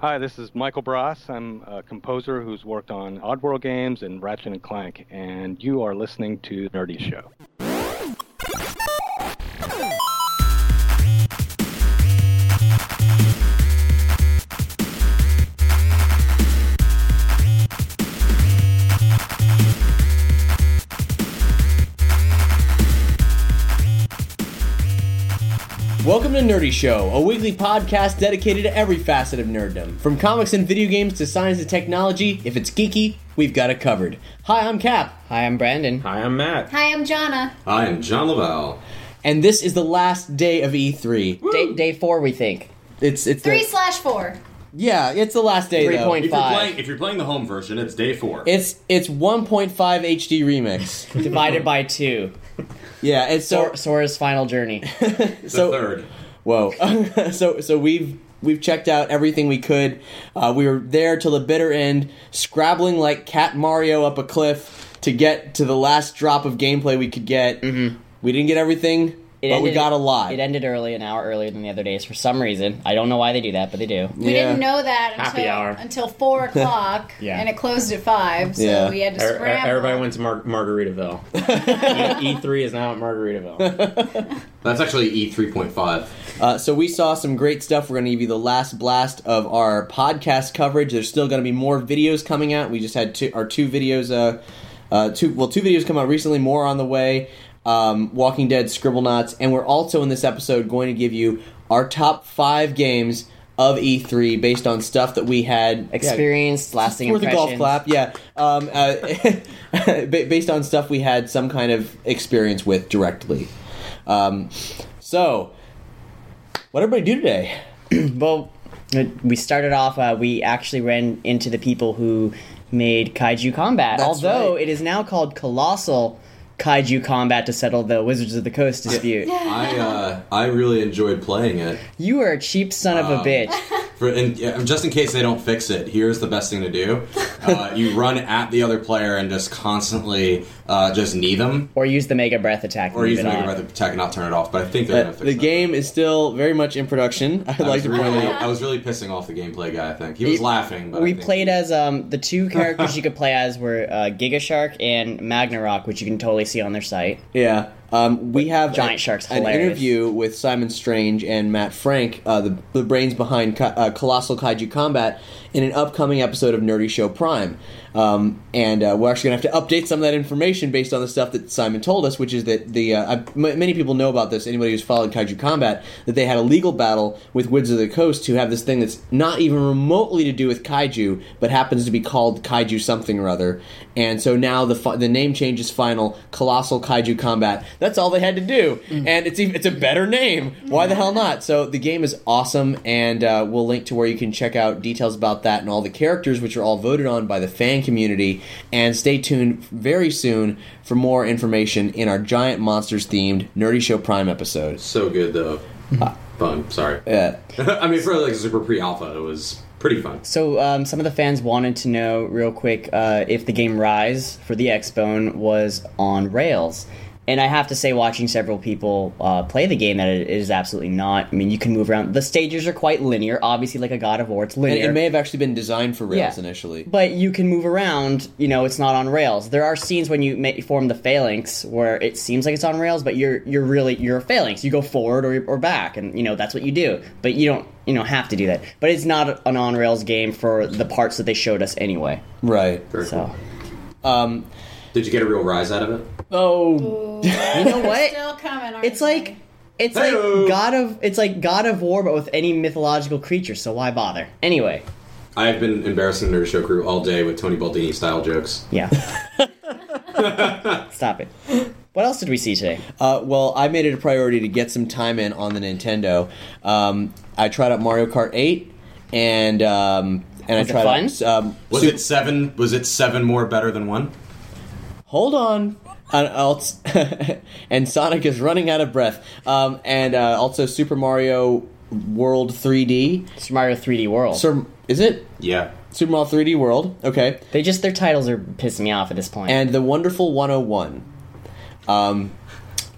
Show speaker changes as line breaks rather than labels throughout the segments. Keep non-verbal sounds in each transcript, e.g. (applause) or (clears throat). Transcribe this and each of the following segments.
Hi, this is Michael Bross. I'm a composer who's worked on Oddworld games and Ratchet and Clank, and you are listening to Nerdy Show.
Welcome to Nerdy Show, a weekly podcast dedicated to every facet of nerddom. From comics and video games to science and technology, if it's geeky, we've got it covered. Hi, I'm Cap.
Hi, I'm Brandon.
Hi, I'm Matt.
Hi, I'm Jonna.
Hi, I'm John Lavelle.
And this is the last day of E3.
Day, day four, we think.
It's it's
Three
the,
slash four.
yeah, it's the last day though.
3.5.
If you're, playing, if you're playing the home version, it's day four.
It's it's 1.5 HD remix. (laughs)
Divided by two.
Yeah, it's so
Sora's final journey. (laughs)
the
so
third.
whoa. (laughs) so so we've we've checked out everything we could. Uh, we were there till the bitter end, scrabbling like Cat Mario up a cliff to get to the last drop of gameplay we could get. Mm-hmm. We didn't get everything,
It
but we got a lot.
It ended early, an hour earlier than the other days for some reason. I don't know why they do that, but they do.
We
Yeah.
didn't know that
Happy
until
hour.
until four (laughs) o'clock,
Yeah.
and it closed at five. So
Yeah.
we had to
Er- er-
scramble.
Everybody went to Mar- Margaritaville. (laughs) e- E3 is now at Margaritaville. (laughs)
That's actually E E3.5.
Uh, so we saw some great stuff. We're going to give you the last blast of our podcast coverage. There's still going to be more videos coming out. We just had two, our two videos, uh, uh, two well, two videos come out recently. More on the way. Um, Walking Dead, Scribble Scribblenauts, and we're also in this episode going to give you our top five games of E3 based on stuff that we had
Experienced, lasting
for the golf clap. Yeah, um, uh, (laughs) based on stuff we had some kind of experience with directly. Um, so, what did everybody do today? (clears throat)
Well, we started off, uh, we actually ran into the people who made Kaiju Combat.
That's
although
right.
it is now called Colossal Kaiju Combat to settle the Wizards of the Coast dispute.
I uh, I really enjoyed playing it.
You are a cheap son of a
Um,
bitch.
For and just in case they don't fix it, here's the best thing to do: uh, you (laughs) run at the other player and just constantly uh, just knee them,
Or use the Mega Breath attack.
or
leave
use the
on.
Mega Breath attack and not turn it off. But I think they're
Uh,
gonna fix it.
the
that.
game is still very much in production. (laughs) I'd
I
like
was,
to point
really,
out.
I was really pissing off the gameplay guy. I think he was
We-
laughing. But
we played
he-
as um, the two characters you could play as were uh, Giga Shark and Magnarok, which you can totally see on their site.
Yeah. Um, we have
Giant
a-
sharks,
an interview with Simon Strange and Matt Frank, uh, the, the brains behind Ka- uh, Colossal Kaiju Combat, in an upcoming episode of Nerdy Show Prime. Um, and uh, we're actually going to have to update some of that information based on the stuff that Simon told us, which is that the uh, m- many people know about this. Anybody who's followed Kaiju Combat, that they had a legal battle with Wizards of the Coast who have this thing that's not even remotely to do with kaiju, but happens to be called Kaiju something or other. And so now the fi- the name change is final. Colossal Kaiju Combat. That's all they had to do, and it's even, it's a better name. Why the hell not? So the game is awesome, and uh, we'll link to where you can check out details about that and all the characters, which are all voted on by the fan community. And stay tuned very soon for more information in our giant monsters themed Nerdy Show Prime episode.
so good though. Fun. Sorry.
Yeah. (laughs)
I mean, for like super pre-alpha, it was pretty fun.
So um, some of the fans wanted to know real quick uh, if the game Rise for the Xbone was on Rails. And I have to say, watching several people uh, play the game, that it is absolutely not. I mean, you can move around. The stages are quite linear, obviously, like a God of War. It's
And
linear.
it may have actually been designed for rails
Yeah.
initially.
But you can move around. You know, it's not on rails. There are scenes when you ma- form the phalanx where it seems like it's on rails, but you're you're really you're a phalanx. You go forward or, or back, and you know that's what you do. But you don't you know have to do that. But it's not an on rails game for the parts that they showed us anyway.
Right.
Very
So
cool.
Um,
Did you get a real rise out of it?
Oh,
you know what?
Still coming. aren't
It's
they?
like it's
Hey-o.
like God of it's like God of War, but with any mythological creature. So why bother? Anyway,
I have been embarrassing the Nerd Show crew all day with Tony Baldini style jokes.
yeah. (laughs) Stop it. What else did we see today?
Uh, well, I made it a priority to get some time in on the Nintendo. Um, I tried out Mario Kart 8, and um, and
Was
I
it
tried
fun?
out. Um,
Was
Sup-
it seven? Was it seven more better than one?
Hold on. Uh, (laughs) else- and Sonic is running out of breath. Um, and uh, also Super Mario World 3D.
Super Mario 3D World.
Sur- is it
Yeah.
Super Mario 3D World? Okay.
They just their titles are pissing me off at this point.
and the Wonderful 101. Um,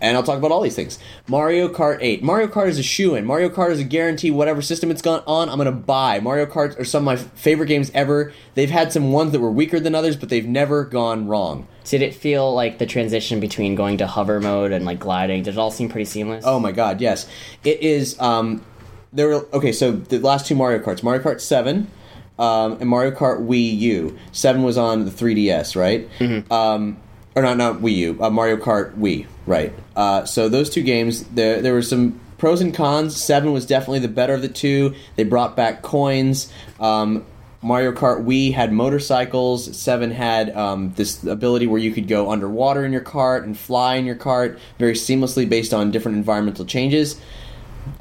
and I'll talk about all these things. Mario Kart 8. Mario Kart is a shoe in. Mario Kart is a guarantee. Whatever system it's gone on, I'm going to buy. Mario Kart are some of my favorite games ever. They've had some ones that were weaker than others, but they've never gone wrong.
Did it feel like the transition between going to hover mode and like gliding? Did it all seem pretty seamless?
Oh my god, yes. It is. Um, there were okay. So the last two Mario Karts, Mario Kart Seven, um, and Mario Kart Wii U. Seven was on the 3DS, right? Um, or not, not Wii U. Uh, Mario Kart Wii, right? Uh, so those two games, there there were some pros and cons. Seven was definitely the better of the two. They brought back coins. Um, Mario Kart Wii had motorcycles. Seven had um, this ability where you could go underwater in your cart and fly in your cart very seamlessly based on different environmental changes.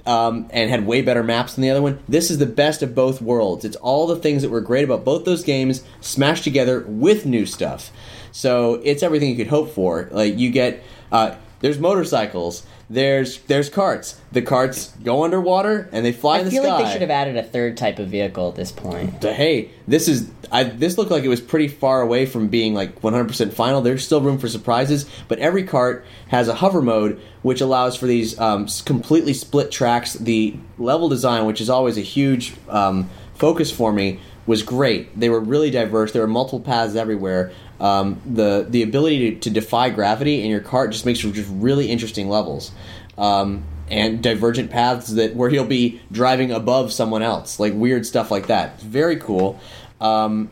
Um, and had way better maps than the other one. This is the best of both worlds. It's all the things that were great about both those games smashed together with new stuff. So it's everything you could hope for. Like you get, uh, there's motorcycles. There's there's carts. The carts go underwater and they fly
I
in the
feel like they should have added a third type of vehicle at this point.
to, hey, this is I, this looked like it was pretty far away from being like 100% final. There's still room for surprises, but every cart has a hover mode, which allows for these um, completely split tracks. The level design, which is always a huge um, focus for me, was great. They were really diverse. There were multiple paths everywhere. Um, the the ability to, to defy gravity in your cart just makes for just really interesting levels. Um, and divergent paths that where you'll be driving above someone else, like weird stuff like that. It's very cool. Um,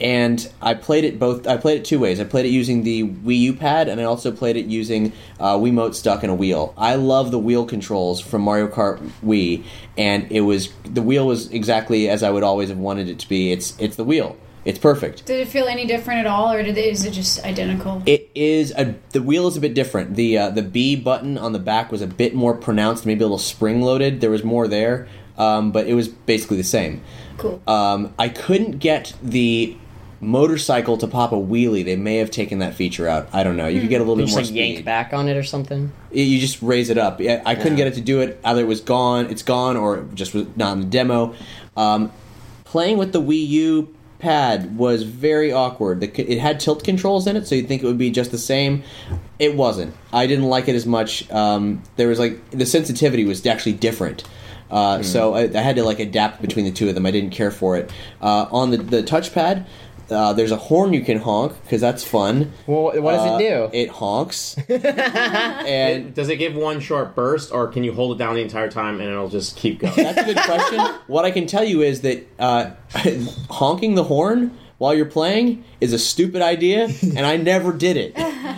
and I played it both. I played it two ways. I played it using the Wii U pad, and I also played it using uh, Wiimote stuck in a wheel. I love the wheel controls from Mario Kart Wii, and it was the wheel was exactly as I would always have wanted it to be. It's it's the wheel. It's perfect.
Did it feel any different at all, or did it, is it just identical?
It is a the wheel is a bit different. The uh, the B button on the back was a bit more pronounced, maybe a little spring loaded. There was more there, um, but it was basically the same.
cool.
Um, I couldn't get the motorcycle to pop a wheelie. They may have taken that feature out. I don't know. You could get a little
You
bit
just
more
like
speed.
yank back on it or something.
You just raise it up. Yeah, I couldn't get it to do it. Either it was gone, it's gone, or it just was not in the demo. Um, playing with the Wii U pad was very awkward. The, it had tilt controls in it, so you'd think it would be just the same. It wasn't. I didn't like it as much. Um, there was like the sensitivity was actually different. Uh, So I, I had to like adapt between the two of them. I didn't care for it. Uh, on the the touchpad, uh, there's a horn you can honk because that's fun.
Well, what does
Uh,
it do?
It honks. (laughs) and
Does it give one short burst, or can you hold it down the entire time and it'll just keep going?
That's a good question. (laughs) what I can tell you is that uh, (laughs) honking the horn while you're playing is a stupid idea, (laughs) and I never did it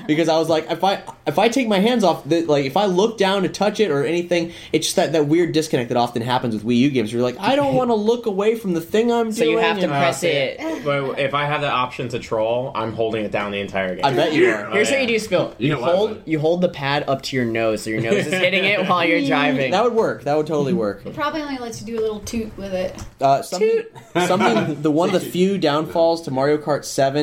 because I was like, if I if I take my hands off, the, like if I look down to touch it or anything, it's just that, that weird disconnect that often happens with Wii U games. Where you're like, I don't (laughs) want to look away from the thing I'm
So
doing.
So you have to press it.
But if I have the option to troll, I'm holding it down the entire game.
I bet you are.
Here's
Oh,
what you do, Spill.
You
You,
know
hold
but-
you hold the pad up to your nose, so your nose is hitting it while you're (laughs) driving.
That would work. That would totally work.
It probably only lets you do a little toot with it.
Uh, something, something. The one of the few downfalls to Mario Kart Seven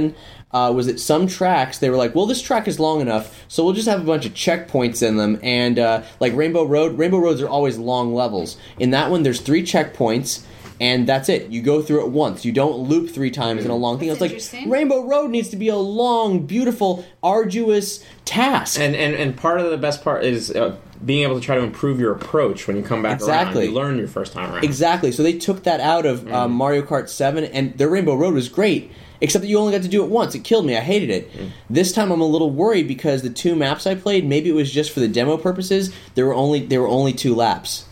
uh, was that some tracks they were like, "Well, this track is long enough, so we'll just have a bunch of checkpoints in them." And uh, like Rainbow Road, Rainbow Roads are always long levels. In that one, there's three checkpoints, and that's it. You go through it once. You don't loop three times in a long thing.
That's
it's like. Rainbow Road needs to be a long, beautiful, arduous task.
And, and and part of the best part is uh, being able to try to improve your approach when you come back
Exactly.
around. You learn your first time around.
Exactly. So they took that out of
Mm.
um, Mario Kart 7, and their Rainbow Road was great, except that you only got to do it once. It killed me. I hated it.
Mm.
This time I'm a little worried because the two maps I played, maybe it was just for the demo purposes. There were only there were only two laps.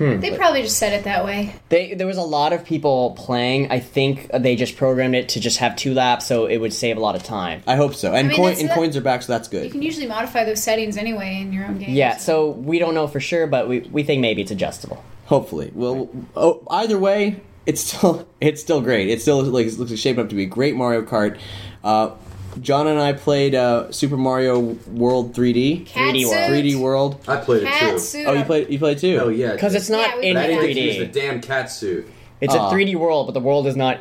They probably just said it that way.
They, there was a lot of people playing. I think they just programmed it to just have two laps, so it would save a lot of time.
I hope so. And,
mean,
coin, and
that-
coins are back, so that's good.
You can usually modify those settings anyway in your own game.
Yeah, so we don't know for sure, but we, we think maybe it's adjustable.
Hopefully. Well, oh, either way, it's still (laughs) it's still great. It still like it looks like shaping up to be a great Mario Kart. Uh, John and I played uh, Super Mario World 3D.
Cat
3D
suit.
world.
3D World.
I played it too.
suit.
Oh, you played you played too.
Oh yeah,
Because it's not
Yeah,
in
But I
played
didn't get to use the damn cat suit.
It's
Aw.
a 3D world, but the world is not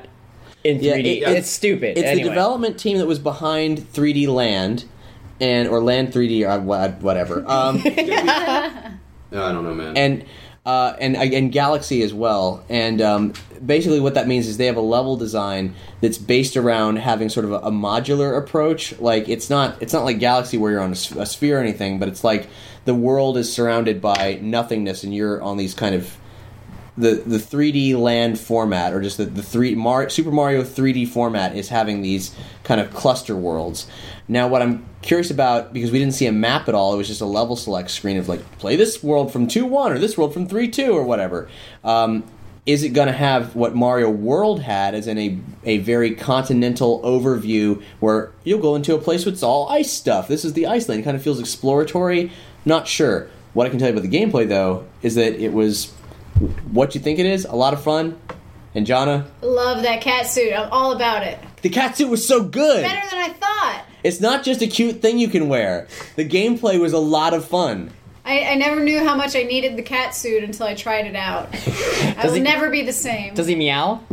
in 3D.
Yeah, it-
it's, stupid.
It's
anyway.
the development team that was behind 3D Land, and or Land 3D or wha- whatever. Um,
No, (laughs) (laughs) I don't know, man.
and uh, and and Galaxy as well. And um, basically, what that means is they have a level design that's based around having sort of a, a modular approach. Like it's not it's not like Galaxy where you're on a sphere or anything, but it's like the world is surrounded by nothingness, and you're on these kind of the the 3D land format, or just the the three Mar- Super Mario 3D format, is having these kind of cluster worlds. Now, what I'm curious about because we didn't see a map at all, it was just a level select screen of like play this world from two one or this world from three two or whatever. Um, is it going to have what Mario World had, as in a a very continental overview where you'll go into a place with all ice stuff? This is the Iceland. It kind of feels exploratory. Not sure. What I can tell you about the gameplay though is that it was what you think it is. A lot of fun. And Jonna,
Love that cat suit. I'm all about it.
the cat suit was so good.
Better than I thought.
It's not just a cute thing you can wear. The gameplay was a lot of fun.
I, I never knew how much I needed the cat suit until I tried it out. (laughs) I will
he-
never be the same.
Does he meow?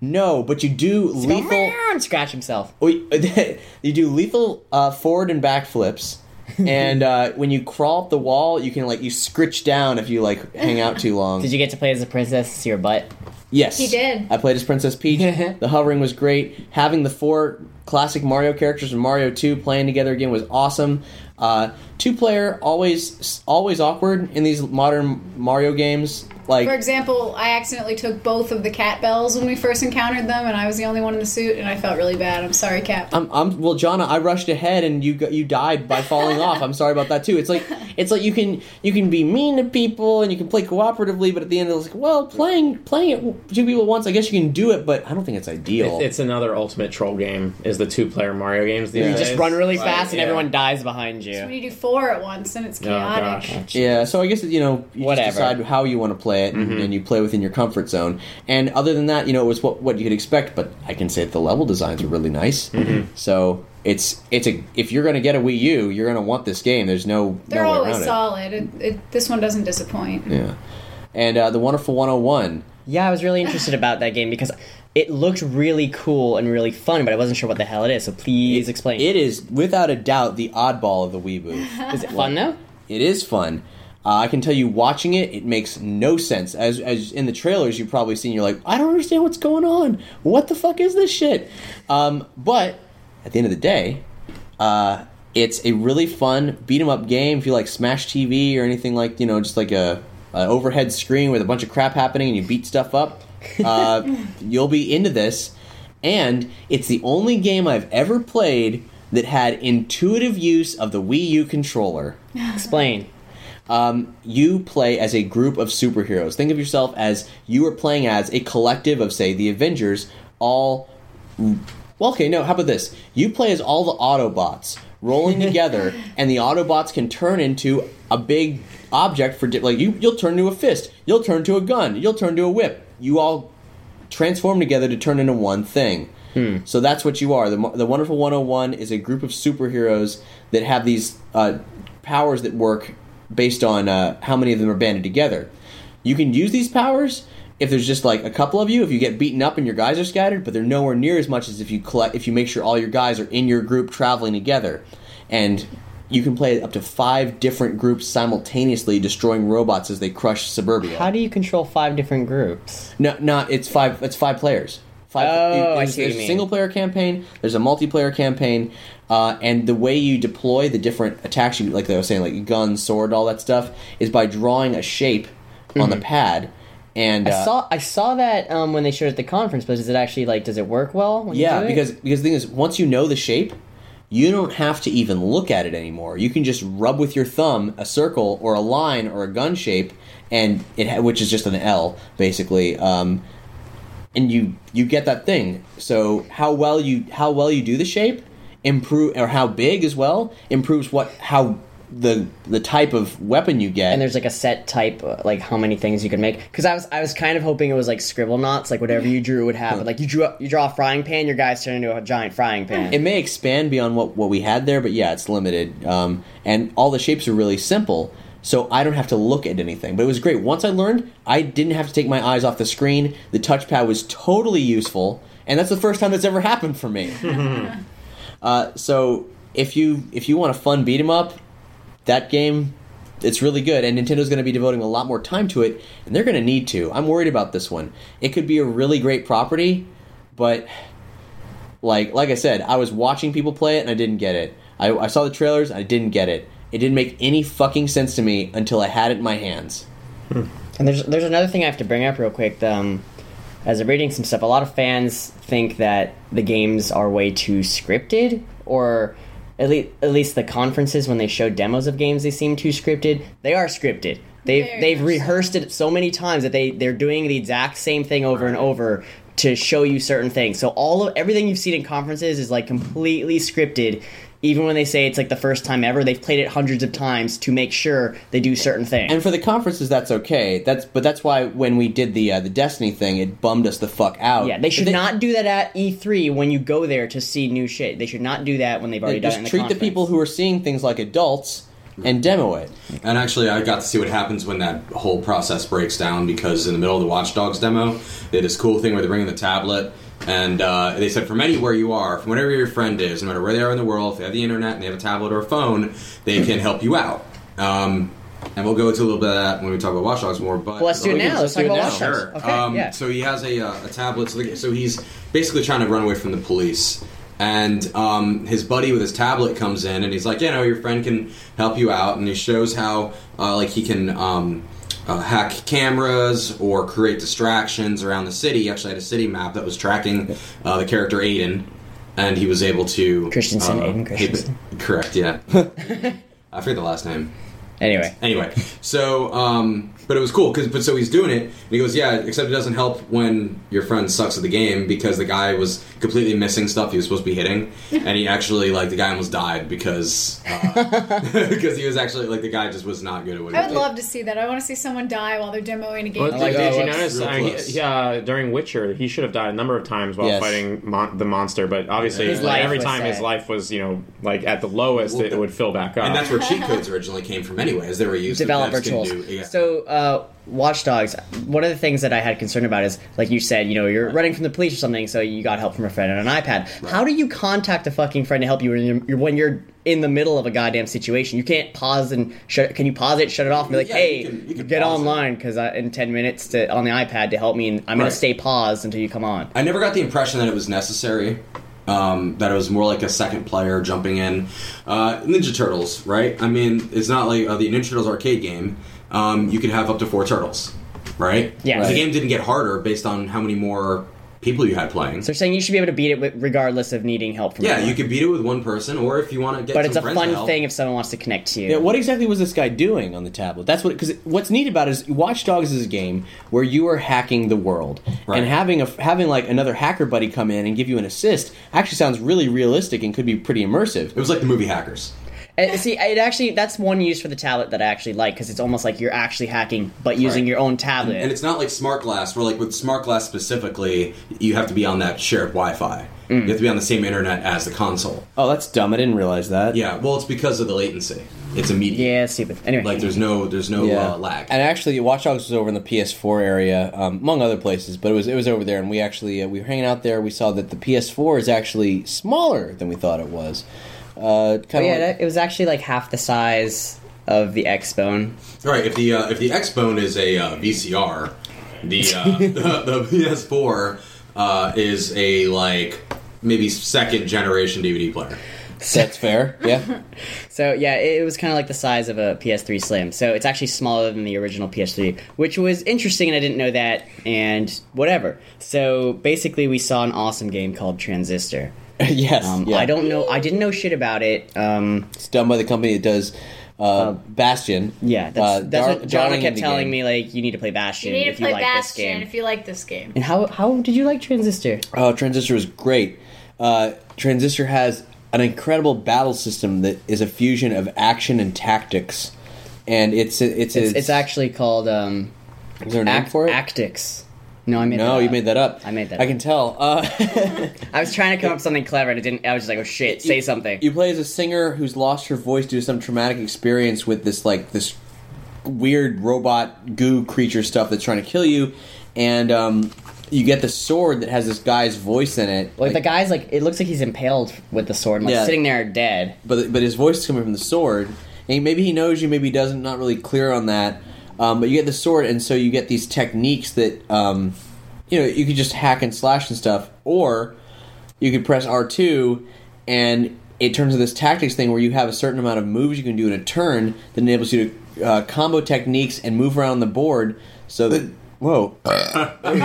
No, but you do lethal.
And scratch himself.
Oh, you (laughs) you do lethal uh, forward and back flips, and uh, when you crawl up the wall, you can like you scritch down if you like hang out too long.
Did you get to play as a princess? See your butt?
Yes,
He did.
I played as Princess Peach. (laughs) the hovering was great. Having the four classic Mario characters from Mario Two playing together again was awesome. Uh, two player always always awkward in these modern Mario games. Like
For example, I accidentally took both of the cat bells when we first encountered them, and I was the only one in the suit, and I felt really bad. I'm sorry, Cap.
I'm, I'm well, Jonna. I rushed ahead and you got, you died by falling off. I'm sorry about that too. It's like it's like you can you can be mean to people and you can play cooperatively, but at the end it's like, well, playing playing it two people at once. I guess you can do it, but I don't think it's ideal.
It's, it's another ultimate troll game. Is the two player Mario games? These
Yeah.
You just run really
Like,
fast and
yeah.
everyone dies behind you.
So when
you.
you do four at once, then it's
Oh
chaotic.
gosh.
yeah, so I guess you know you
Whatever.
just decide how you want to play it, and,
Mm-hmm.
and you play within your comfort zone. And other than that, you know, it was what what you could expect. But I can say that the level designs are really nice.
Mm-hmm.
So it's it's a if you're going to get a Wii U, you're going to want this game. There's no
They're
no way
always
around
solid. It, it, this one doesn't disappoint.
Yeah, and uh, the Wonderful 101.
Yeah, I was really interested about that game because it looked really cool and really fun, but I wasn't sure what the hell it is. So please explain.
It is without a doubt the oddball of the Wii booth.
is it fun though?
it is fun. Uh, I can tell you, watching it, it makes no sense. As as in the trailers, you've probably seen, you're like, I don't understand what's going on. What the fuck is this shit? Um, but at the end of the day, uh, it's a really fun beat 'em up game. If you like Smash TV or anything like, you know, just like a, a overhead screen with a bunch of crap happening and you beat stuff up, uh, (laughs) you'll be into this. And it's the only game I've ever played that had intuitive use of the Wii U controller
Explain.
Um, you play as a group of superheroes. Think of yourself as you are playing as a collective of, say, the Avengers, all. Well, okay, no, how about this? You play as all the Autobots rolling (laughs) together, and the Autobots can turn into a big object for. di- Like, you, you'll turn into a fist, you'll turn to a gun, you'll turn to a whip. You all transform together to turn into one thing. So that's what you are. The, the Wonderful 101 is a group of superheroes that have these uh, powers that work based on uh, how many of them are banded together. You can use these powers if there's just like a couple of you, if you get beaten up and your guys are scattered, but they're nowhere near as much as if you collect if you make sure all your guys are in your group traveling together. And you can play up to five different groups simultaneously, destroying robots as they crush suburbia.
How do you control five different groups?
No, not it's five. It's five players. Five.
Oh, I
there's,
see what
there's a single player campaign. There's a multiplayer campaign, uh, and the way you deploy the different attacks, you like I was saying, like gun, sword, all that stuff, is by drawing a shape on the pad. And
Mm-hmm. I
uh,
saw I saw that um, when they showed it at the conference, but does it actually like does it work well? When you
yeah,
do it?
because because the thing is, once you know the shape, you don't have to even look at it anymore. You can just rub with your thumb a circle or a line or a gun shape, and it ha- which is just an L basically. Um, and you you get that thing. So how well you how well you do the shape improve or how big as well improves what how the the type of weapon you get.
and there's like a set type, uh, like how many things you can make. Because I was I was kind of hoping it was like Scribblenauts, like whatever you drew would happen. Like you drew a, you draw a frying pan, your guy's turn into a giant frying pan.
it may expand beyond what, what we had there, but yeah, it's limited. Um, and all the shapes are really simple, so I don't have to look at anything. But it was great. Once I learned, I didn't have to take my eyes off the screen. The touchpad was totally useful, and that's the first time that's ever happened for me. (laughs) uh, so if you if you want a fun beat 'em up, that game. It's really good, and Nintendo's going to be devoting a lot more time to it, and they're going to need to. I'm worried about this one. It could be a really great property, but like like I said, I was watching people play it and I didn't get it. I, I saw the trailers, I didn't get it. It didn't make any fucking sense to me until I had it in my hands.
And there's there's another thing I have to bring up real quick. Um, as I'm reading some stuff, a lot of fans think that the games are way too scripted, or at least at least the conferences when they show demos of games, they seem too scripted. They are scripted. They've
Very
they've
so.
rehearsed it so many times that they they're doing the exact same thing over and over to show you certain things. So all of everything you've seen in conferences is like completely scripted. Even when they say it's like the first time ever, they've played it hundreds of times to make sure they do certain things.
And for the conferences, that's okay. That's but that's why when we did the uh, the Destiny thing, it bummed us the fuck out.
Yeah, they should
They-
not do that at E3 when you go there to see new shit. They should not do that when they've already
They
done
just
it in the
treat the
conference.
people who are seeing things like adults and demo it.
And actually, I got to see what happens when that whole process breaks down because in the middle of the Watch Dogs demo, they had this cool thing where they bring in the tablet. And uh, they said, from anywhere you are, from whatever your friend is, no matter where they are in the world, if they have the internet and they have a tablet or a phone, they can help you out. Um, and we'll go into a little bit of that when we talk about Watch Dogs more. But
Well, let's do it now. Let's talk about
now.
Watch Dogs.
Sure.
Okay,
um,
yeah.
So he has a, uh, a tablet. So, the, so he's basically trying to run away from the police. And um, his buddy with his tablet comes in, and he's like, "You know, your friend can help you out." And he shows how, uh, like, he can um, uh, hack cameras or create distractions around the city. He actually had a city map that was tracking uh, the character Aiden, and he was able to
Christensen,
uh,
Aiden Christensen.
correct, yeah. (laughs) I forget the last name.
Anyway,
Anyway, so um, but it was cool because but so he's doing it and he goes yeah except it doesn't help when your friend sucks at the game because the guy was completely missing stuff he was supposed to be hitting (laughs) and he actually like the guy almost died because uh, (laughs) because he was actually like the guy just was not good at what he
I would
was
love to see that. I want to see someone die while they're demoing a game.
Well,
like,
did,
oh,
you notice? I mean, he- yeah, during Witcher, he should have died a number of times while
Yes.
fighting mon- the monster. But obviously,
His
like, every
was
time his life was, you know, like at the lowest,
Well,
it would fill back up.
and that's where cheat (laughs) codes originally came from anyway as they were used
developer
to devs can
tools.
do- yeah.
So, uh, Watch Dogs. One of the things that I had concern about is, like you said, you know, you're running from the police or something, so you got help from a friend on an iPad. How do you contact a fucking friend to help you when you're, when you're in the middle of a goddamn situation? You can't pause and shut. Can you pause it, shut it off, and be like,
Yeah,
"Hey,
you can- you can
get online because in ten minutes to on the iPad to help me, and I'm gonna stay paused until you come on."
I never got the impression that it was necessary. Um, that it was more like a second player jumping in. Uh, Ninja Turtles, right? I mean, it's not like uh, the Ninja Turtles arcade game. Um, you could have up to four turtles, right?
Yeah.
The game didn't get harder based on how many more people you had playing.
So you're saying you should be able to beat it with, regardless of needing help from
yeah,
anyone.
you could beat it with one person, or if you want to get.
But
some
it's a fun
help-
thing if someone wants to connect to you.
Yeah, what exactly was this guy doing on the tablet? That's what because what's neat about it is Watch Dogs is a game where you are hacking the world,
Right.
and having a having like another hacker buddy come in and give you an assist actually sounds really realistic and could be pretty immersive.
It was like the movie Hackers.
Uh, see, it actually that's one use for the tablet that I actually like because it's almost like you're actually hacking, but using
Right.
your own tablet.
And it's not like Smart Glass, where like with Smart Glass specifically, you have to be on that shared Wi-Fi.
Mm.
You have to be on the same internet as the console.
Oh, that's dumb. I didn't realize that.
Yeah, well, it's because of the latency. It's immediate.
yeah, stupid. Anyway,
Like there's no there's no uh, lag.
And actually, Watch Dogs was over in the PS4 area, um, among other places, but it was it was over there, and we actually uh, we were hanging out there. We saw that the PS4 is actually smaller than we thought it was. Uh,
But
kind
yeah,
of
that, it was actually like half the size of the X Bone.
All right, if the uh, if the X Bone is a uh, VCR, the, uh, (laughs) (laughs) the the PS4 uh, is a like maybe second generation DVD player.
that's fair. Yeah. (laughs)
So yeah, it, it was kind of like the size of a PS3 Slim. So it's actually smaller than the original PS3, which was interesting, and I didn't know that. And whatever. So basically, we saw an awesome game called Transistor. (laughs)
yes.
Um,
yeah.
I don't know. I didn't know shit about it. Um,
It's done by the company that does uh, Bastion.
yeah, that's,
Uh,
that's
Dar-
what John
darling
kept telling
game.
me. Like, you need to play Bastion
You need
if
to play
you like this
Bastion
game.
if you like this game.
And how how did you like Transistor?
Oh, Transistor was great. Uh, Transistor has an incredible battle system that is a fusion of action and tactics, and it's it's
It's, it's actually called um,
is there a name
Act-
for it?
Actix. No, I made
no, you made that up.
I made that
I
up.
can tell. Uh, (laughs)
I was trying to come up with something clever and it didn't. I was just like, oh shit, say something.
You play as a singer who's lost her voice due to some traumatic experience with this like this weird robot goo creature stuff that's trying to kill you, and um, you get the sword that has this guy's voice in it.
like, the guy's like, it looks like he's impaled with the sword, and, like
Yeah.
sitting there dead.
but but his voice is coming from the sword, and maybe he knows you, maybe he doesn't. Not really clear on that. Um, but you get the sword, and so you get these techniques that um, you know you could just hack and slash and stuff, or you could press R two, and it turns into this tactics thing where you have a certain amount of moves you can do in a turn that enables you to uh, combo techniques and move around the board. So that whoa, (laughs) There you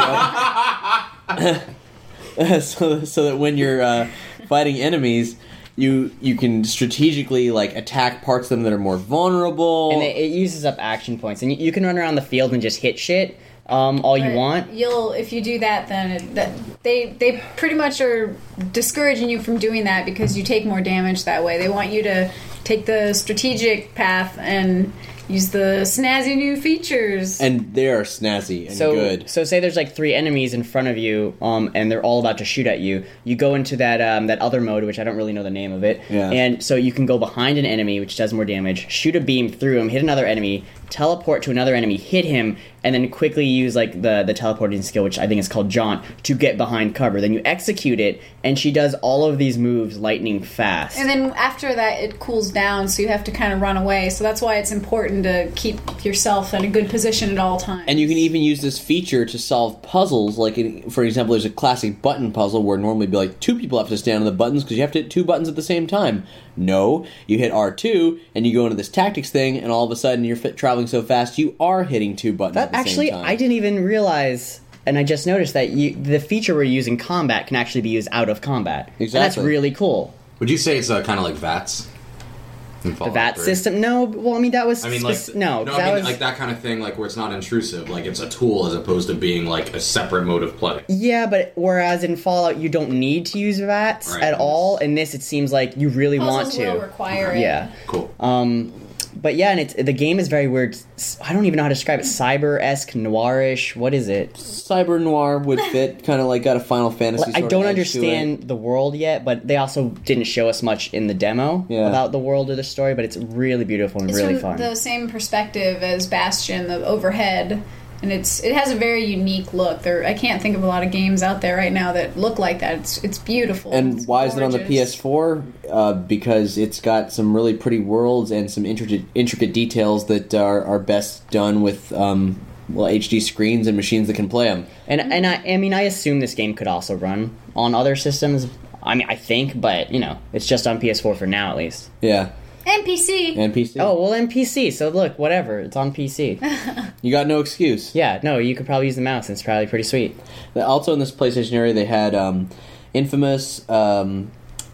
go. (laughs) so so that when you're uh, fighting enemies, you you can strategically like attack parts of them that are more vulnerable.
And it, it uses up action points, and you, you can run around the field and just hit shit um, all you want.
You'll if you do that, then it, that they they pretty much are discouraging you from doing that because you take more damage that way. They want you to take the strategic path and use the snazzy new features.
and they are snazzy and
So,
good.
so say there's like three enemies in front of you, um, and they're all about to shoot at you. You go into that um, that other mode, which I don't really know the name of it.
Yeah.
And so you can go behind an enemy, which does more damage, shoot a beam through him, hit another enemy, teleport to another enemy, hit him, and then quickly use like the the teleporting skill, which I think is called Jaunt, to get behind cover. Then you execute it, and she does all of these moves lightning fast.
And then after that, it cools down, so you have to kind of run away. So that's why it's important to keep yourself in a good position at all times.
And you can even use this feature to solve puzzles. Like, in, for example, there's a classic button puzzle where normally it'd be like two people have to stand on the buttons because you have to hit two buttons at the same time. No, you hit R2 and you go into this tactics thing, and all of a sudden you're fit, traveling so fast you are hitting two buttons
That
at the
actually,
same time.
I didn't even realize, and I just noticed that you, the feature we're using combat can actually be used out of combat. And that's really cool.
Would you say it's uh, kind of like VATS? In
The VAT
3?
system? No, well, I mean that was
I mean, like
spec- no,
no,
that
I mean
was
like that kind of thing, like where it's not intrusive, like it's a tool as opposed to being like a separate mode of play.
yeah, but whereas in Fallout you don't need to use VATs
Right.
at all. In this, it seems like you really want to.
will require it.
yeah.
Cool.
Um, but yeah, and it's the game is very weird. I don't even know how to describe it. Cyber esque, noirish. What is it?
Cyber noir would (laughs) fit, kind of like got a Final Fantasy.
Like, I don't
of edge to it.
understand the world yet, but they also didn't show us much in the demo
Yeah.
about the world or the story. But it's really beautiful and
It's
really
from
fun.
the same perspective as Bastion, the overhead, and it's it has a very unique look. There, I can't think of a lot of games out there right now that look like that. It's it's beautiful.
And
It's
why is it on the. PS4? Uh, because it's got some really pretty worlds and some intricate, intricate details that are, are best done with um, well HD screens and machines that can play them.
And and I, I mean, I assume this game could also run on other systems. I mean, I think, but you know, it's just on PS4 for now, at least.
Yeah,
NPC.
and PC.
Oh well, in PC. So look, whatever, it's on PC. (laughs)
you got no excuse.
yeah, no, you could probably use the mouse. and It's probably pretty sweet.
Also in this PlayStation area, they had um, Infamous, um,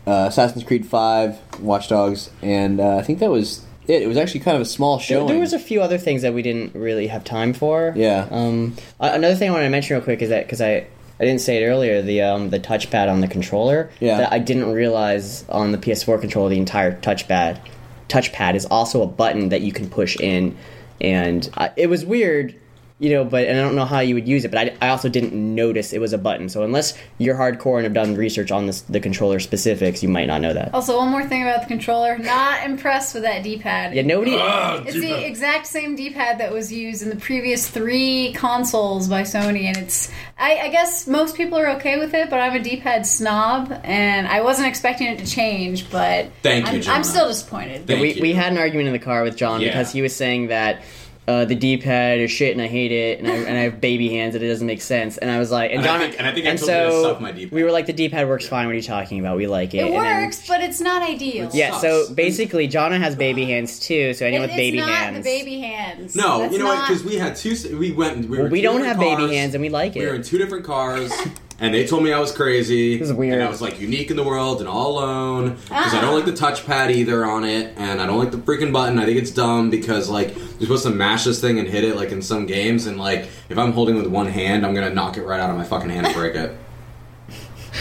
uh, Assassin's Creed Five, Watch Dogs, and uh, I think that was it. It was actually kind of a small
There,
showing.
there was a few other things that we didn't really have time for.
Yeah.
Um, a- another thing I wanted to mention real quick is that because I. I didn't say it earlier. The um, the touchpad on the controller.
Yeah.
That I didn't realize on the PS4 controller the entire touchpad touchpad is also a button that you can push in, and uh, it was weird. You know, but and I don't know how you would use it, but I, I also didn't notice it was a button. So unless you're hardcore and have done research on this, the controller specifics, you might not know that.
Also, one more thing about the controller. Not impressed with that D-pad.
Yeah, nobody.
Ah, it's the exact same D-pad that was used in the previous three consoles by Sony, and it's. I, I guess most people are okay with it, but I'm a D-pad snob, and I wasn't expecting it to change. But
Thank you,
I'm,
Jonah.
I'm still disappointed.
Thank
we,
you.
we had an argument in the car with John
Yeah.
because he was saying that uh, the D-pad is shit and I hate it and I, and I have baby hands and it doesn't make sense. And I was like, and,
And I think- and I think I
and
told you to
so
suck my D-pad.
we were like, the D-pad works fine. What are you talking about? We like it.
it
And then-
works, but it's not ideal.
yeah.
sucks.
So basically, Jonna has baby hands too. So
It-
anyone with
it's
baby
not
hands,
the baby hands.
No,
That's
you know what? Because we had two. We went. We, were
Well, we don't
different
have baby hands and we like it.
We were in two different cars, (laughs) and they told me I was crazy.
This is weird.
And I was like unique in the world and all alone because I
Ah.
don't like the touchpad either on it, and I don't like the freaking button. I think it's dumb because like you're supposed to mash this thing and hit it like in some games, and like if I'm holding with one hand, I'm gonna knock it right out of my fucking hand and break it.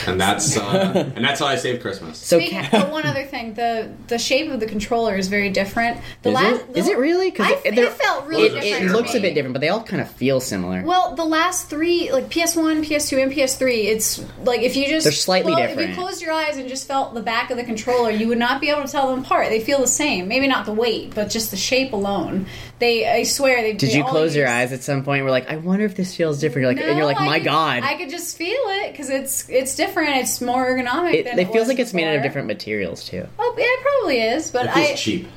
And that's uh, (laughs) and that's how I saved Christmas.
So
Speaking,
ca-
one other thing, the the shape of the controller is very different. The
is,
last,
it, is it really? Because
I- it felt really
it,
different
it
to
looks
me.
a bit different, but they all kind of feel similar.
Well, the last three, like PS1, PS2, and PS3, it's like if you just
They're slightly
clo-
different.
If you closed your eyes and just felt the back of the controller, you would not be able to tell them apart. They feel the same. Maybe not the weight, but just the shape alone. They, I swear, they.
Did
they
you
all
close your eyes at some point? We're like, I wonder if this feels different. You're like, and you're like,
No, I
my
could-
god.
I could just feel it because it's it's different. It's more ergonomic.
it,
than
it
it
feels
was
like it's made out of different materials too.
Oh, yeah, it probably is, but
It feels
I.
cheap.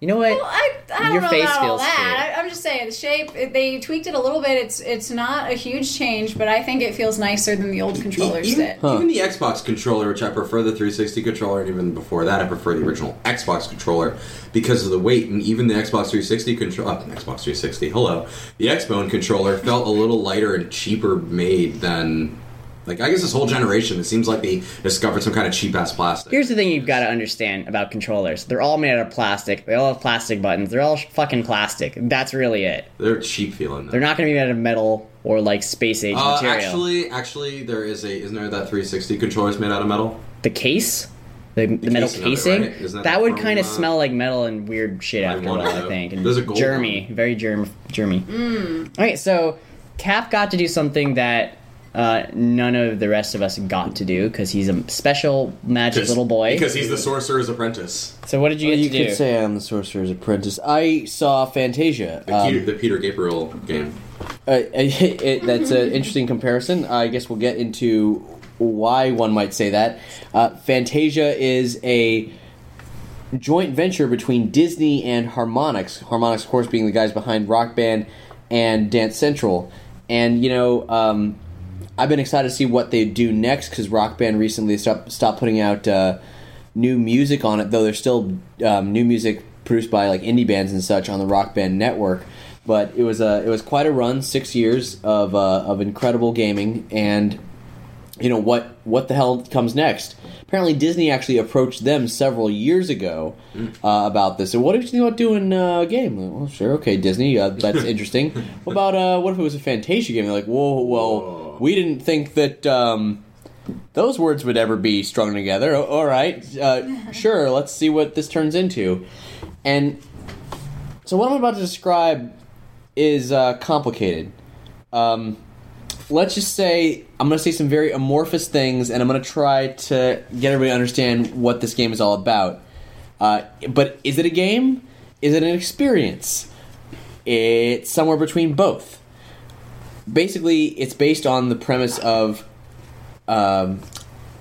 You know what?
Well, I, I don't
Your
know
face
about all
feels
that.
cheap.
I, I'm just saying the shape. It, they tweaked it a little bit. It's it's not a huge change, but I think it feels nicer than the old controllers
even,
did.
even the Xbox controller, which I prefer the 360 controller, and even before that, I prefer the original Xbox controller because of the weight. And even the Xbox 360 controller, uh, Xbox 360, hello, the Xbone controller felt a little lighter and cheaper made than. Like I guess this whole generation, it seems like they discovered some kind of cheap ass plastic.
Here's the thing you've got to understand about controllers. They're all made out of plastic. They all have plastic buttons. They're all fucking plastic. That's really it.
They're cheap feeling. Though.
They're not going to be made out of metal or like space age
Uh,
material.
actually, actually, there is a. Isn't there that 360 controller is made out of metal?
the case, the, the, metal
casing it, right? That
that would kind of
uh,
smell like metal and weird shit
I
after a
wonder,
while. I think and
There's a gold
germy, very germ, germy. All right, so Cap got to do something that. Uh, none of the rest of us got to do because he's a special magic little boy.
Because he's the sorcerer's apprentice.
so what did you
Well,
get
you
to do?
could say I'm the Sorcerer's Apprentice. I saw Fantasia.
The,
Um,
Peter, the Peter Gabriel game.
Uh, (laughs) it, that's an interesting comparison. I guess we'll get into why one might say that. Uh, Fantasia is a joint venture between Disney and Harmonix. Harmonix, of course, being the guys behind Rock Band and Dance Central. And you know, um, I've been excited to see what they do next because Rock Band recently stopped, stopped putting out uh, new music on it, though there's still um, new music produced by like indie bands and such on the Rock Band network. But it was a it was quite a run, six years of uh, of incredible gaming, and you know what what the hell comes next? Apparently, Disney actually approached them several years ago uh, about this. So, what if you think about doing uh, a game? Well, sure, okay, Disney, uh, that's (laughs) interesting. What about uh, what if it was a Fantasia game? They're like, whoa, well,
Whoa.
We didn't think that. Um, those words would ever be strung together. All right, uh, (laughs) sure. Let's see what this turns into. And so, what I'm about to describe is uh, complicated. Um, let's just say I'm going to say some very amorphous things, and I'm going to try to get everybody to understand what this game is all about. Uh, but is it a game? Is it an experience? It's somewhere between both. Basically, it's based on the premise of um,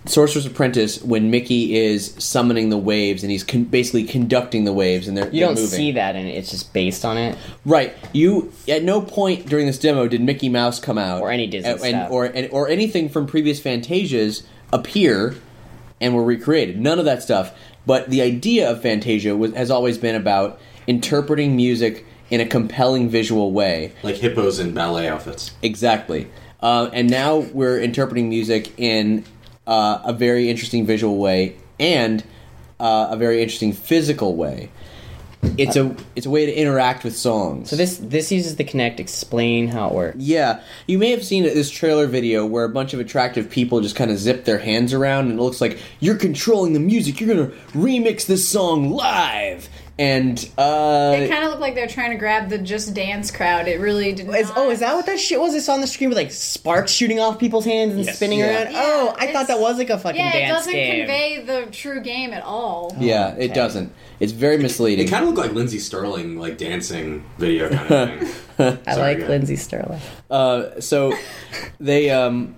Sorcerer's Apprentice when Mickey is summoning the waves and he's con- basically conducting the waves and they're
you
they're
don't
moving.
see that and it. It's just based on it.
Right. You at no point during this demo did Mickey Mouse come out
Or any Disney
and, and- or and, or anything from previous Fantasias appear and were recreated. None of that stuff. But the idea of Fantasia was, has always been about interpreting music in a compelling visual way.
Like hippos in ballet outfits.
Exactly. Uh, and now we're interpreting music in uh, a very interesting visual way and uh, a very interesting physical way. It's a it's a way to interact with songs.
So this this uses the Kinect. Explain how it works.
Yeah, you may have seen this trailer video where a bunch of attractive people just kind of zip their hands around, and it looks like you're controlling the music. You're gonna remix this song live, and uh,
It kind of looked like they're trying to grab the Just Dance crowd. It really did not.
Is, oh, is that what that shit was? It's on the screen with like sparks shooting off people's hands and
Yes.
spinning
Yeah.
around.
Yeah,
oh, I thought that was like a fucking game.
Yeah, it doesn't
game.
convey the true game at all.
yeah, it doesn't. It's very misleading.
It kind of looked like Lindsey Stirling, like dancing video kind of thing. (laughs) (laughs)
I like
go ahead.
Lindsey Stirling.
Uh, so they um,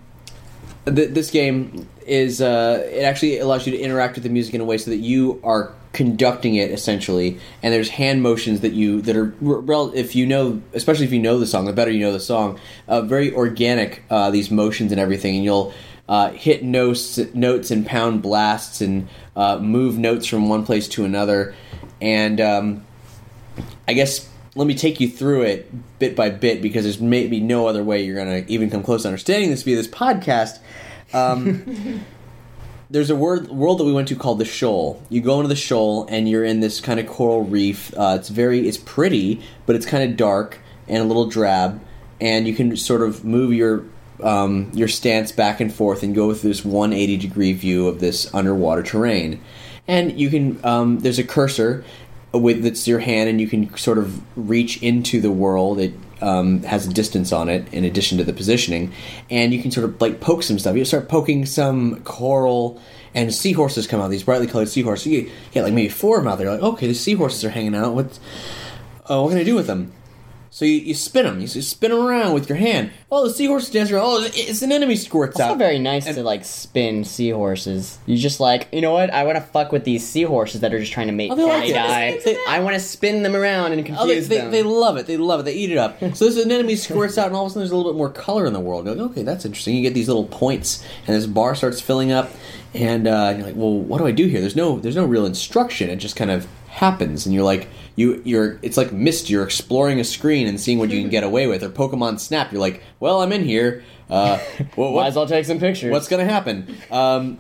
th- this game is uh, it actually allows you to interact with the music in a way so that you are conducting it essentially and there's hand motions that you that are if you know especially if you know the song the better you know the song uh, very organic uh, these motions and everything and you'll uh, hit notes notes and pound blasts and uh, move notes from one place to another and um, I guess let me take you through it bit by bit because there's maybe no other way you're to even come close to understanding this via this podcast. Um, (laughs) there's a word, world that we went to called the Shoal. You go into the Shoal and you're in this kind of coral reef. Uh, it's very, it's pretty, but it's kind of dark and a little drab. And you can sort of move your um, your stance back and forth and go through this 180 degree view of this underwater terrain. And you can um, there's a cursor with that's your hand, and you can sort of reach into the world. It um, has a distance on it in addition to the positioning, and you can sort of like poke some stuff. You start poking some coral, and seahorses come out. These brightly colored seahorses. You get like maybe four of them out there. Like, okay, the seahorses are hanging out. What? Uh, what can I do with them? So you, you spin them. You spin them around with your hand. Oh, the seahorse dance around. Oh, it's it's an enemy squirts
It's
out.
not very nice
And-
to like spin seahorses. You just like, you know what? I want to fuck with these seahorses that are just trying to make
Oh, like
die.
They-
I want to spin them around and
Oh, they,
confuse
they,
them.
they love it. They love it. They eat it up. (laughs) So this an enemy squirts out, and all of a sudden there's a little bit more color in the world. You're like, okay, that's interesting. You get these little points, and this bar starts filling up, and, uh, you're like, well, what do I do here? There's no there's no real instruction. It just kind of happens, and you're like, you you're it's like Myst. You're exploring a screen and seeing what you can get (laughs) away with. Or Pokemon Snap. You're like, well, I'm in here. Uh, (laughs) well,
Might
what-
as well take some pictures.
what's going to happen? Um,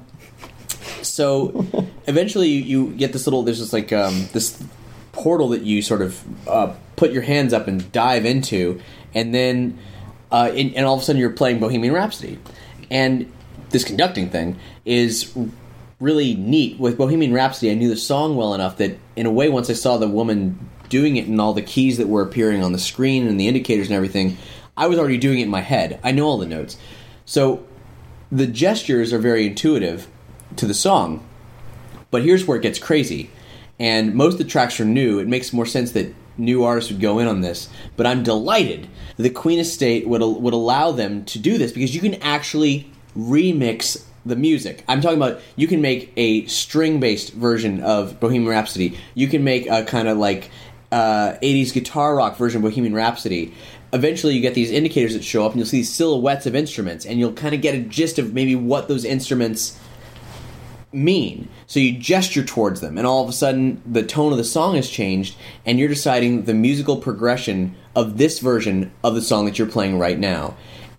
so (laughs) eventually you, you get this little there's this like um, this portal that you sort of uh, put your hands up and dive into and then uh, and, and all of a sudden you're playing bohemian rhapsody and this conducting thing is really neat with bohemian rhapsody i knew the song well enough that in a way once i saw the woman doing it and all the keys that were appearing on the screen and the indicators and everything i was already doing it in my head i know all the notes so the gestures are very intuitive to the song, but here's where it gets crazy. And most of the tracks are new. It makes more sense that new artists would go in on this. But I'm delighted the Queen Estate would would allow them to do this because you can actually remix the music. I'm talking about you can make a string based version of Bohemian Rhapsody. You can make a kind of like uh, 80s guitar rock version of Bohemian Rhapsody. Eventually, you get these indicators that show up, and you'll see silhouettes of instruments, and you'll kind of get a gist of maybe what those instruments mean. So you gesture towards them, and all of a sudden, the tone of the song has changed, and you're deciding the musical progression of this version of the song that you're playing right now.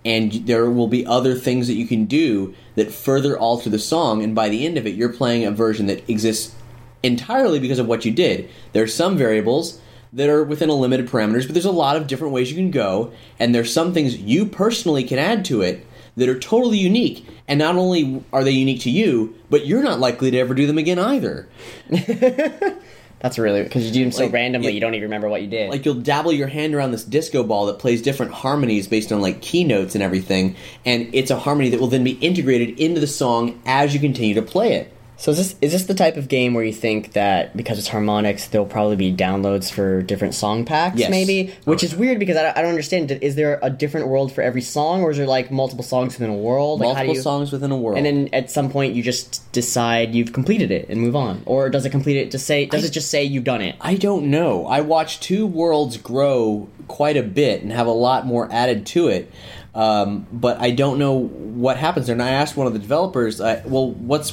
And there will be other things that you can do that further alter the song, and by the end of it, you're playing a version that exists entirely because of what you did. There are some variables that are within a limited parameters, but there's a lot of different ways you can go, and there's some things you personally can add to it that are totally unique. And not only are they unique to you, but you're not likely to ever do them again either. (laughs)
That's really because you do them so
Like,
randomly,
it-
you don't even remember what you did.
Like you'll dabble your hand around this disco ball that plays different harmonies based on like keynotes and everything, and it's a harmony that will then be integrated into the song as you continue to play it.
So is this is this the type of game where you think that because it's Harmonix, there'll probably be downloads for different song packs,
Yes.
maybe? Which is weird because I don't, I don't understand. Is there a different world for every song, or is there like multiple songs within a world? Like,
Multiple
you-
songs within a world.
And then at some point you just decide you've completed it and move on, or does it complete it to say? Does it just say you've done it?
I don't know. I watched two worlds grow quite a bit and have a lot more added to it. Um, but I don't know what happens there. And I asked one of the developers, uh, well, what's,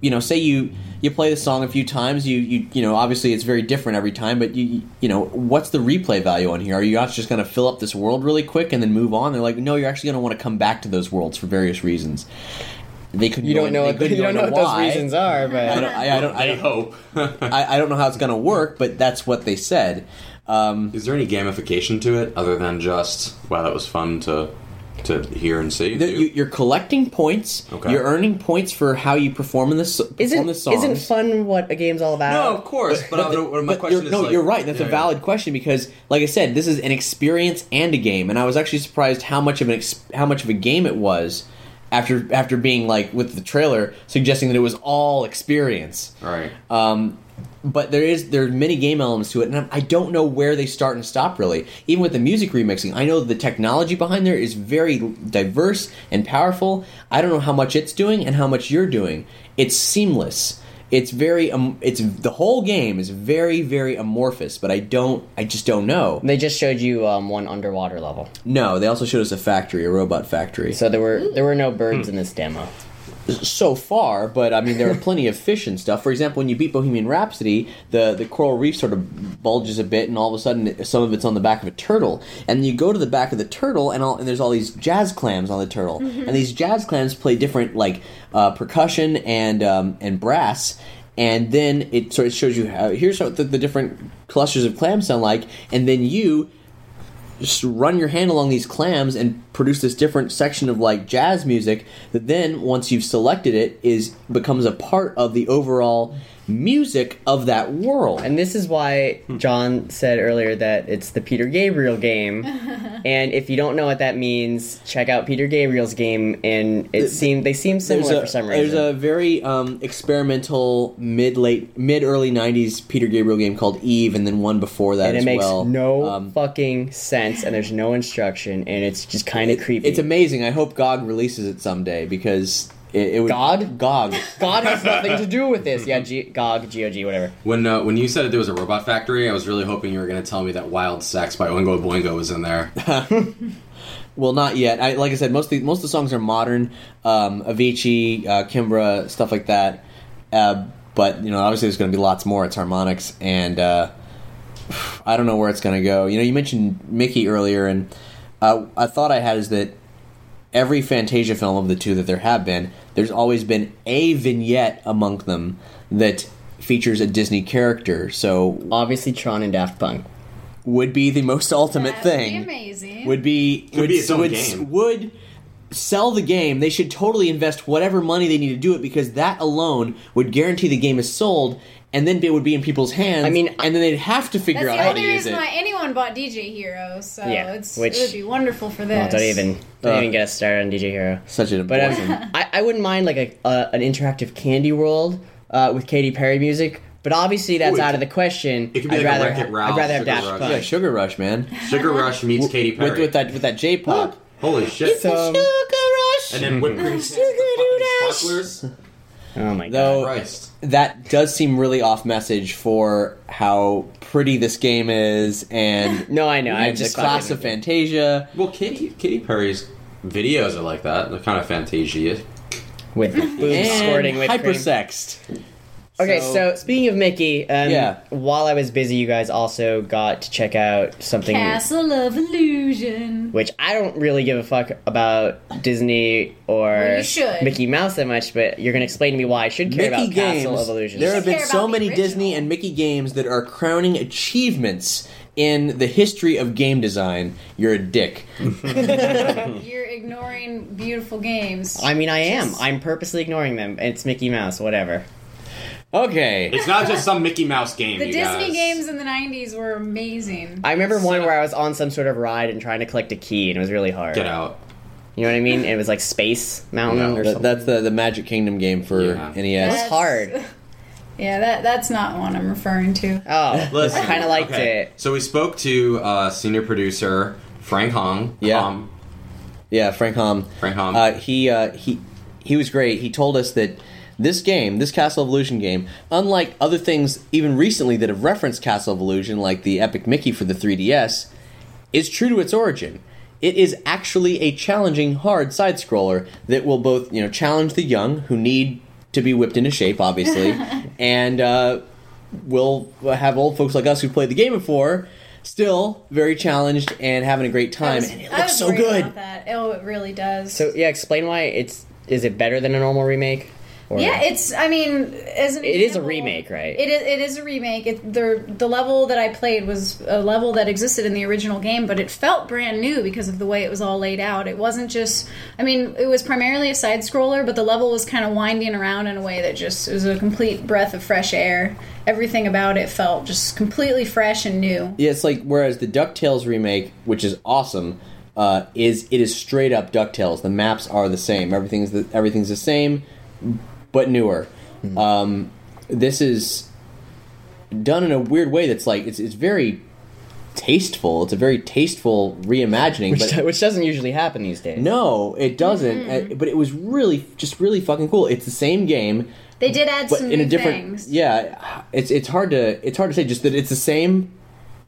you know, say you you play the song a few times, you you you know, obviously it's very different every time, but you you know, what's the replay value on here? Are you not just going to fill up this world really quick and then move on? They're like, no, you're actually going to want to come back to those worlds for various reasons. They couldn't.
You don't
in-
know what
couldn't
you don't know
into
what those
why.
reasons are, but I
don't. I, I don't. I
I
don't.
hope. (laughs)
I, I don't know how it's going to work, but that's what they said. Um,
Is there any gamification to it other than just wow, that was fun to to hear and see.
The- you, you're collecting points.
Okay.
You're earning points for how you perform in this. Perform
Isn't
the songs.
isn't fun what a game's all about?
no, of course, but, I'm-
the-
my
but
question
you're,
is
no,
like-
you're right. That's
Yeah,
a
yeah.
valid question because, like I said, this is an experience and a game, and I was actually surprised how much of an ex- how much of a game it was after after being like with the trailer suggesting that it was all experience.
Right.
Um, but there is there are many game elements to it, and I don't know where they start and stop. Really, even with the music remixing, I know the technology behind there is very diverse and powerful. I don't know how much it's doing and how much you're doing. It's seamless. It's very um, it's the whole game is very very amorphous, but I don't I just don't know.
They just showed you um, one underwater level,
No, they also showed us a factory, a robot factory.
so there were there were no birds in this demo.
So far, but I mean there are (laughs) plenty of fish and stuff. For example, when you beat Bohemian Rhapsody, the the coral reef sort of bulges a bit, and all of a sudden some of it's on the back of a turtle. And you go to the back of the turtle, and all and there's all these jazz clams on the turtle, and these jazz clams play different like uh, percussion and um, and brass. And then it sort of shows you how here's what the, the different clusters of clams sound like, and then you just run your hand along these clams and produce this different section of like jazz music that then once you've selected it is becomes a part of the overall music of that world
And this is why John said earlier that it's the Peter Gabriel game. (laughs) and if you don't know what that means, check out Peter Gabriel's game. And it seemed they seem similar
a,
for some reason.
there's a very um, experimental mid late mid early 90s peter gabriel game called eve and then one before that
and it
as
makes
well
no
Um,
fucking sense, and there's no instruction, and it's just kind of creepy.
it's amazing i hope gog releases it someday because it, it would
God?
gog
God has (laughs) nothing to do with this. Yeah, G- GOG, GOG, whatever.
When uh, when you said that there was a robot factory, I was really hoping you were going to tell me that Wild Sex by Oingo Boingo was in there. (laughs)
Well, not yet. I, like I said, most of the, most of the songs are modern, um, Avicii, uh, Kimbra, stuff like that. Uh, but you know, obviously, there's going to be lots more. It's Harmonix, and uh, (sighs) I don't know where it's going to go. You know, you mentioned Mickey earlier, and uh, a thought I had is that every Fantasia film of the two that there have been, there's always been a vignette among them that features a Disney character. So
Obviously, Tron and Daft Punk.
would be the most ultimate
That would be
thing
amazing.
would be
Could
would,
be its own
would,
game.
would sell the game. They should totally invest whatever money they need to do it because that alone would guarantee the game is sold, and then it would be in people's hands.
I mean,
and then they'd have to figure
That's
out
the
how to
only
use
reason
it.
why anyone bought DJ Hero, so
Yeah,
it's,
which-
it would be wonderful for this.
Well, don't even don't
Uh,
even get us started on DJ Hero.
Such an
But
abortion.
um, I, I wouldn't mind like a, a an interactive Candy World uh, with Katy Perry music. But obviously, that's
Ooh, it
out of the question.
it could be
I'd
like a
rather
Wreck-It Ralph,
I'd rather have
Sugar
Daft
Rush.
Punk.
yeah, Sugar Rush, man.
Sugar Rush meets Katy Perry.
With, with that with that J pop.
Holy shit!
So-
Sugar Rush.
and then whipped cream (laughs)
Sugar Doodash.
sparklers.
Oh my god!
Though
Christ.
That does seem really off message for how pretty this game is, and (laughs)
No, I know. I
and the
just
class of Fantasia.
Well, Katy Katy Perry's videos are like that. They're kind of Fantasia.
with boobs
and
squirting with cream.
Hypersexed.
Okay,
So-
so, speaking of Mickey, um,
Yeah.
while I was busy, you guys also got to check out something
Castle of Illusion.
which I don't really give a fuck about Disney or
Well.
Mickey Mouse that much, but you're going to explain to me why I should care
Mickey
about
games.
Castle of Illusion.
There have been so many
original.
Disney and Mickey games that are crowning achievements in the history of game design. You're a dick. (laughs)
You're ignoring beautiful games.
I mean, I am. I'm purposely ignoring them. It's Mickey Mouse, whatever.
Okay.
It's not just some Mickey Mouse game.
the
you
Disney
guys.
games in the '90s were amazing.
I remember one where I was on some sort of ride and trying to collect a key, and it was really hard.
Get out.
You know what I mean? it was like Space Mountain
No,
or
That-
something.
that's the the Magic Kingdom game for
Yeah.
NES.
That's hard. (laughs)
Yeah, that that's not one I'm referring to.
Oh,
Listen,
I kind of liked
okay.
it.
So we spoke to uh, senior producer Frank Hong.
Yeah.
Hom.
Yeah, Frank Hom.
Frank Hom.
Uh, he uh, he he was great. He told us that this game, this Castle of Illusion game, unlike other things even recently that have referenced Castle of Illusion, like the Epic Mickey for the 3DS, is true to its origin. It is actually a challenging, hard side scroller that will both you know challenge the young who need to be whipped into shape, obviously, (laughs) and uh, will have old folks like us who played the game before still very challenged and having a great time.
was-
and it looks
was
so good.
About that. Oh, it really does.
So yeah, explain why it's. Is it better than a normal remake? Or-
Yeah, it's. I mean, as an
It is a remake, right?
It is. It is a remake. It, the the level that I played was a level that existed in the original game, but it felt brand new because of the way it was all laid out. It wasn't just. I mean, it was primarily a side scroller, but the level was kind of winding around in a way that just it was a complete breath of fresh air. Everything about it felt just completely fresh and new.
Yeah, it's like whereas the Ducktales remake, which is awesome, uh, is it is straight up Ducktales. The maps are the same. Everything's the, everything's the same, but newer. Um, this is done in a weird way. That's like it's it's very tasteful. It's a very tasteful reimagining.
which,
but
which doesn't usually happen these days.
no, it doesn't. Uh, but it was really just really fucking cool. It's the same game,
They did add
but
some
in
new
a different.
things.
Yeah, it's it's hard to it's hard to say. Just that it's the same,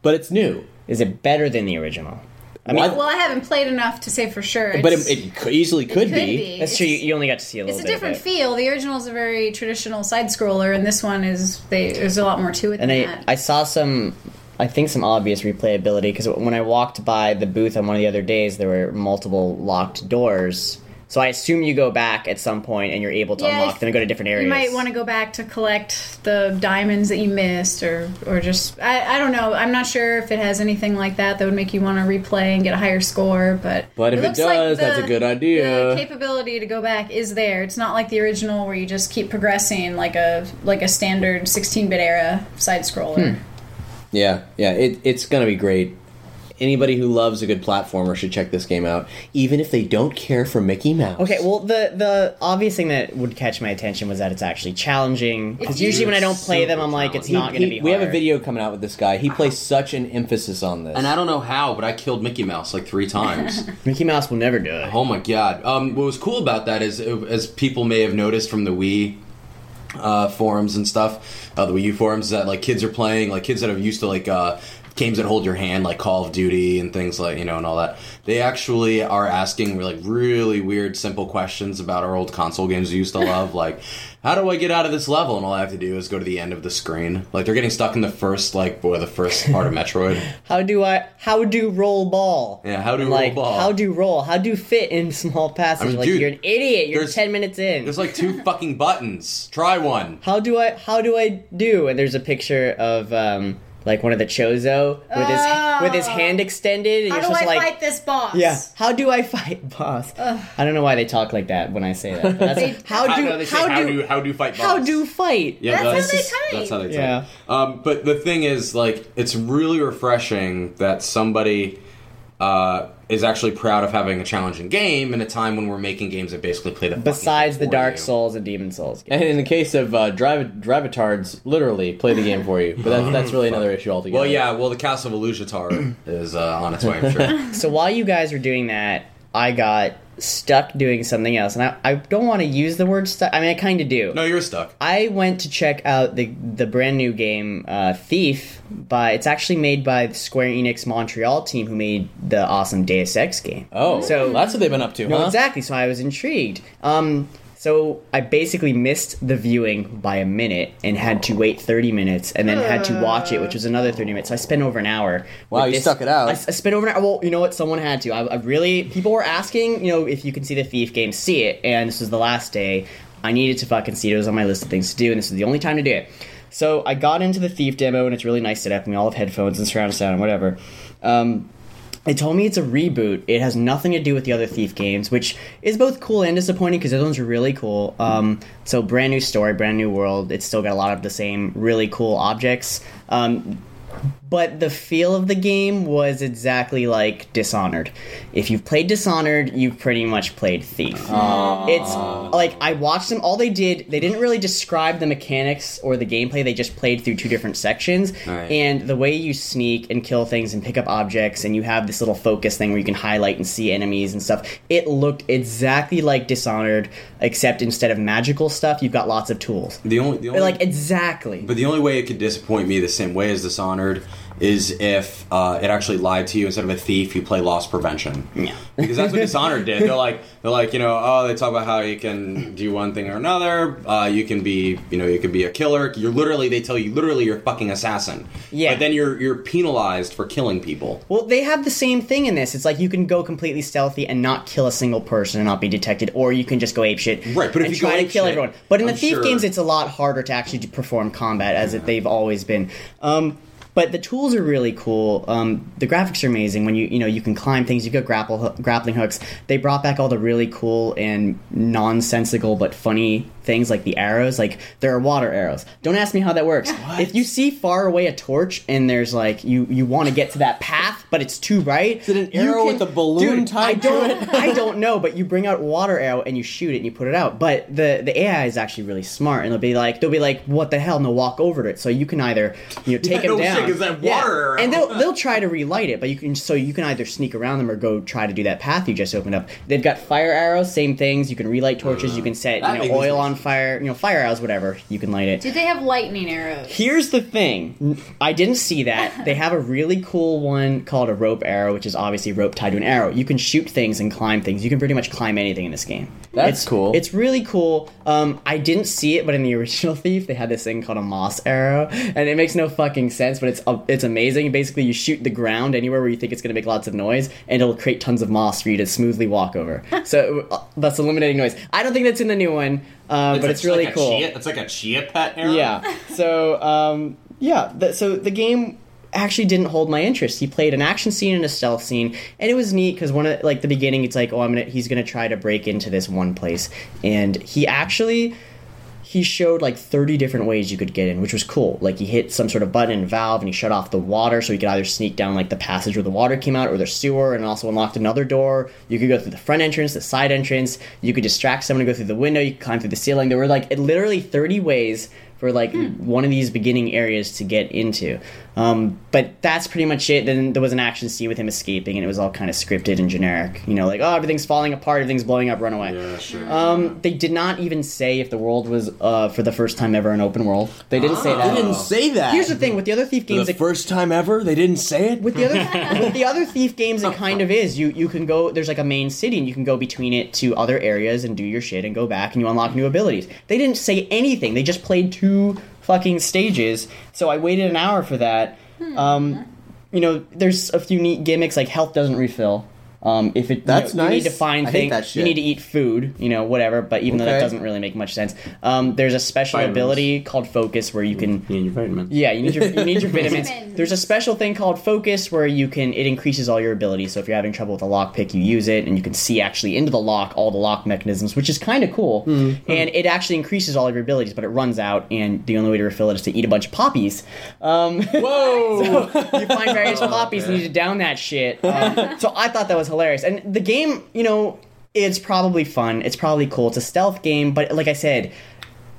but it's new.
Is it better than the original? I
Well,
mean,
Well, I haven't played enough to say for sure.
but it, it easily could,
could
be.
be.
that's true. You, you only got to see a little
It's a
bit.
different
of it.
feel. The original is a very traditional side scroller, and this one is they, there's a lot more to it
And
than
I,
that.
I saw some, I think some obvious replayability because when I walked by the booth on one of the other days, there were multiple locked doors. So I assume you go back at some point and you're able to
Yeah,
unlock
if-
them and go to different areas.
you might want to go back to collect the diamonds that you missed, or or just I, I don't know. I'm not sure if it has anything like that that would make you want to replay and get a higher score. But
But if it
looks like
does, that's a good idea.
The capability to go back is there. It's not like the original where you just keep progressing like a like a standard 16-bit era side scroller.
Hmm. Yeah, yeah, it, it's gonna be great. Anybody who loves a good platformer should check this game out, even if they don't care for Mickey Mouse.
Okay, well, the the obvious thing that would catch my attention was that it's actually challenging. Because usually when I don't play them, I'm like, it's
He-
not going to
he-
be.
we have a
hard.
video coming out with this guy. He plays such an emphasis on this.
And I don't know how, but I killed Mickey Mouse like three times. (laughs)
Mickey Mouse will never do it.
oh my god! Um, what was cool about that is, uh, as people may have noticed from the Wii uh, forums and stuff, uh, the Wii U forums, that like kids are playing, like kids that are used to like uh, games that hold your hand, like Call of Duty and things like you know and all that. They actually are asking like really weird, simple questions about our old console games we used to love, (laughs) like. How do I get out of this level? And all I have to do is go to the end of the screen. Like they're getting stuck in the first, like, boy, the first part of (laughs) Metroid.
How do I? How do roll ball?
Yeah, how do
like,
roll ball?
How do roll? How do fit in small passages?
I mean,
like
dude,
you're an idiot. You're ten minutes in.
There's like two (laughs) fucking buttons. Try one.
how do I? How do I do? And there's a picture of um like one of the Chozo with his with his hand extended. And
How
you're
do I
supposed to like.
fight this boss?
Yeah. How do I fight (laughs) boss? I don't know why they talk like that when I say that. That's
They- (laughs)
how do
no, they say,
how, do,
how do fight boss?
how do fight?
Yeah,
That's how they
just-
type.
That's how they type.
Yeah.
Um, but the thing is, like, it's really refreshing that somebody uh, is actually proud of having a challenging game in a time when we're making games that basically play the fucking
Besides the
for
Dark
you.
Souls and Demon Souls.
and in the case of uh, Drive Drivatards, literally play the game for you. But that's, that's really (laughs) another issue altogether.
Well, yeah. Well, the Castle of Illusitar is uh, on its way. I'm sure. (laughs)
So while you guys were doing that, I got stuck doing something else, and I, I don't want to use the word stuck. I mean, I kind of do.
no, you're stuck.
I went to check out the the brand new game uh, Thief. but it's actually made by the Square Enix Montreal team who made the awesome Deus Ex game.
Oh,
So-
that's what they've been up to,
No,
huh?
exactly. So I was intrigued. Um, so I basically missed the viewing by a minute and had to wait 30 minutes and then had to watch it, which was another 30 minutes. So I spent over an hour.
Wow, you stuck it out.
I, I spent over an hour. Well, you know what? Someone had to. I, I really. People were asking, you know, if you can see the Thief game, see it. And this was the last day. I needed to fucking see it. It was on my list of things to do, and this was the only time to do it. So I got into the Thief demo, and it's really nice setup, and we all have headphones and surround sound and whatever. Um, they told me it's a reboot. It has nothing to do with the other Thief games, which is both cool and disappointing because those ones are really cool. Um, so brand new story, brand new world. It's still got a lot of the same really cool objects. Um, but the feel of the game was exactly like Dishonored. If you've played Dishonored, you've pretty much played Thief. It's like I watched them. All they did, they didn't really describe the mechanics or the gameplay. They just played through two different sections,
Right.
and the way you sneak and kill things and pick up objects, and you have this little focus thing where you can highlight and see enemies and stuff. It looked exactly like Dishonored, except instead of magical stuff, you've got lots of tools.
The only, the only
Like exactly.
But the only way it could disappoint me the same way as Dishonored Dishonored is if uh, it actually lied to you instead of a thief, you play loss prevention.
Yeah.
because that's what Dishonored did. They're like, they're like, you know, oh, they talk about how you can do one thing or another. Uh, you can be, you know, you can be a killer. You're literally, they tell you, literally, you're a fucking assassin.
Yeah.
But then you're you're penalized for killing people.
Well, they have the same thing in this. It's like you can go completely stealthy and not kill a single person and not be detected, or you can just go apeshit
Right, but if
and
you go
try to kill
apeshit,
everyone. But in the
I'm
Thief
sure-
games, it's a lot harder to actually perform combat, as it, they've always been. Um, but the tools are really cool. Um, the graphics are amazing. When you you know you can climb things, you got grapple grappling hooks. They brought back all the really cool and nonsensical but funny things like the arrows. Like there are water arrows. Don't ask me how that works. If you see far away a torch and there's like you you want to get to that path, but it's too bright. Is
it an arrow with a balloon tied
I don't,
it? (laughs)
I don't know, but you bring out water arrow and you shoot it and you put it out. But the the AI is actually really smart, and they'll be like they'll be like, "What the hell?" and they'll walk over to it. So you can either you know (laughs) take
Yeah,
them
no
down,
'cause that water arrow.
and they'll they'll try to relight it, but you can so you can either sneak around them or go try to do that path you just opened up. They've got fire arrows, same things. You can relight torches. Uh, you can set you know oil
sense.
On fire, you know fire arrows, whatever. You can light it.
Do they have lightning arrows?
Here's the thing. I didn't see that. (laughs) They have a really cool one called a rope arrow, which is obviously rope tied to an arrow. You can shoot things and climb things. You can pretty much climb anything in this game.
That's
it's,
cool.
It's really cool. Um, I didn't see it, but in the (laughs) original Thief, they had this thing called a moss arrow, and it makes no fucking sense, but it's uh, it's amazing. Basically, you shoot the ground anywhere where you think it's going to make lots of noise, and it'll create tons of moss for you to smoothly walk over. (laughs) so uh, that's eliminating noise. I don't think that's in the new one, uh, but it's really
like
cool.
Chia, it's like a chia pet arrow.
Yeah. So, um, yeah. The, so the game actually didn't hold my interest. He played an action scene and a stealth scene, and it was neat because one of like the beginning, it's like, oh, I'm gonna he's gonna try to break into this one place, and he actually he showed like 30 different ways you could get in, which was cool. Like he hit some sort of button and valve and he shut off the water so he could either sneak down like the passage where the water came out or the sewer and also unlocked another door. You could go through the front entrance, the side entrance. You could distract someone to go through the window. You could climb through the ceiling. There were like literally 30 ways for like hmm. one of these beginning areas to get into. Um, but that's pretty much it. Then there was an action scene with him escaping, and it was all kind of scripted and generic. You know, like oh, everything's falling apart, everything's blowing up, run away.
Yeah, sure.
Um, they did not even say if the world was uh, for the first time ever an open world. They didn't say that.
They didn't say that.
Here's the thing with the other Thief
For
games.
the
it-
first time ever, they didn't say it.
with the other (laughs) with the other Thief games, it kind of is. You you can go. There's like a main city, and you can go between it to other areas and do your shit and go back, and you unlock new abilities. They didn't say anything. They just played two fucking stages. So I waited an hour for that. Um, you know, there's a few neat gimmicks like health doesn't refill. Um, if it you
That's
know, you need to find
I
things, you need to eat food, you know, whatever. But even though that doesn't really make much sense, um, there's a special
Vitamins.
ability called Focus where you can
You need your vitamins.
yeah, you need your you need your vitamins. (laughs)
Vitamins.
There's a special thing called focus where you can it increases all your abilities. So if you're having trouble with a lock pick, you use it and you can see actually into the lock all the lock mechanisms, which is kind of cool.
Mm-hmm.
And it actually increases all of your abilities, but it runs out, and the only way to refill it is to eat a bunch of poppies. Um, (laughs)
Whoa!
you find various (laughs) poppies and you need to down that shit. Um, so I thought that was hilarious. And the game, you know, it's probably fun. It's probably cool. It's a stealth game, but like I said,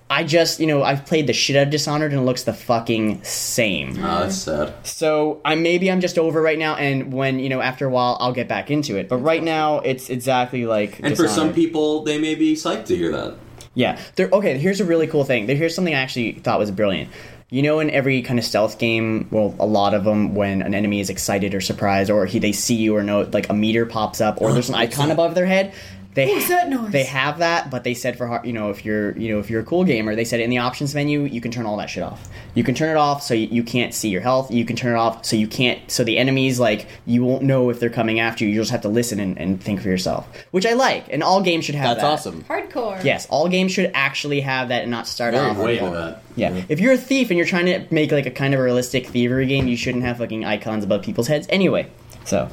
I just, you know, I've played the shit out of Dishonored and it looks the fucking same.
Oh, that's sad.
So I maybe I'm just over right now, and when you know after a while I'll get back into it. But right now it's exactly like.
And for some people, they may be psyched to hear that.
Yeah. they're okay, here's a really cool thing. Here's something I actually thought was brilliant. You know, in every kind of stealth game, well, a lot of them, when an enemy is excited or surprised, or he, they see you or know, like a meter pops up, or oh, there's an icon above their head. They
What's that noise?
they have that, but they said for har- you know if you're you know if you're a cool gamer, they said in the options menu you can turn all that shit off. You can turn it off so you, you can't see your health. You can turn it off so you can't so the enemies like you won't know if they're coming after you. You just have to listen and, and think for yourself, which I like. And all games should have
That's
that.
awesome.
Hardcore.
Yes, all games should actually have that and not start
Very
off.
Way
hardcore.
into that.
Yeah, if you're a thief and you're trying to make like a kind of a realistic thievery game, you shouldn't have fucking icons above people's heads anyway. So,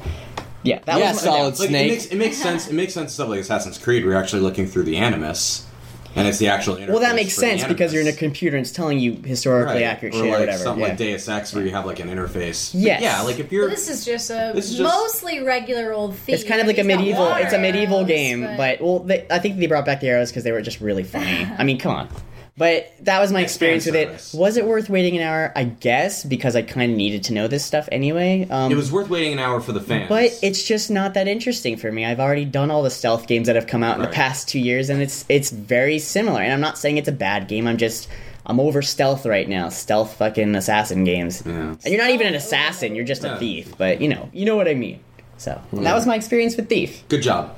yeah, that
Yeah,
was
solid
Like,
Snake.
It makes, it makes sense. It makes sense. Stuff like Assassin's Creed, where you're actually looking through the Animus, and it's the actual.
Well, that makes
for
sense because you're in a computer and it's telling you historically
Right.
accurate
or
shit
like
or whatever.
Something
yeah.
like Deus Ex, where you have like an interface. But yeah, like if you're.
Well, this is just a
is just-
mostly regular old thief.
it's kind of like a medieval.
water
It's a medieval
arrows,
game, but, well, they, I think they brought back the arrows because they were just really funny. (laughs) I mean, come on. But that was my experience with it. Was it worth waiting an hour? I guess because I kind of needed to know this stuff anyway. Um,
it was worth waiting an hour for the fans.
But it's just not that interesting for me. I've already done all the stealth games that have come out in the past two years, and it's it's very similar. And I'm not saying it's a bad game. I'm just I'm over stealth right now. Stealth fucking assassin games.
Yeah.
And you're not even an assassin. You're just a
Yeah.
thief. But you know, you know what I mean. So that was my experience with Thief.
Good job.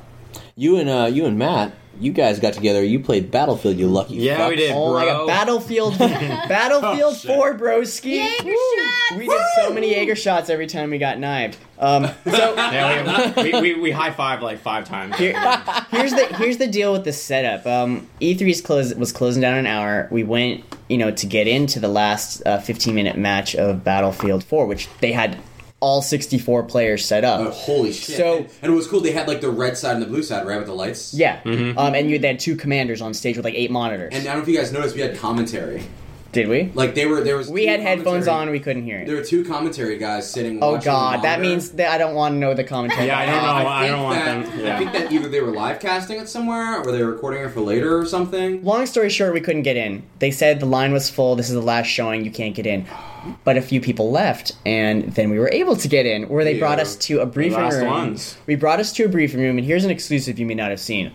You and uh, you and Matt, you guys got together. You played Battlefield. You lucky.
Yeah, we did.
Oh my
bro.
god, Battlefield, (laughs) Battlefield
Oh, shit.
Four, broski.
Jaeger shots!
We did so many Jaeger shots every time we got knived. Um, so (laughs)
Yeah, we, we, we, we high five like five times.
Here- here's the here's the deal with the setup. Um, E3's close was closing down an hour. We went, you know, to get into the last uh, 15 minute match of Battlefield 4, which they had all 64 players set up.
Oh, holy shit!
So-
and, and it was cool. They had like the red side and the blue side, right, with the lights.
Yeah, um, and you had two commanders on stage with like eight monitors.
And I don't know if you guys noticed, we had commentary.
Did we?
Like they were there was.
We had headphones on. We couldn't hear
There
it.
were two commentary guys sitting.
Oh
watching the
God, that means that I don't want to know the commentary.
Yeah, I don't know. I
think
don't want
that,
them- yeah.
I think that either they were live casting it somewhere or they were recording it for later or something.
Long story short, we couldn't get in. They said the line was full. This is the last showing. You can't get in. But a few people left, and then we were able to get in. Where they brought us to a briefing
last
room.
ones.
We brought us to a briefing room, and here's an exclusive you may not have seen.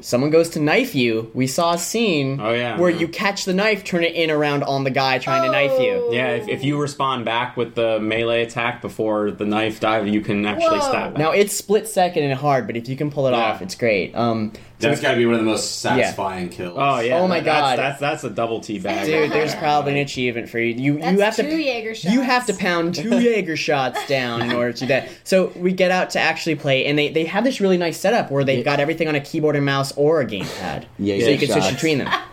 Someone goes to knife you. We saw a scene
Oh, yeah.
where you catch the knife, turn it in around on the guy trying to knife you.
Yeah, if, if you respond back with the melee attack before the knife dive, you can actually
Whoa.
stab.
Now it's split second and hard, but if you can pull it
Yeah.
off, it's great. Um,
That's got to be one of the most satisfying kills.
Oh yeah.
Oh, my
that- that's-
God.
That's that's a double T bag.
Dude, there's probably an achievement for you. You
That's
you have to
two Jaeger
You have to pound two (laughs) Jaeger shots down in order to do that. So we get out to actually play, and they they have this really nice setup where they've got everything on a keyboard and mouse or a gamepad,
Jaeger
so you can switch between them. (laughs)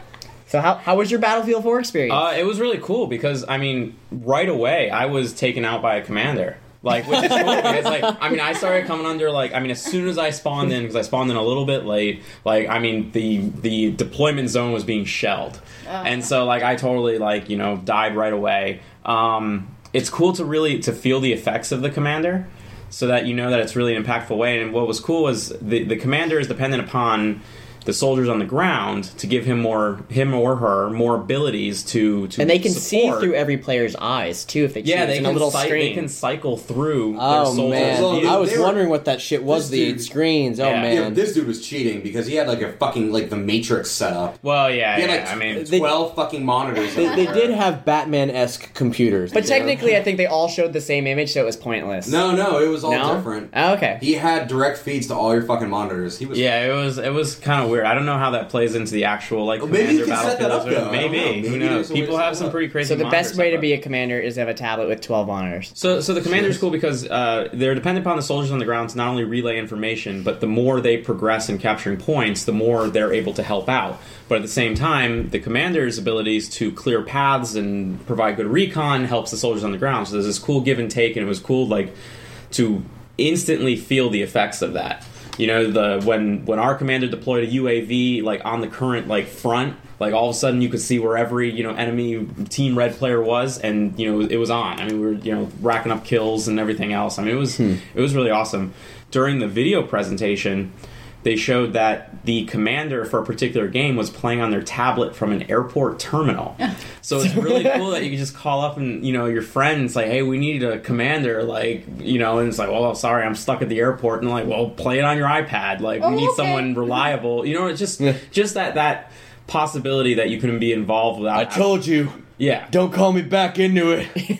So how how was your Battlefield 4 experience?
Uh, it was really cool because I mean, right away I was taken out by a commander. Like, which is cool. because, like, I mean, I started coming under like, I mean, as soon as I spawned in, because I spawned in a little bit late. Like, I mean, the the deployment zone was being shelled, and so like, I totally like, you know, died right away. Um, it's cool to really to feel the effects of the commander, so that you know that it's really an impactful way. And what was cool was the the commander is dependent upon the soldiers on the ground to give him more him or her more abilities to to
and they can see through every player's eyes too if they
yeah they
in
can
a little
cy-
screen.
they can cycle through their
Oh
soldiers.
man,
Well,
I was
they were-
wondering what that shit was. The
dude-
screens. Oh
Yeah.
Yeah,
man,
this dude was cheating because he had like a fucking like the Matrix set up.
well yeah,
He had
yeah
like
I mean
They-
twelve fucking monitors.
they, they did have Batman esque computers.
but
you know?
technically, I think they all showed the same image, so it was pointless.
No, no, it was all
No?
different.
Oh, okay.
He had direct feeds to all your fucking monitors. He was
yeah it was it was kind of weird I don't know how that plays into the actual like
Well, maybe you
commander
can set that up, though. I
maybe who knows
there's a way
people have some
up.
pretty crazy
So the best way to be a commander is to have a tablet with 12 monitors.
So, so the commander is cool because uh, they're dependent upon the soldiers on the ground to not only relay information, but the more they progress in capturing points, the more they're able to help out. But at the same time, the commander's abilities to clear paths and provide good recon helps the soldiers on the ground. So there's this cool give and take, and it was cool like to instantly feel the effects of that. You know, the when when our commander deployed a UAV like on the current like front, like all of a sudden you could see where every you know enemy team red player was, and you know it was on. I mean, we were you know racking up kills and everything else. I mean, it was hmm. it was really awesome. During the video presentation, they showed that the commander for a particular game was playing on their tablet from an airport terminal. (laughs) so it's really cool that you can just call up and you know your friends and say, "Hey, we need a commander," like you know, and it's like, "Well, sorry, I'm stuck at the airport," and like, "Well, play it on your iPad." Like, we
Oh,
need
okay.
someone (laughs) reliable. You know, it's just just that that possibility that you can be involved without.
I told you,
yeah.
don't call me back into it. (laughs)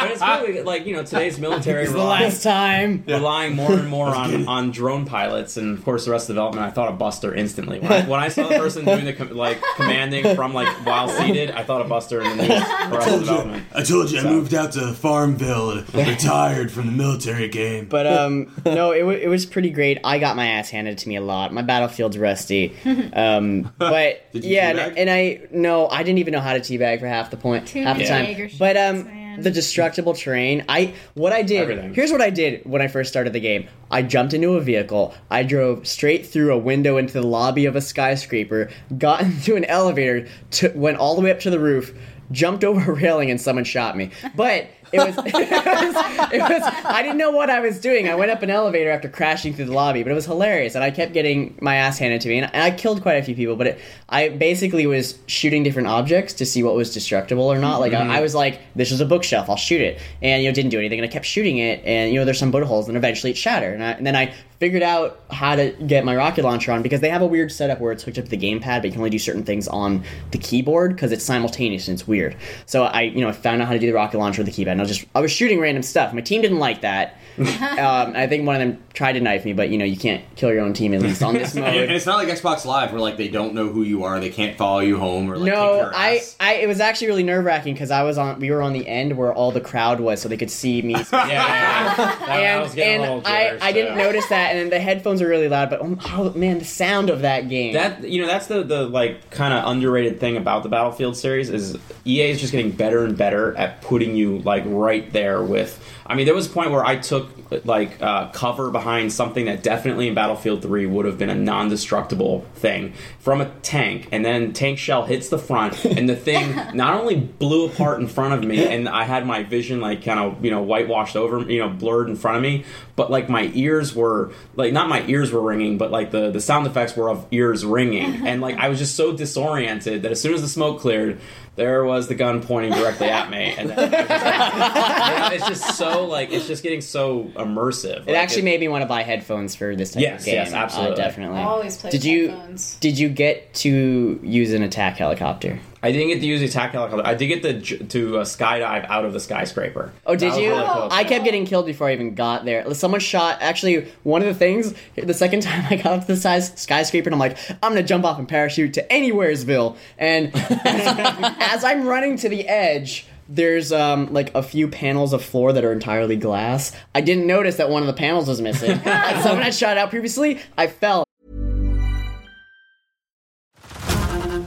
But it's really like you know today's military
It's the
relies-
last time. (laughs)
relying more and more (laughs) on, on drone pilots and of course the rest of the development i thought of buster instantly when I, when I saw the person doing the com- like commanding from like while seated i thought of buster and the news for rest of the development
I told you I moved out to Farmville, retired from the military game.
But um, no, it, wa it was pretty great. I got my ass handed to me a lot. My battlefield's rusty. Um, but
Did you
yeah, and, and I no, I didn't even know how to teabag for half the point,
Too
half the time.
Jaeger
but um,
man.
the destructible terrain. I what I did.
Everything.
Here's what I did when I first started the game. I jumped into a vehicle. I drove straight through a window into the lobby of a skyscraper. Got (laughs) into an elevator. To, went all the way up to the roof. Jumped over a railing and someone shot me. But it was, (laughs) it was, it was, I didn't know what I was doing. I went up an elevator after crashing through the lobby, but it was hilarious, and I kept getting my ass handed to me, and I killed quite a few people. But it, I basically was shooting different objects to see what was destructible or not. Like I, I mm-hmm. was like, this is a bookshelf, I'll shoot it, and you know it didn't do anything, and I kept shooting it, and you know there's some bullet holes, and eventually it shattered, and, I, and then I figured out how to get my rocket launcher on because they have a weird setup where it's hooked up to the gamepad, but you can only do certain things on the keyboard because it's simultaneous and it's weird. So I, you know, found out how to do the rocket launcher with the keypad. And I was just, I was shooting random stuff. My team didn't like that. (laughs) um, I think one of them tried to knife me, but you know, you can't kill your own team at least on this (laughs)
And it's not like Xbox Live where like they don't know who you are, they can't follow you home or like kick
No,
your
I,
ass.
I, it was actually really nerve wracking because I was on, we were on the end where all the crowd was, so they could see me. (laughs)
Yeah, yeah, yeah. That- I
and
was getting a
and I,
jealous,
I didn't notice that, and then the headphones were really loud. But oh, oh, man, the sound of that game.
That you know, that's the the like kind of underrated thing about the Battlefield series is EA is just getting better and better at putting you like right there with. I mean, there was a point where I took like uh, cover behind something that definitely in Battlefield 3 would have been a non-destructible thing from a tank, and then tank shell hits the front, and the thing (laughs) not only blew apart in front of me, and I had my vision like kind of you know whitewashed over, you know, blurred in front of me, but like my ears were like not my ears were ringing, but like the the sound effects were of ears ringing, and like I was just so disoriented that as soon as the smoke cleared. There was the gun pointing directly at me, and then I was just- (laughs) it's just so like it's just getting so immersive.
it actually made me want to buy headphones for this type
Yes,
of game.
yes, absolutely.
Uh, definitely.
I always play
Did
with
you
headphones.
did you get to use an attack helicopter?
I didn't get to use the attack helicopter. I did get to j- to uh, skydive out of the skyscraper.
Oh, did
That was
you?
really close.
I kept getting killed before I even got there. Someone shot. Actually, one of the things. The second (laughs) time I got up to the size skyscraper, and I'm like, I'm gonna jump off and parachute to anywheresville. And as, (laughs) as I'm running to the edge. There's um like a few panels of floor that are entirely glass. I didn't notice that one of the panels was missing. (laughs) Someone had shot out previously. I fell.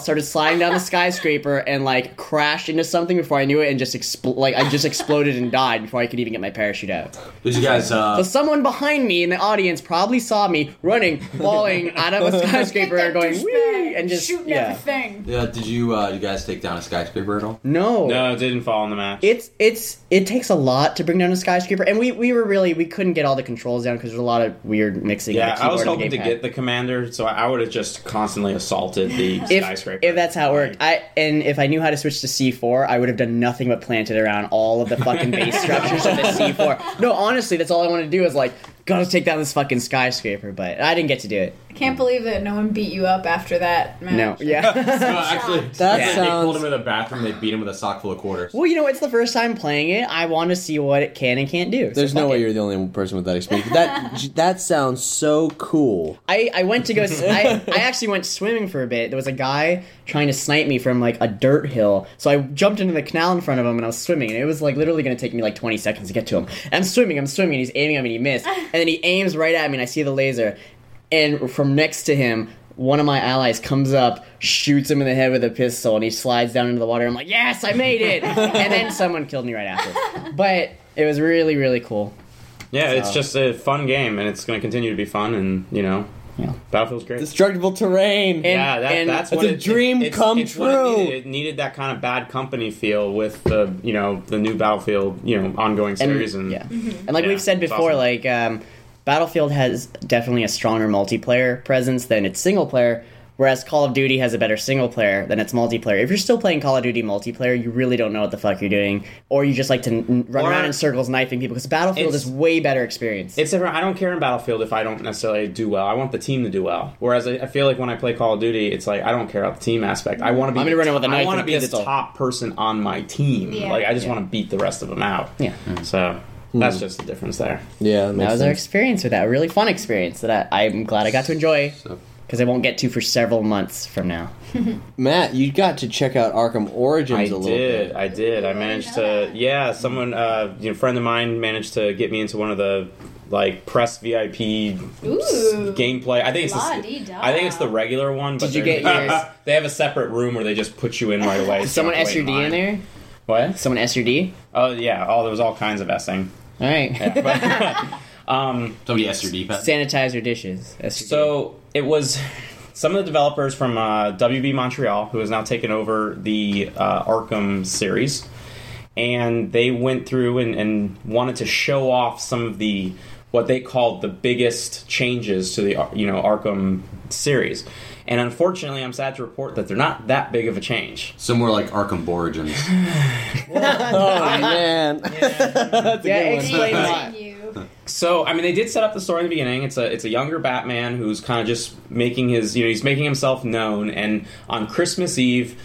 started sliding down the (laughs) skyscraper and like crashed into something before I knew it and just expl- like I just exploded and died before I could even get my parachute out.
Did you guys? Uh,
So someone behind me in the audience probably saw me running, falling out of a (laughs) skyscraper,
That
going wee, and just
shooting
yeah.
everything.
yeah, did you? Uh, you guys take down a skyscraper at all?
No,
No, it didn't fall in the match.
it's it's it takes a lot to bring down a skyscraper, and we we were really we couldn't get all the controls down because there's a lot of weird mixing.
yeah,
the
I was hoping to get the commander, so I would have just constantly assaulted the
if,
skyscraper.
If that's how it worked. I and if I knew how to switch to C4, I would have done nothing but planted around all of the fucking base structures of the C4. No, honestly, that's all I wanted to do is like gotta take down this fucking skyscraper, but I didn't get to do it.
I can't believe that no one beat you up after that match.
No, yeah. (laughs)
No, actually,
That
they
sounds-
pulled him in the bathroom. They beat him with a sock full of quarters.
well, you know, it's the first time playing it. I want to see what it can and can't do. so
There's no way
it.
you're the only person with that experience. That (laughs) that sounds so cool.
I, I went to go. s- I, (laughs) I actually went swimming for a bit. There was a guy trying to snipe me from like a dirt hill, so I jumped into the canal in front of him and I was swimming, and it was like literally going to take me like 20 seconds to get to him. And I'm swimming, I'm swimming, and he's aiming at me, and he missed, and then he aims right at me, and I see the laser, and from next to him. One of my allies comes up, shoots him in the head with a pistol, and he slides down into the water. I'm like, "Yes, I made it!" (laughs) and then someone killed me right after. But it was really, really cool.
yeah, it's just a fun game, and it's going to continue to be fun, and you know,
Yeah.
Battlefield's great.
Destructible terrain.
And-
yeah, that,
and-
that's
It's a
it,
dream
it's,
come
it's what it
true.
needed. It needed that kind of bad company feel with the you know the new Battlefield you know ongoing series and,
yeah, and like
Yeah,
we've said before,
awesome.
like um, Battlefield has definitely a stronger multiplayer presence than its single player. Whereas Call of Duty has a better single player than its multiplayer. If you're still playing Call of Duty multiplayer, you really don't know what the fuck you're doing, or you just like to n- run
Or-
around in circles knifing people. Because Battlefield is way better experience.
It's different. I don't care in Battlefield if I don't necessarily do well. I want the team to do well. Whereas I, I feel like when I play Call of Duty, it's like I don't care about the team aspect. I want to be.
I'm gonna run in with a
I
knife
want to be the top person on my team.
Yeah.
Like I just
Yeah.
want to beat the rest of them out.
Yeah.
So That's just the difference there.
Yeah, that,
That
makes
was our experience with that. A really fun experience that I, I'm glad I got to enjoy because I won't get to for several months from now. (laughs)
Matt, you got to check out Arkham Origins
I
a little
did.
bit.
I did. I managed to. Yeah, someone, uh, you know, friend of mine managed to get me into one of the like press VIP
Ooh.
gameplay. I think it's.
La-dee-da.
I think it's the regular one. But
Did you
they're-
get yours? (laughs)
They have a separate room where they just put you in right away. (laughs)
Someone
you
S your D in there?
What?
Someone S your D?
Oh yeah. Oh, there was all kinds of S'ing.
All right. (laughs) (laughs)
Um,
Somebody S your D pad.
Sanitize your dishes. S.
So it was (laughs) some of the developers from uh, WB Montreal who has now taken over the uh, Arkham series, and they went through and, and wanted to show off some of the what they called the biggest changes to the you know Arkham series. And unfortunately, I'm sad to report that they're not that big of a change.
Somewhere like Arkham Origins. (laughs)
Oh, oh man, that's a
Yeah,
good one.
explain (laughs) why.
You.
So, I mean, they did set up the story in the beginning. It's a it's a younger Batman who's kind of just making his you know he's making himself known. And on Christmas Eve,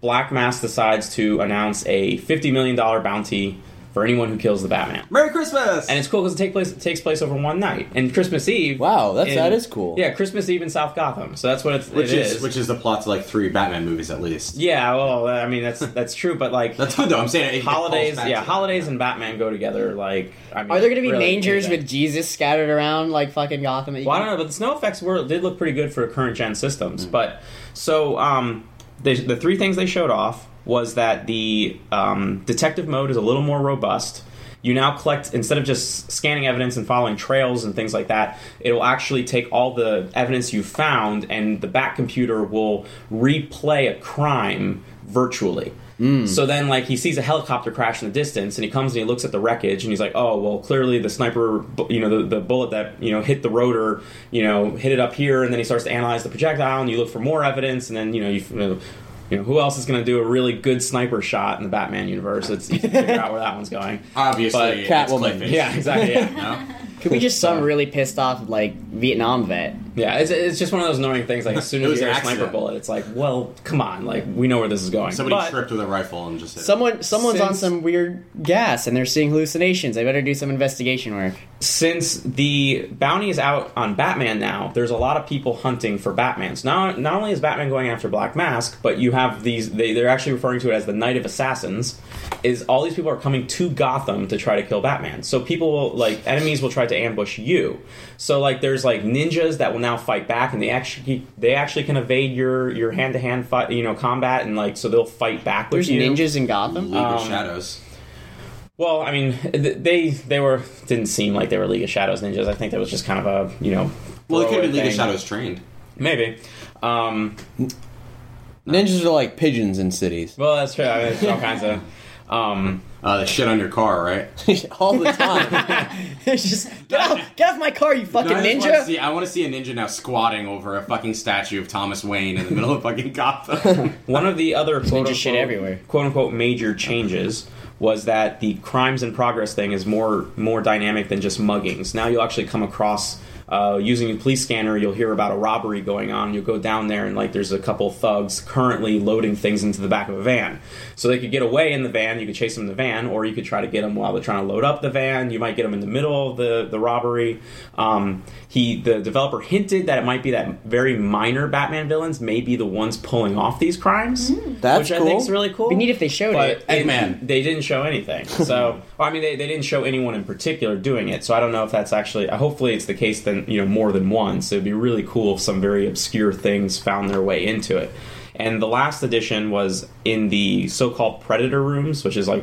Black Mask decides to announce a fifty million dollar bounty for anyone who kills the Batman.
Merry Christmas!
And it's cool because it take place it takes place over one night. And Christmas Eve.
Wow, that's-
in-
that is cool.
Yeah, Christmas Eve in South Gotham. So that's what it's,
which
it
is,
is.
which is the plot to like three Batman movies at least.
yeah, well, I mean that's that's true, but like (laughs)
That's good though. I'm saying it, it
holidays,
calls
yeah,
to-
holidays and Batman go together. Like, I mean,
Are there going to be
really,
mangers with Jesus scattered around like fucking Gotham? that you
Well, I don't know, but the snow effects were did look pretty good for current gen systems.
Mm.
But so um, they, the three things they showed off was that the um, detective mode is a little more robust. You now collect instead of just scanning evidence and following trails and things like that. It will actually take all the evidence you found, and the back computer will replay a crime virtually.
Mm.
So then, like, he sees a helicopter crash in the distance, and he comes and he looks at the wreckage, and he's like, "Oh, well, clearly the sniper, you know, the, the bullet that you know hit the rotor, you know, hit it up here." And then he starts to analyze the projectile, and you look for more evidence, and then you know, you, you know, you know who else is going to do a really good sniper shot in the Batman universe? It's you can figure out where that one's going. (laughs)
Obviously,
But
it's
Catwoman.
Yeah, exactly. Yeah. (laughs)
No?
Could we just some really pissed off like Vietnam vet.
Yeah, it's, it's just one of those annoying things. Like as soon as
was
you hear a sniper bullet, it's like, well, come on, like we know where this is going.
Somebody
But-
tripped with a rifle and just hit it.
Someone, someone's on
Since-
some weird gas and they're seeing hallucinations. I better do some investigation work.
since the bounty is out on Batman now, there's a lot of people hunting for Batmans. Not not only is Batman going after Black Mask, but you have these. They, they're actually referring to it as the Night of Assassins. Is all these people are coming to Gotham to try to kill Batman. So people will like enemies will try to ambush you. So like there's like ninjas that will now fight back, and they actually they actually can evade your your hand to hand fight you know combat, and like so they'll fight back with you.
There's ninjas in Gotham.
League of
um,
Shadows.
Well, I mean, they they were didn't seem like they were League of Shadows ninjas. I think that was just kind of a you know.
Well, it could
throwaway
be League of. Shadows trained.
Maybe. Um,
Ninjas are like pigeons in cities
well, that's true. I mean, all kinds of. Um,
Uh, the shit on your car, right? (laughs)
all the time.
it's (laughs) (laughs) just get off, get off my car, you fucking
No, I just wanna
ninja.
see- I want to see a ninja now squatting over a fucking statue of Thomas Wayne in the middle of fucking Gotham.
one of the other quote
Ninja shit
unquote,
everywhere.
quote unquote major changes was that the crimes in progress thing is more more dynamic than just muggings. Now you'll actually come across. Uh, using a police scanner, you'll hear about a robbery going on. You'll go down there, and like there's a couple thugs currently loading things into the back of a van. So they could get away in the van. You could chase them in the van, or you could try to get them while they're trying to load up the van. You might get them in the middle of the the robbery. Um, he, the developer, hinted that it might be that very minor Batman villains may be the ones pulling off these crimes.
That's
which I
cool.
think is really cool.
Be neat if they showed
but
it.
it-
Eggman.
they didn't show anything. So, (laughs) well, I mean, they, they didn't show anyone in particular doing it. So I don't know if that's actually. uh, Hopefully, it's the case. Then you know more than once. It'd be really cool if some very obscure things found their way into it. And the last edition was in the so-called Predator rooms, which is like,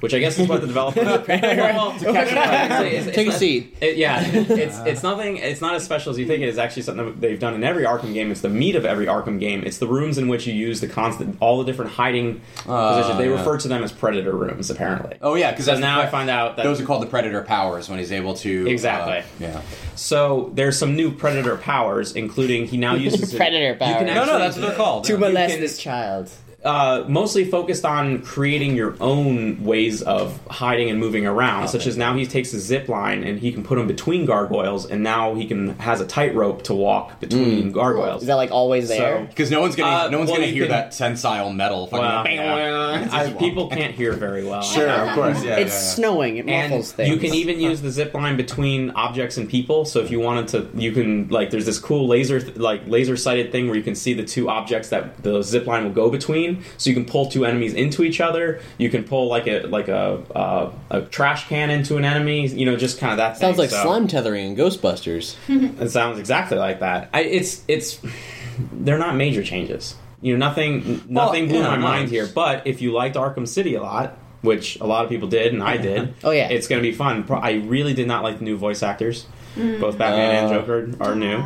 which I guess is what the developer. (laughs) (laughs) well, to catch it's- it's
Take a seat.
it- yeah, it's it's nothing. It's not as special as you think. It is actually something that they've done in every Arkham game. It's the meat of every Arkham game. It's the rooms in which you use the constant, all the different hiding positions. They
yeah.
refer to them as predator rooms, apparently.
oh yeah, because
So now I find out that
those are called the Predator powers when he's able to
Exactly.
uh, yeah.
so there's some new predator powers, including he now (laughs) uses
Predator
You
powers.
No, no, that's what they're called.
To molest
can-
this child.
Uh, mostly focused on creating your own ways of hiding and moving around. Such as now he takes a zip line and he can put them between gargoyles, and now he can has a tightrope to walk between gargoyles.
Is that like always there?
Because no one's gonna
Uh,
no one's
well,
gonna hear
can-
that tensile metal. Fucking
Well,
bang, bang.
I- people can't hear very well.
Sure, of (laughs) course. Yeah,
it's
yeah, yeah.
snowing. It
and
things.
you can even use the zip line between objects and people. So if you wanted to, you can like there's this cool laser like laser sighted thing where you can see the two objects that the zip line will go between. So you can pull two enemies into each other. You can pull like a like a uh, a trash can into an enemy. You know, just kind of that.
Sounds
thing.
like
So-
slime tethering in Ghostbusters. (laughs)
It sounds exactly like that. I, it's it's (sighs) they're not major changes. You know, nothing nothing blew
yeah,
my mind here. But if you liked Arkham City a lot, which a lot of people did, and I did,
Oh, yeah.
it's going to be fun. I really did not like the new voice actors. Both Batman and
Uh.
Joker are new.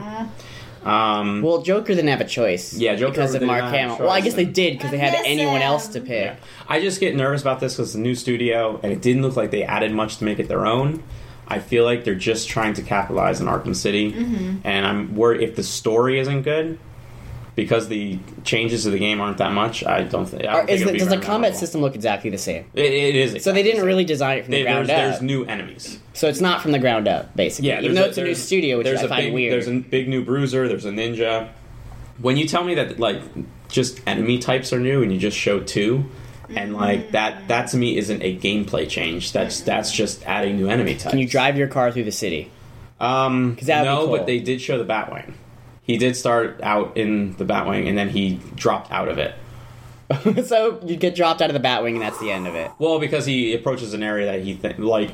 Um,
Well, Joker didn't have a choice.
Yeah, Joker
because of Mark
not have a
Hamill. Well, I guess they did because they had anyone
him.
else to pick.
I just get nervous about this because it's a new studio, and it didn't look like they added much to make it their own. I feel like they're just trying to capitalize on Arkham City, and I'm worried if the story isn't good, because the changes to the game aren't that much. I don't think. I don't
Are-
think
is
it'll
the, does the combat
memorable.
system look exactly the same?
It, it is.
So they didn't
the
really design it from the ground
there's,
up.
there's new enemies.
so it's not from the ground up, basically.
Yeah,
even
there's
though it's a new studio, which
there's
I
a
find
big,
weird.
There's a big new bruiser. There's a ninja. When you tell me that like just enemy types are new and you just show two, and like that that to me isn't a gameplay change. That's that's just adding new enemy types.
Can you drive your car through the city?
Um,
'Cause that'd be
no,
cool.
but they did show the Batwing. He did start out in the Batwing and then he dropped out of it. (laughs)
so you get dropped out of the Batwing, and that's the end of it.
Well, because he approaches an area that he th- like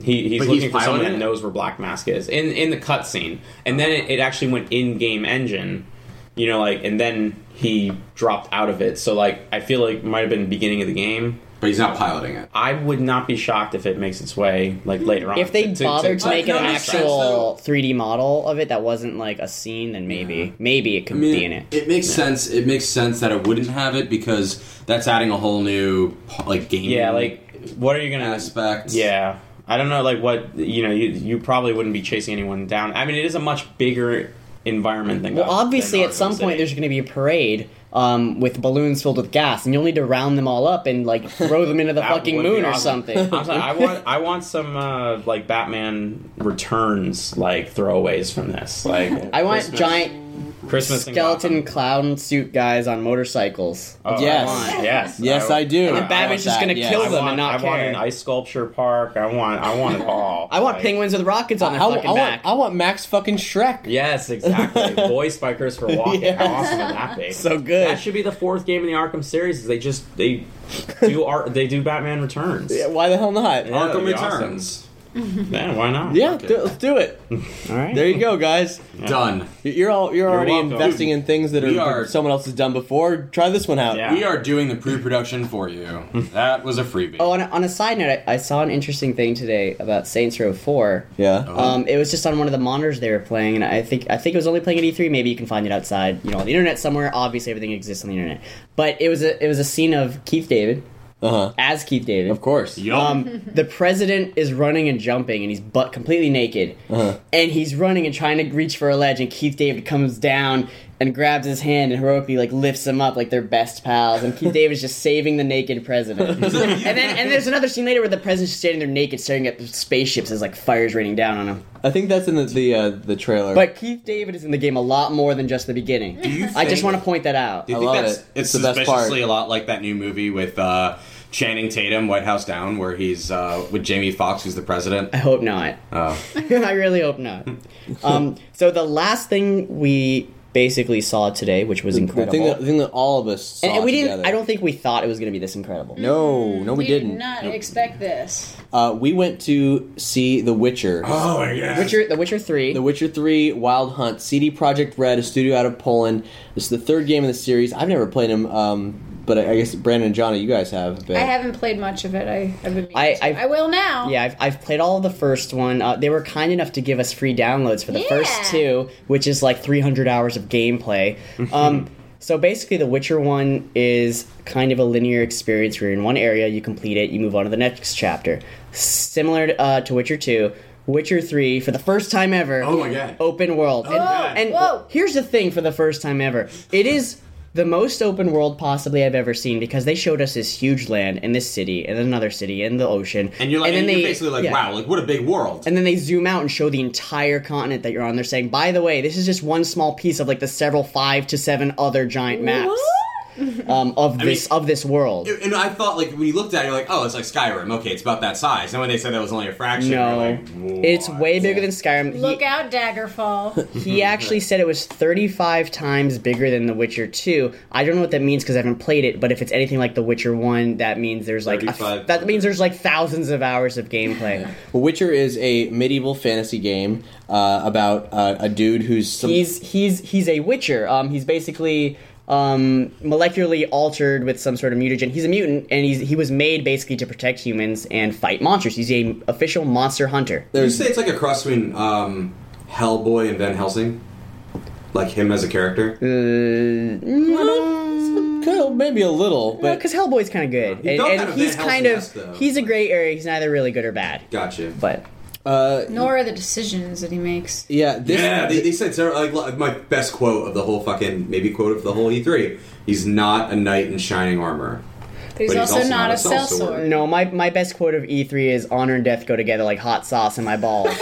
he, he's
But
looking
he's
for someone that
it?
knows where Black Mask is in in the cutscene, and then it, it actually went in game engine, you know, like and then he dropped out of it. So like I feel like it might have been the beginning of the game.
But he's not piloting it.
I would not be shocked if it makes its way like later on.
If they bothered to, make an
it makes sense,
actual 3D model of it that wasn't like a scene, then maybe, maybe it could
I mean,
be in it.
It makes sense. It makes sense that it wouldn't have it because that's adding a whole new like game.
yeah, like what are you gonna
expect?
Yeah, I don't know, like what you know. You you probably wouldn't be chasing anyone down. I mean, it is a much bigger environment than.
Well,
Gotham-
obviously,
than
at some
Arkham
point, there's going to be a parade um, with balloons filled with gas, and you'll need to round them all up and like throw them into the (laughs) fucking moon or something.
I'm sorry, I want I want some uh, like Batman Returns like throwaways from this. Like
I want
Christmas-
giant
Christmas in
skeleton
Gotham.
clown suit guys on motorcycles.
Oh,
Yes.
I want- yes,
Yes, I do.
And then
I
Batman's
want
just
that,
gonna
yes.
kill
I
them
want,
and not
I want
care.
an ice sculpture park. I want I want it (laughs) all.
I want
Like-
penguins with rockets on their
I,
fucking
I want,
back.
I want Max fucking Shrek.
Yes, exactly. Voiced by Christopher Walken.
Yes.
How awesome would that be?
So good.
That should be the fourth game in the Arkham series. Is they just they do art they do Batman Returns.
Yeah, Why the hell not?
Yeah,
Arkham
that'd be awesome.
Returns. (laughs)
Yeah, why not?
Yeah, do, let's do it. (laughs)
all right.
There you go, guys.
Done.
You're all you're, already
welcome.
investing in things that
We
are,
are-
someone else has done before. Try this one out.
Yeah.
We are doing the pre-production for you. (laughs) That was a freebie.
Oh, on a, on a side note, I, I saw an interesting thing today about Saints Row Four.
Yeah.
Um, it was just on one of the monitors they were playing, and I think I think it was only playing at E3. Maybe you can find it outside, you know, on the internet somewhere. Obviously, everything exists on the internet. But it was a it was a scene of Keith David
Uh huh.
as Keith David.
Of course.
Yup.
Um, the president is running and jumping, and he's butt completely naked,
Uh-huh.
and he's running and trying to reach for a ledge, and Keith David comes down and grabs his hand and heroically like lifts him up like they're best pals, and Keith David's just saving the naked president. (laughs) and then and there's another scene later where the president's just standing there naked, staring at the spaceships as like fire's raining down on him.
I think that's in the the, uh, the trailer.
But Keith David is in the game a lot more than just the beginning.
you
I just want to point that out.
Do you
I
think
love
that's
it.
it's
It's the best part.
suspiciously a lot like that new movie with uh, Channing Tatum, White House Down, where he's uh, with Jamie Foxx, who's the president?
I hope not.
Oh. (laughs)
I really hope not. (laughs) Um, so the last thing we basically saw today, which was
the
incredible,
thing that, the thing that all of us saw
and, and we
together.
didn't. I don't think we thought it was going to be this incredible.
No, no, we
did
didn't.
not expect this.
Uh, we went to see The Witcher. (gasps)
Oh my god.
Witcher, The Witcher Three.
The Witcher 3 Wild Hunt, CD Projekt Red, a studio out of Poland. This is the third game in the series. I've never played them, um, but I I guess Brandon and Johnny, you guys have. a.
I haven't played much of it. I, I've been.
I- I've-
I will now.
yeah, I've, I've played all of the first one. Uh, they were kind enough to give us free downloads for the
Yeah.
first two, which is like 300 hours of gameplay. (laughs) um, so basically, the Witcher one is kind of a linear experience where you're in one area, you complete it, you move on to the next chapter. Similar to, uh, to Witcher 2. Witcher 3, for the first time ever,
Oh my God.
open world. and
God.
and
Whoa.
here's the thing for the first time ever it is the most open world possibly I've ever seen because they showed us this huge land and this city and another city and the ocean.
And you're like, and
then
you're
they-
basically like,
yeah.
wow, like what a big world.
And then they zoom out and show the entire continent that you're on. They're saying, by the way, this is just one small piece of like the several five to seven other giant maps um, of
I
this
mean-
of this world.
and I thought, like, when you looked at it, you're like, oh, it's like Skyrim. Okay, it's about that size. And when they said that was only a fraction,
No,
you're like,
it's way bigger than Skyrim.
Look out, Daggerfall.
He, (laughs) he actually said it was 35 times bigger than The Witcher 2. I don't know what that means because I haven't played it, but if it's anything like The Witcher 1, that means there's like a, that means there's like thousands of hours of gameplay. (laughs)
Well, Witcher is a medieval fantasy game uh, about uh, a dude who's some,
he's he's he's a Witcher. Um, he's basically um, molecularly altered with some sort of mutagen. He's a mutant, and he's he was made basically to protect humans and fight monsters. He's a official monster hunter.
Did you say it's like a cross between um, Hellboy and Van Helsing? Like him as a character?
Uh,
kind of maybe a little, but
because Hellboy's kind of good,
He
and, and he's kind of
Helsing-esque, though.
he's a gray area. He's neither really good or bad,
Gotcha.
but
uh,
Nor are the decisions that he makes.
yeah, this,
yeah, they, they said several, like, like my best quote of the whole fucking maybe quote of the whole E3. He's not a knight in shining armor.
But he's,
But he's
also,
also
not,
not
a
a
sellsword.
sellsword.
no, my my best quote of E3 is "Honor and death go together like hot sauce in my balls." (laughs)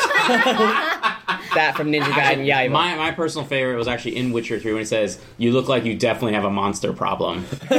that from Ninja Gaiden Yeah,
My, my personal favorite was actually in Witcher 3 when he says, You look like you definitely have a monster problem. (laughs)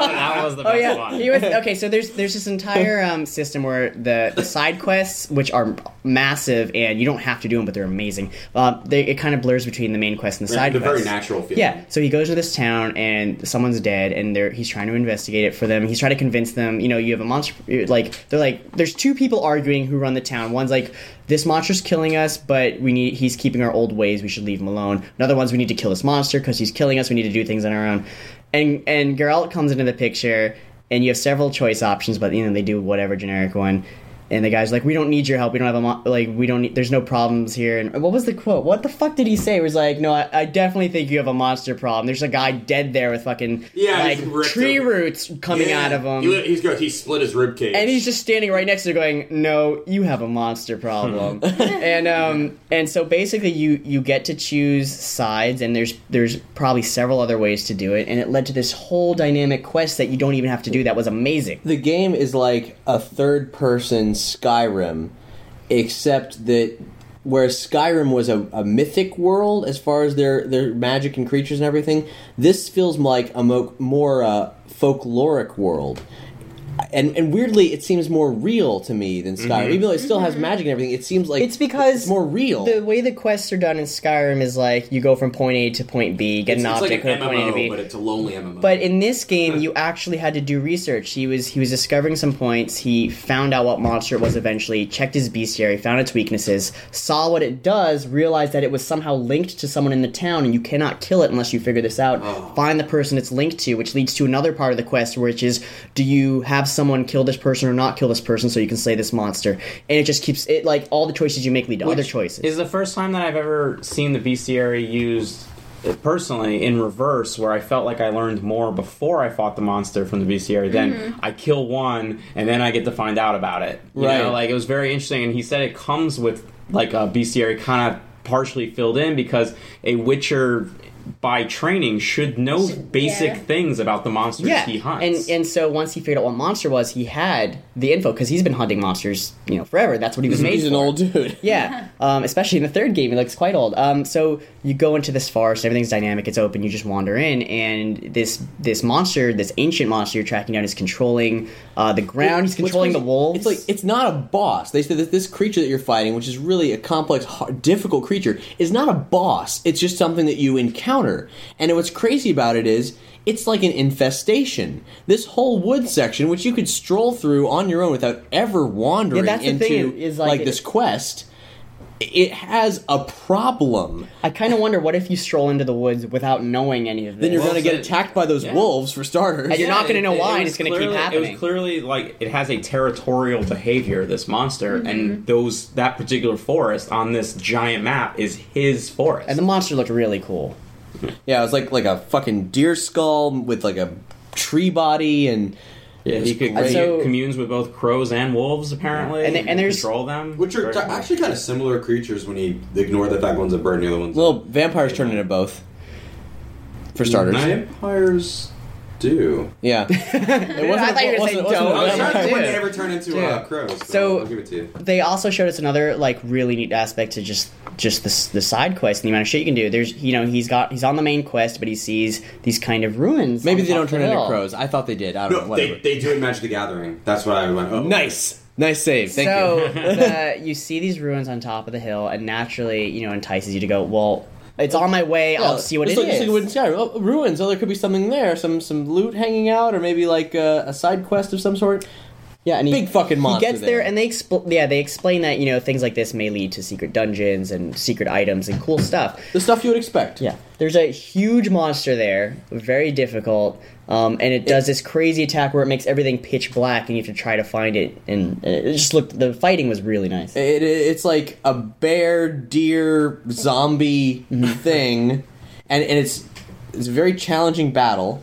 that, that was the
Oh yeah,
one.
he was okay. So there's there's this entire um, system where the, the side quests, which are massive, and you don't have to do them, but they're amazing. Uh, they, it kind of blurs between the main quest and the side
They're very
quests.
natural feeling.
Yeah. So he goes to this town, and someone's dead, and they're he's trying to investigate it for them. He's trying to convince them. You know, you have a monster. Like they're like, there's two people arguing who run the town. One's like, this monster's killing us, but we need he's keeping our old ways. We should leave him alone. Another one's we need to kill this monster because he's killing us. We need to do things on our own. And and Geralt comes into the picture, and you have several choice options, but you know they do whatever generic one. And the guy's like, "We don't need your help. We don't have a mo- like. We don't. Need, there's no problems here." And what was the quote? What the fuck did he say? It was like, "No, I, I definitely think you have a monster problem. There's a guy dead there with fucking
Yeah,
like tree
open.
roots coming
Yeah.
out of him."
He, he's good. He split his rib cage.
and he's just standing right next to her going no you have a monster problem (laughs) and um and so basically you you get to choose sides and there's there's probably several other ways to do it and it led to this whole dynamic quest that you don't even have to do that was amazing
the game is like a third person Skyrim, except that whereas Skyrim was a, a mythic world as far as their, their magic and creatures and everything, this feels like a mo- more uh, folkloric world. And, and weirdly, it seems more real to me than mm-hmm. Skyrim. Even though it still has mm-hmm. magic and everything, it seems like
it's because
it's more real.
the way the quests are done in skyrim is like you go from point a to point b get
it's,
an
it's
object
like an
from point a to b
but it's a lonely MMO.
But in this game, (laughs) you actually had to do research. He was he was discovering some points. He found out what monster it was eventually. Checked his bestiary, found its weaknesses, saw what it does, realized that it was somehow linked to someone in the town, and you cannot kill it unless you figure this out. Oh. Find the person it's linked to, which leads to another part of the quest, which is do you have someone kill this person or not kill this person so you can slay this monster? And it just keeps it like all the choices you make lead to other choices.
Is the first time that I've ever seen the bestiary used uh, personally in reverse, where I felt like I learned more before I fought the monster from the bestiary. Then I kill one, and then I get to find out about it. You
Right.
know, like it was very interesting. And he said it comes with like a bestiary kind of partially filled in because a Witcher. By training, should know basic
yeah.
things about the monsters
yeah,
he hunts.
and and so once he figured out what monster was, he had the info because he's been hunting monsters, you know, forever. That's what he was made
He's an old dude.
Yeah, (laughs) um, especially in the third game, he looks quite old. Um, so you go into this forest, everything's dynamic, it's open. You just wander in, and this this monster, this ancient monster you're tracking down, is controlling uh, the ground. He's controlling the wolves.
It's like it's not a boss. They said that this creature that you're fighting, which is really a complex, hard, difficult creature, is not a boss. It's just something that you encounter. And what's crazy about it is it's like an infestation. This whole wood section, which you could stroll through on your own without ever wandering
Yeah,
into
thing, is like-
this quest, it has a problem.
I kind of wonder what if you stroll into the woods without knowing any of this.
Then you're
Well
going to get attacked by those
Yeah.
wolves for starters.
And you're not gonna know why, and it's gonna keep
clearly- It
happening.
was clearly like it has a territorial behavior. This monster
Mm-hmm.
and those that particular forest on this giant map is his forest.
and the monster looked really cool.
Yeah, it was like like a fucking deer skull with like a tree body and
yeah, he could
And so-
communes with both crows and wolves apparently,
And- and there's-
control them,
Which are
Very
t-
cool.
actually kind of similar creatures when you ignore the fact one's a bird and the other one's
Well, vampires turn into both. for starters.
Vampires do.
Yeah, (laughs) it wasn't.
I thought you were
wasn't-
saying
wasn't-
don't.
I was trying to think when they ever turn into uh, crows.
So-
I'll give it to you.
They also showed us another like really neat aspect to just just the, the side quest and the amount of shit you can do. There's you know he's got he's on the main quest, but he sees these kind of ruins.
Maybe they don't turn
the
into crows. I thought they did. I don't know. Whatever.
they, they do in Magic the Gathering. That's what I went. Oh,
nice, nice save. Thank
so
you.
the, you see these ruins on top of the hill, and naturally, you know, entices you to go. Well, it's on my way. I'll see what
it's
it
like,
is.
It's like in Skyrim. Oh, ruins. Oh, there could be something there. Some some loot hanging out, or maybe like uh, a side quest of some sort.
yeah, and he,
big fucking monster
He gets there,
there.
and they expl- yeah they explain that you know things like this may lead to secret dungeons and secret items and cool stuff.
The stuff you would expect.
Yeah, there's a huge monster there, very difficult, um, and it does this crazy attack where it makes everything pitch black, and you have to try to find it. And it just looked the fighting was really nice.
It, it, it's like a bear, deer, zombie thing, and and it's it's a very challenging battle.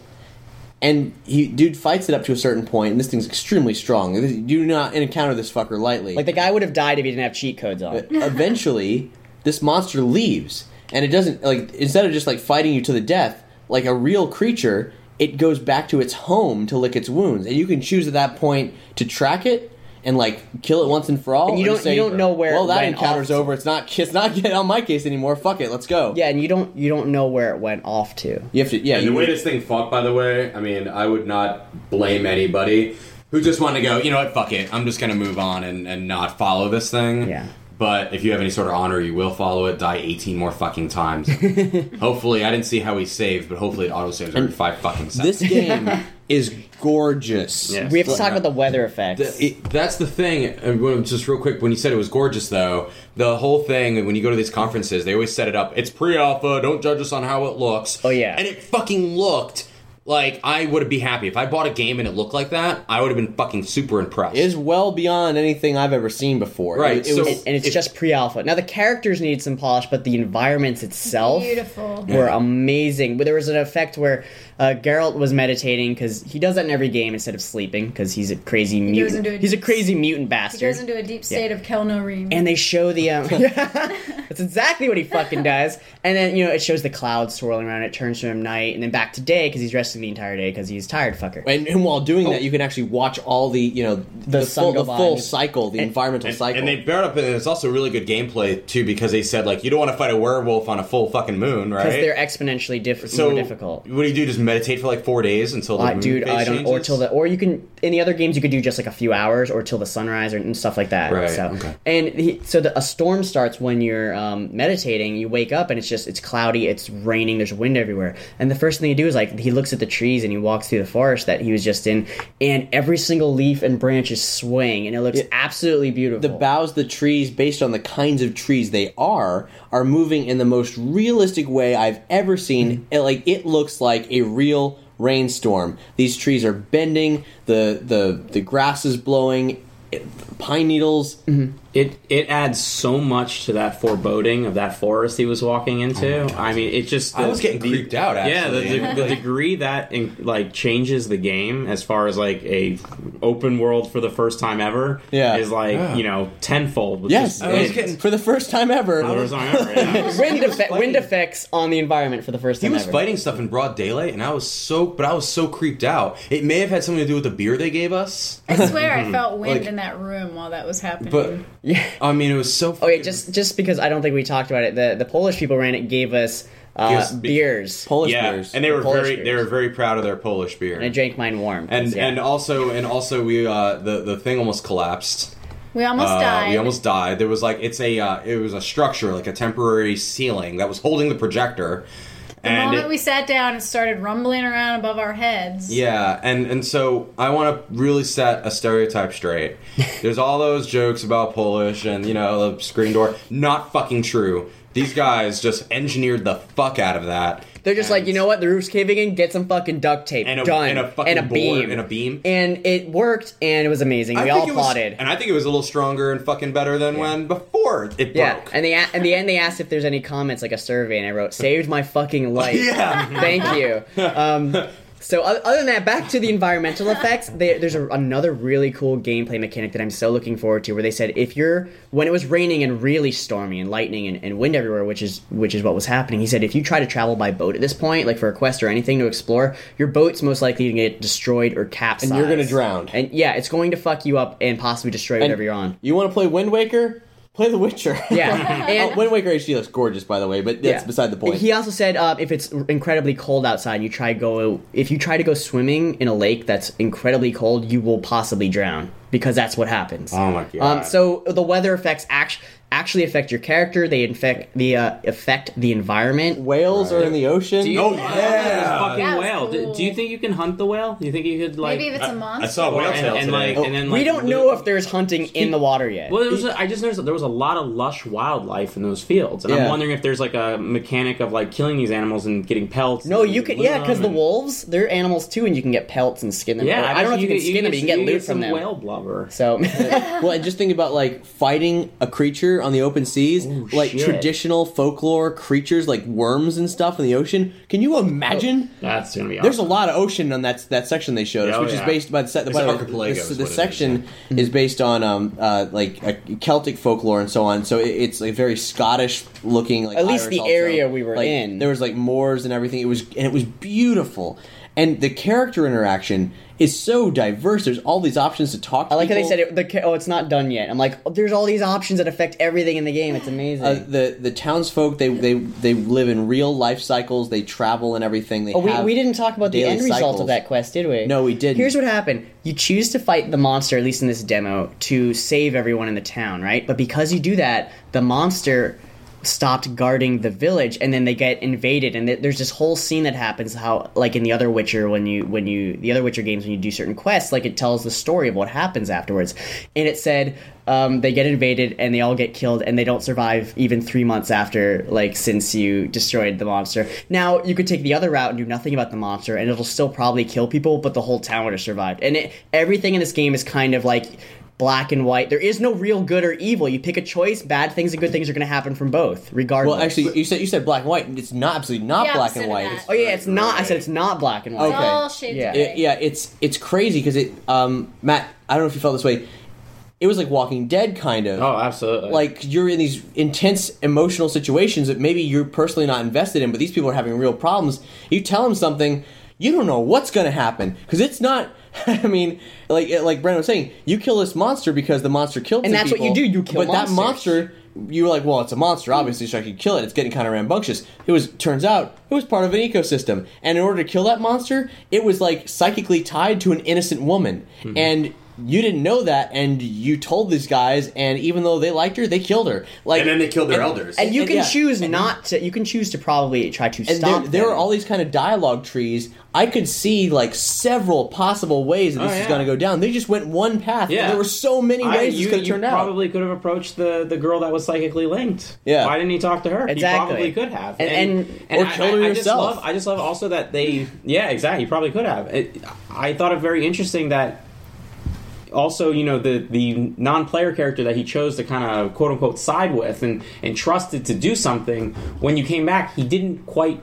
And he dude fights it up to a certain point, and this thing's extremely strong. You do not encounter this fucker lightly.
Like the guy would have died if he didn't have cheat codes on.
eventually this monster leaves and it doesn't like instead of just like fighting you to the death like a real creature it goes back to its home to lick its wounds and you can choose at that point to track it and like kill it once and for all
And you don't-
say,
you don't know where
well
it
that
went
encounter's
off to.
over it's not it's not (laughs) get on my case anymore fuck it let's go
Yeah, and you don't you don't know where it went off to.
you have to yeah
And the way this thing fought, by the way, I mean, I would not blame anybody who just wanted to go, you know what, fuck it, I'm just going to move on and, and not follow this thing.
Yeah.
But if you have any sort of honor, you will follow it, die 18 more fucking times. (laughs) hopefully, I didn't see how he saved, but hopefully it autosaves every five fucking seconds.
this game (laughs) is gorgeous
Yeah.
We have to talk about the weather effects.
The- it- that's the thing. And when- just real quick, when you said it was gorgeous, though, the whole thing when you go to these conferences, they always set it up. It's pre-alpha. Don't judge us on how it looks.
Oh, yeah.
and it fucking looked like I would be happy if I bought a game and it looked like that. I would have been fucking super impressed.
it is well beyond anything I've ever seen before
Right,
it, it
so-
was
and it's
if-
just pre-alpha. Now the characters need some polish, but the environments itself
Beautiful.
were amazing. But there was an effect where uh, Geralt was meditating because he does that in every game instead of sleeping because he's a crazy
goes
mutant.
a
he's a crazy mutant bastard.
He goes into a deep state of Kelnorim.
and they show the um, (laughs) (laughs) that's exactly what he fucking does. And then you know it shows the clouds swirling around. It turns to him night, and then back to day because he's resting the entire day because he's tired, fucker.
and, and while doing that, you can actually watch all the you know the,
The sun
full, the full cycle, the environmental
and,
cycle.
and they brought up, and it's also really good gameplay too because they said like you don't want to fight a werewolf on a full fucking moon, right?
Because they're exponentially diff-
so
more difficult.
What do you do? Just meditate for like four days until the
Uh,
moon
dude,
phase
I don't. Or till the, or you can in the other games you could do just like a few hours, or till the sunrise, or and stuff like that.
Right,
So,
okay.
and he, so the, a storm starts when you're um, meditating. You wake up and it's just it's cloudy, it's raining, there's wind everywhere, and the first thing you do is like he looks at the trees and he walks through the forest that he was just in, and every single leaf and branch is swaying, and it looks absolutely beautiful.
the boughs, the trees, based on the kinds of trees they are, are moving in the most realistic way I've ever seen. It, like it looks like a real rainstorm. These trees are bending. the the The grass is blowing. Pine needles. Mm-hmm.
It it adds so much to that foreboding of that forest he was walking into. Oh I mean, it just
I was getting
the-
creeped out,
Yeah, the, the, the degree that in, like changes the game as far as like a open world for the first time ever.
Yeah.
is like
Yeah.
you know tenfold. With
Yes,
just
I was
wind.
getting-
for the first time ever.
For the first time ever. Yeah. (laughs)
wind,
He
wind effects on the environment for the first time.
He was
ever.
fighting stuff in broad daylight, and I was so, but I was so creeped out. It may have had something to do with the beer they gave us,
I swear I (laughs) felt wind
Like-
in that room while that was happening.
but
Yeah.
I mean, it was so.
Oh yeah, just just because I don't think we talked about it. The the Polish people ran it gave us uh,
Yes, be-
beers.
Polish
yeah,
beers.
and they were
Polish
very, they were very proud of their Polish beer.
and I drank mine warm.
and
yeah.
and also and also we uh the the thing almost collapsed.
we almost
Uh,
died.
We almost died. There was like it's a uh, it was a structure like a temporary ceiling that was holding the projector.
The
and
moment
it-
we sat down, it started rumbling around above our heads.
Yeah, and and so I want to really set a stereotype straight. (laughs) There's all those jokes about Polish and you know the screen door. Not fucking true. These guys just engineered the fuck out of that.
They're just like, you know what? The roof's caving in. Get some fucking duct tape.
And a-
Done.
and a fucking board
beam.
and a beam.
And it worked, and it was amazing. We all applauded.
and I think it was a little stronger and fucking better than when before it broke.
yeah, and they a- in the end they asked if there's any comments, like a survey, and I wrote, "Saved my fucking (laughs) life."
Yeah.
thank you. (laughs) Um, So other than that, back to the environmental effects. They, there's a, another really cool gameplay mechanic that I'm so looking forward to, where they said if you're when it was raining and really stormy and lightning and, and wind everywhere, which is which is what was happening. He said if you try to travel by boat at this point, like for a quest or anything to explore, your boat's most likely to get destroyed or capsized,
And you're gonna drown.
And yeah, it's going to fuck you up and possibly destroy whatever you're on.
You want to play Wind Waker? Play The Witcher. (laughs)
Yeah, (laughs) and
oh, Wind Waker HD looks gorgeous, by the way, but that's
Yeah.
beside the point.
He also said uh, if it's incredibly cold outside, and you try go if you try to go swimming in a lake that's incredibly cold, you will possibly drown because that's what happens.
Oh my God.
Um, so the weather effects act- actually affect your character. They infect the uh, affect the environment.
Whales are in the ocean.
Do you,
Oh, yeah.
fucking
That's
whale. Do,
cool.
do you think you can hunt the whale? Do you think you could like?
Maybe if it's a monster.
I saw a whale
and,
tail
and,
today.
like, and then
we don't know if there's hunting in the water yet.
Well, there was a, I just noticed that there was a lot of lush wildlife in those fields, and
Yeah.
I'm wondering if there's like a mechanic of like killing these animals and getting pelts.
no, you could
living
yeah, because the wolves they're animals too, and you can get pelts and skin them.
Yeah,
Or I don't know if you can skin them, but you can get loot from them.
Whale blubber.
So
well, and just think about like fighting a creature on the open seas, like
shit.
traditional folklore creatures like worms and stuff in the ocean. Can you imagine?
That's gonna be.
There's a lot of ocean on that that section they showed us,
Oh,
which is based by the set.
It's
by the way,
archipelago
this-
is
The,
what it is,
section is based on um uh like uh, Celtic folklore and so on. So it, it's like very Scottish looking. Like
At least
Irish
the
also.
area we were
Like,
in.
there was like moors and everything. It was and it was beautiful. And the character interaction is so diverse. There's all these options to talk. to
I like how they said it. The, oh, it's not done yet. I'm like, oh, there's all these options that affect everything in the game. It's amazing.
Uh, the the townsfolk they, they they live in real life cycles. They travel and everything. They
Oh, we, we didn't talk about the end result of that quest, did we?
No, we didn't.
Here's what happened. You choose to fight the monster, at least in this demo, to save everyone in the town, right? But because you do that, the monster stopped guarding the village and then they get invaded and th- there's this whole scene that happens how like in the other witcher when you when you the other witcher games when you do certain quests like it tells the story of what happens afterwards. And it said um, they get invaded and they all get killed and they don't survive even three months after like since you destroyed the monster. Now you could take the other route and do nothing about the monster and it'll still probably kill people but the whole town would have survived. And it, everything in this game is kind of like black and white there is no real good or evil you pick a choice bad things and good things are going to happen from both regardless
Well, actually, you said you said black and white. It's not absolutely not
The
black and white.
that.
It's-
oh yeah it's not i said it's not black and white
It's
Okay.
all shades
Yeah.
of
it- yeah, it's it's crazy because it. Um, Matt, I don't know if you felt this way. It was like Walking Dead, kind of.
Oh, absolutely.
Like you're in these intense emotional situations that maybe you're personally not invested in, but these people are having real problems. You tell them something, you don't know what's going to happen because it's not. (laughs) I mean, like like Brandon was saying, you kill this monster because the monster killed.
And that's what you do, you kill
But that monster, you were like, well, it's a monster, obviously, so I can kill it. It's getting kind of rambunctious. It was turns out it was part of an ecosystem, and in order to kill that monster, it was like psychically tied to an innocent woman,
Mm-hmm.
and. You didn't know that, and you told these guys, and even though they liked her, they killed her. Like,
And then they killed their
and-
elders.
and you
and
can
yeah,
choose not to you can choose to probably try to
and
stop
there, there are all these kind of dialogue trees. I could see like several possible ways that this
Oh,
is going to go down. They just went one path.
Yeah.
and there were so many
I-
ways
you,
this could have
you
turned out.
probably could have approached the, the girl that was psychically linked.
Yeah.
Why didn't he talk to her?
Exactly.
He probably could have.
And- and-
Or
I-
kill her
I, I just
yourself.
love, I just love also that they. Yeah, exactly. He probably could have. It, I thought it very interesting that. Also, you know the the non-player character that he chose to kind of quote unquote side with and and trusted to do something. When you came back, he didn't quite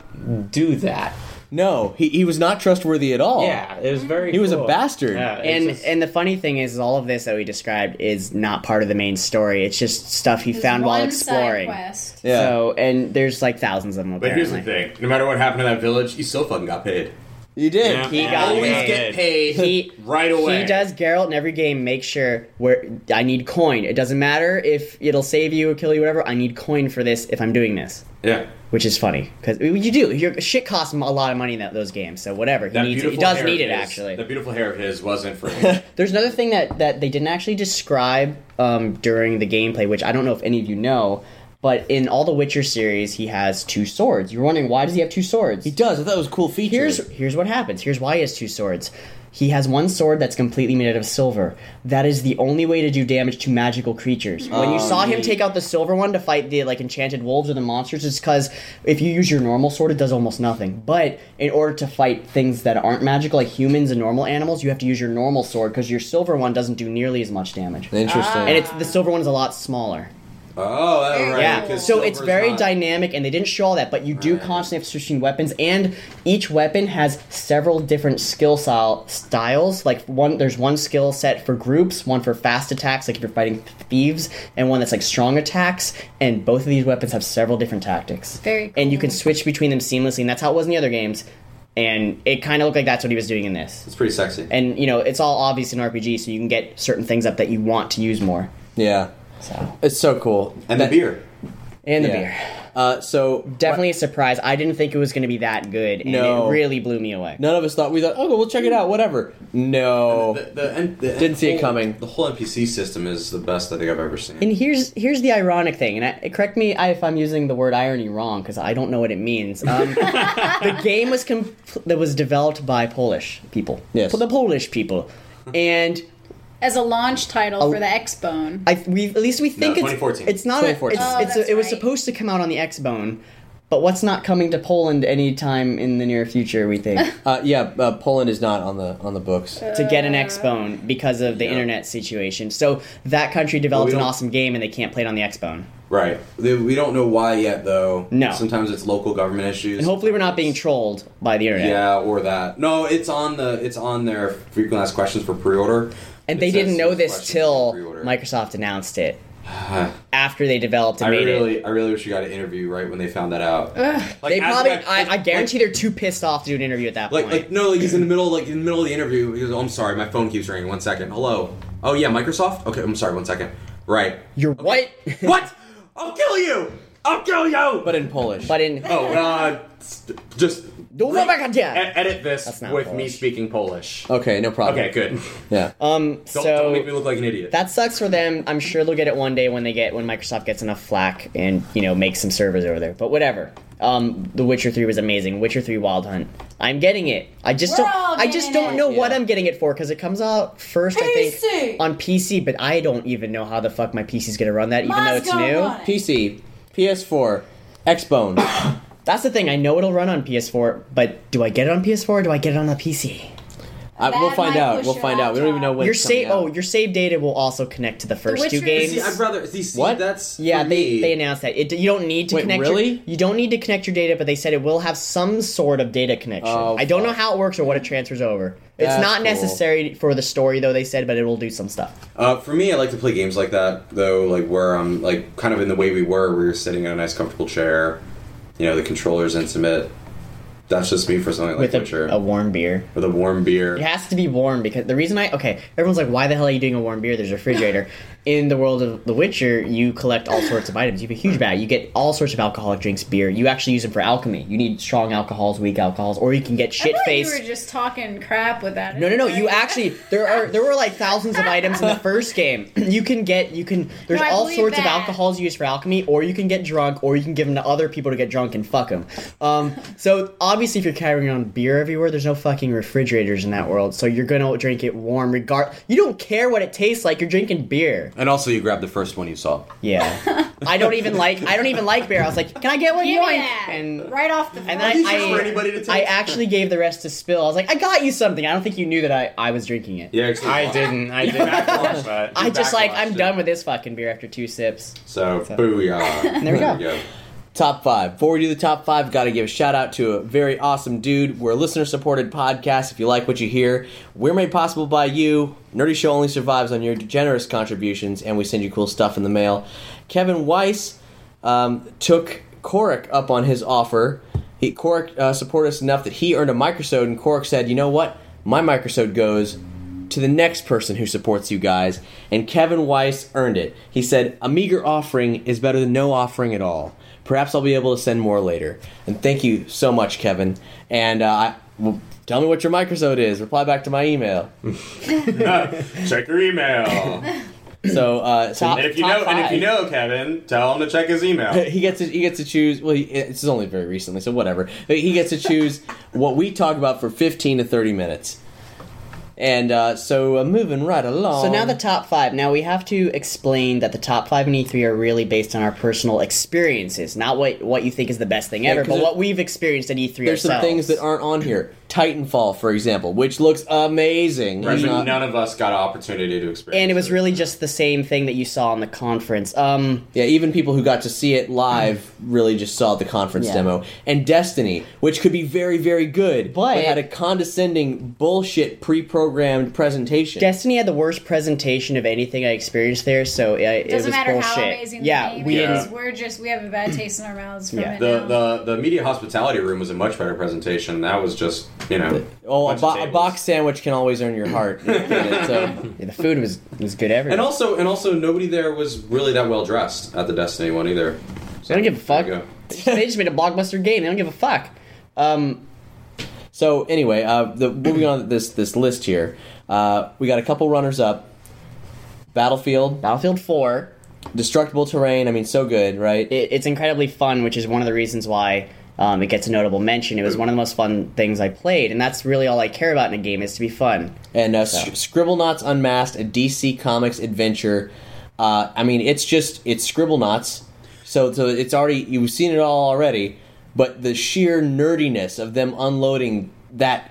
do that.
no, he, he was not trustworthy at all.
Yeah, it was very.
He was a bastard.
Yeah,
and
just-
and the funny thing is, is all of this that we described is not part of the main story. It's just stuff he
There's
found while exploring.
Side quest.
Yeah.
So and there's like thousands of them.
But here's the thing: no matter what happened to that village, he still fucking got paid.
You did.
Yeah.
He
Yeah,
got
Always
yeah.
get paid
He (laughs)
right away.
He does Geralt in every game. Make sure where I need coin. It doesn't matter if it'll save you or kill you, whatever. I need coin for this if I'm doing this,
Yeah.
which is funny because you do. Your shit costs him a lot of money in that, those games. So whatever he
That
needs, it. he does
hair
need it
his-
actually.
The beautiful hair of his wasn't for (laughs) him.
There's another thing that, that they didn't actually describe um, during the gameplay, which I don't know if any of you know, but in all the Witcher series, he has two swords. You're wondering why does he have two swords?
He does. I thought it was a cool feature.
Here's here's what happens. Here's why he has two swords. He has one sword that's completely made out of silver. That is the only way to do damage to magical creatures. When you oh, saw him take out the silver one to fight the like enchanted wolves or the monsters, it's because if you use your normal sword, it does almost nothing. But in order to fight things that aren't magical, like humans and normal animals, you have to use your normal sword because your silver one doesn't do nearly as much damage.
Interesting.
And it's the silver one is a lot smaller.
Oh, that- right.
Yeah, so it's very
not-
dynamic, and they didn't show all that, but you do constantly have to switch between weapons, and each weapon has several different skill style styles. Like one, there's one skill set for groups, one for fast attacks, like if you're fighting thieves, and one that's like strong attacks. And both of these weapons have several different tactics.
Very
And you can switch between them seamlessly, and that's how it was in the other games. And it kind of looked like that's what he was doing in this.
It's pretty sexy.
And you know, it's all obvious in RPG, so you can get certain things up that you want to use more.
Yeah,
So
it's so cool.
and the beer.
and the
Yeah.
beer.
Uh, so
Definitely a surprise. I didn't think it was going to be that good, and
No.
it really blew me away.
none of us thought we thought, oh, we'll check it out, whatever. No,
The, the, and the
Didn't see it coming.
The whole NPC system is the best I think I've ever seen.
And here's here's the ironic thing, and I, correct me if I'm using the word irony wrong because I don't know what it means. Um, (laughs) the game was com- that was developed by Polish people.
Yes.
the Polish people, and
As a launch title
Oh.
for the Xbone.
I we at least we think it's
2014.
it's not a, it's,
Oh,
it's
that's
it was
right.
supposed to come out on the Xbone, but what's not coming to Poland anytime in the near future? We think. (laughs)
uh, yeah, uh, Poland is not on the on the books.
to get an Xbone because of the internet situation. So that country developed
Well, we
an awesome game and they can't play it on the Xbone.
right. We don't know why yet, though.
No.
Sometimes it's local government issues.
And hopefully we're not being trolled by the internet.
Yeah, or that. No, it's on the it's on their frequent asked questions for pre-order.
And they didn't know this till. Microsoft announced it. (sighs) After they developed and
I
made it.
really, I really wish you got an interview right when they found that out. Like,
They
as
probably,
like-
I, I
like-
guarantee they're too pissed off to do an interview at that
Like,
point.
like no, like he's in the middle, like in the middle of the interview. He goes, "Oh, I'm sorry, my phone keeps ringing. One second. Hello. Oh yeah, Microsoft. Okay, I'm sorry. One second. Right.
You're what?
what? I'll kill you. I'll kill you.
But in Polish.
but in
oh, uh, just
Don't go back on
e- edit this
That's not
with me
Polish.
speaking Polish.
okay, no problem.
Okay, good. (laughs)
Yeah.
Um,
Don't,
so
don't make me look like an idiot.
that sucks for them. I'm sure they'll get it one day when they get when Microsoft gets enough flack and you know makes some servers over there. But whatever. Um, The Witcher Three was amazing. Witcher Three Wild Hunt. I'm getting it. I just
We're
don't.
all
I just
getting
don't
it.
know what
Yeah.
I'm getting it for because it comes out first. I
PC.
think on PC, but I don't even know how the fuck my PC's gonna run that, even though it's
gonna
new.
run it.
PC, PS4, Xbone. (coughs)
That's the thing. I know it'll run on PS4, but do I get it on PS4 or do I get it on the PC?
I, we'll find out. We'll find out. We don't even know when.
Your save. Oh, your save data will also connect to the first two games.
See, I'd rather see, see
What?
that's
Yeah,
for
they,
me.
they announced that. It, you don't need to
Wait,
connect.
really?
Your, you don't need to connect your data, but they said it will have some sort of data connection.
Oh,
I don't know how it works or what it transfers over. It's
That's
not
cool.
necessary for the story, though. They said, but it will do some stuff.
Uh, for me, I like to play games like that, though, like where I'm like kind of in the way we were, where you're sitting in a nice, comfortable chair. You know, the controller's intimate. That's just me for something like
with a, a warm beer.
with a warm beer.
It has to be warm because the reason I okay, everyone's like, why the hell are you doing a warm beer? There's a refrigerator. (laughs) In the world of The Witcher, you collect all sorts of items. You have a huge bag. You get all sorts of alcoholic drinks, beer. You actually use them for alchemy. You need strong alcohols, weak alcohols, or you can get shit faced.
you were just talking crap with that.
No, no, no. You actually there are there were like thousands of items in the (laughs) first game. (clears throat) You can get you can there's
No,
all sorts of
that.
alcohols used for alchemy, or you can get drunk, or you can give them to other people to get drunk and fuck them. Um, so obviously, if you're carrying around beer everywhere, there's no fucking refrigerators in that world. So you're gonna drink it warm, regard. You don't care what it tastes like. You're drinking beer.
And also, you grabbed the first one you saw.
Yeah. (laughs) I don't even like I don't even like beer. I was like, can I get one?
Give me
Yoink?
that.
And
right off the
and
then
I,
just
I,
for anybody to take?
I actually gave the rest to Spill. I was like, I got you something. I don't think you knew that I, I was drinking it.
Yeah, actually,
I didn't. I did not. But (laughs)
I just like I'm
it.
done with this fucking beer after two sips.
So, booyah.
There we go.
Top five. Before we do the top five, got to give a shout out to a very awesome dude. We're a listener supported podcast. If you like what you hear, we're made possible by you. Nerdy Show only survives on your generous contributions, and we send you cool stuff in the mail. Kevin Weiss um, took Korik up on his offer. He, Korik uh, supported us enough that he earned a microsode, and Korik said, "You know what? My microsode goes to the next person who supports you guys." And Kevin Weiss earned it. He said, "A meager offering is better than no offering at all." Perhaps I'll be able to send more later. And thank you so much, Kevin. And uh, I, well, tell me what your microsode is. Reply back to my email. (laughs)
check your email.
So, uh, so
Top-
And if you know, and if you know Kevin, tell him to check his email. (laughs)
he gets to he gets to choose. Well, he, this is only very recently, so whatever. He gets to choose what we talk about for fifteen to thirty minutes. And uh, so, uh, moving right along.
So now the top five. Now we have to explain that the top five in E3 are really based on our personal experiences, not what what you think is the best thing ever, but what we've experienced at E3
there's some things that aren't on here. Titanfall, for example, which looks amazing.
Right, but
know,
none of us got an opportunity to experience.
and it was really just the same thing that you saw in the conference. Um,
Yeah, even people who got to see it live really just saw the conference
Yeah.
demo. And Destiny, which could be very, very good,
But-
had a condescending, bullshit, pre-programmed presentation.
Destiny had the worst presentation of anything I experienced there, so uh, it
Doesn't
was
matter
bullshit.
how amazing
yeah,
the game
we
is.
didn't.
We're just we have a bad taste in our mouths from
Yeah.
it
the,
now.
the the media hospitality room was a much better presentation. That was just you know.
oh, a, bo- a box sandwich can always earn your heart. (laughs) so,
Yeah, the food was was good everywhere.
And also, and also, nobody there was really that well dressed at the Destiny one either.
So, they don't give a fuck. They just made a blockbuster game. They don't give a fuck. Um,
so anyway, uh, the, moving on this this list here, uh, we got a couple runners up. Battlefield,
Battlefield 4,
destructible terrain. I mean, so good, right?
it, it's incredibly fun, which is one of the reasons why um, it gets a notable mention. It was one of the most fun things I played, and that's really all I care about in a game is to be fun.
And uh, S- Scribblenauts Unmasked, a DC Comics adventure. Uh, I mean, it's just it's Scribblenauts, so so it's already you've seen it all already. But the sheer nerdiness of them unloading that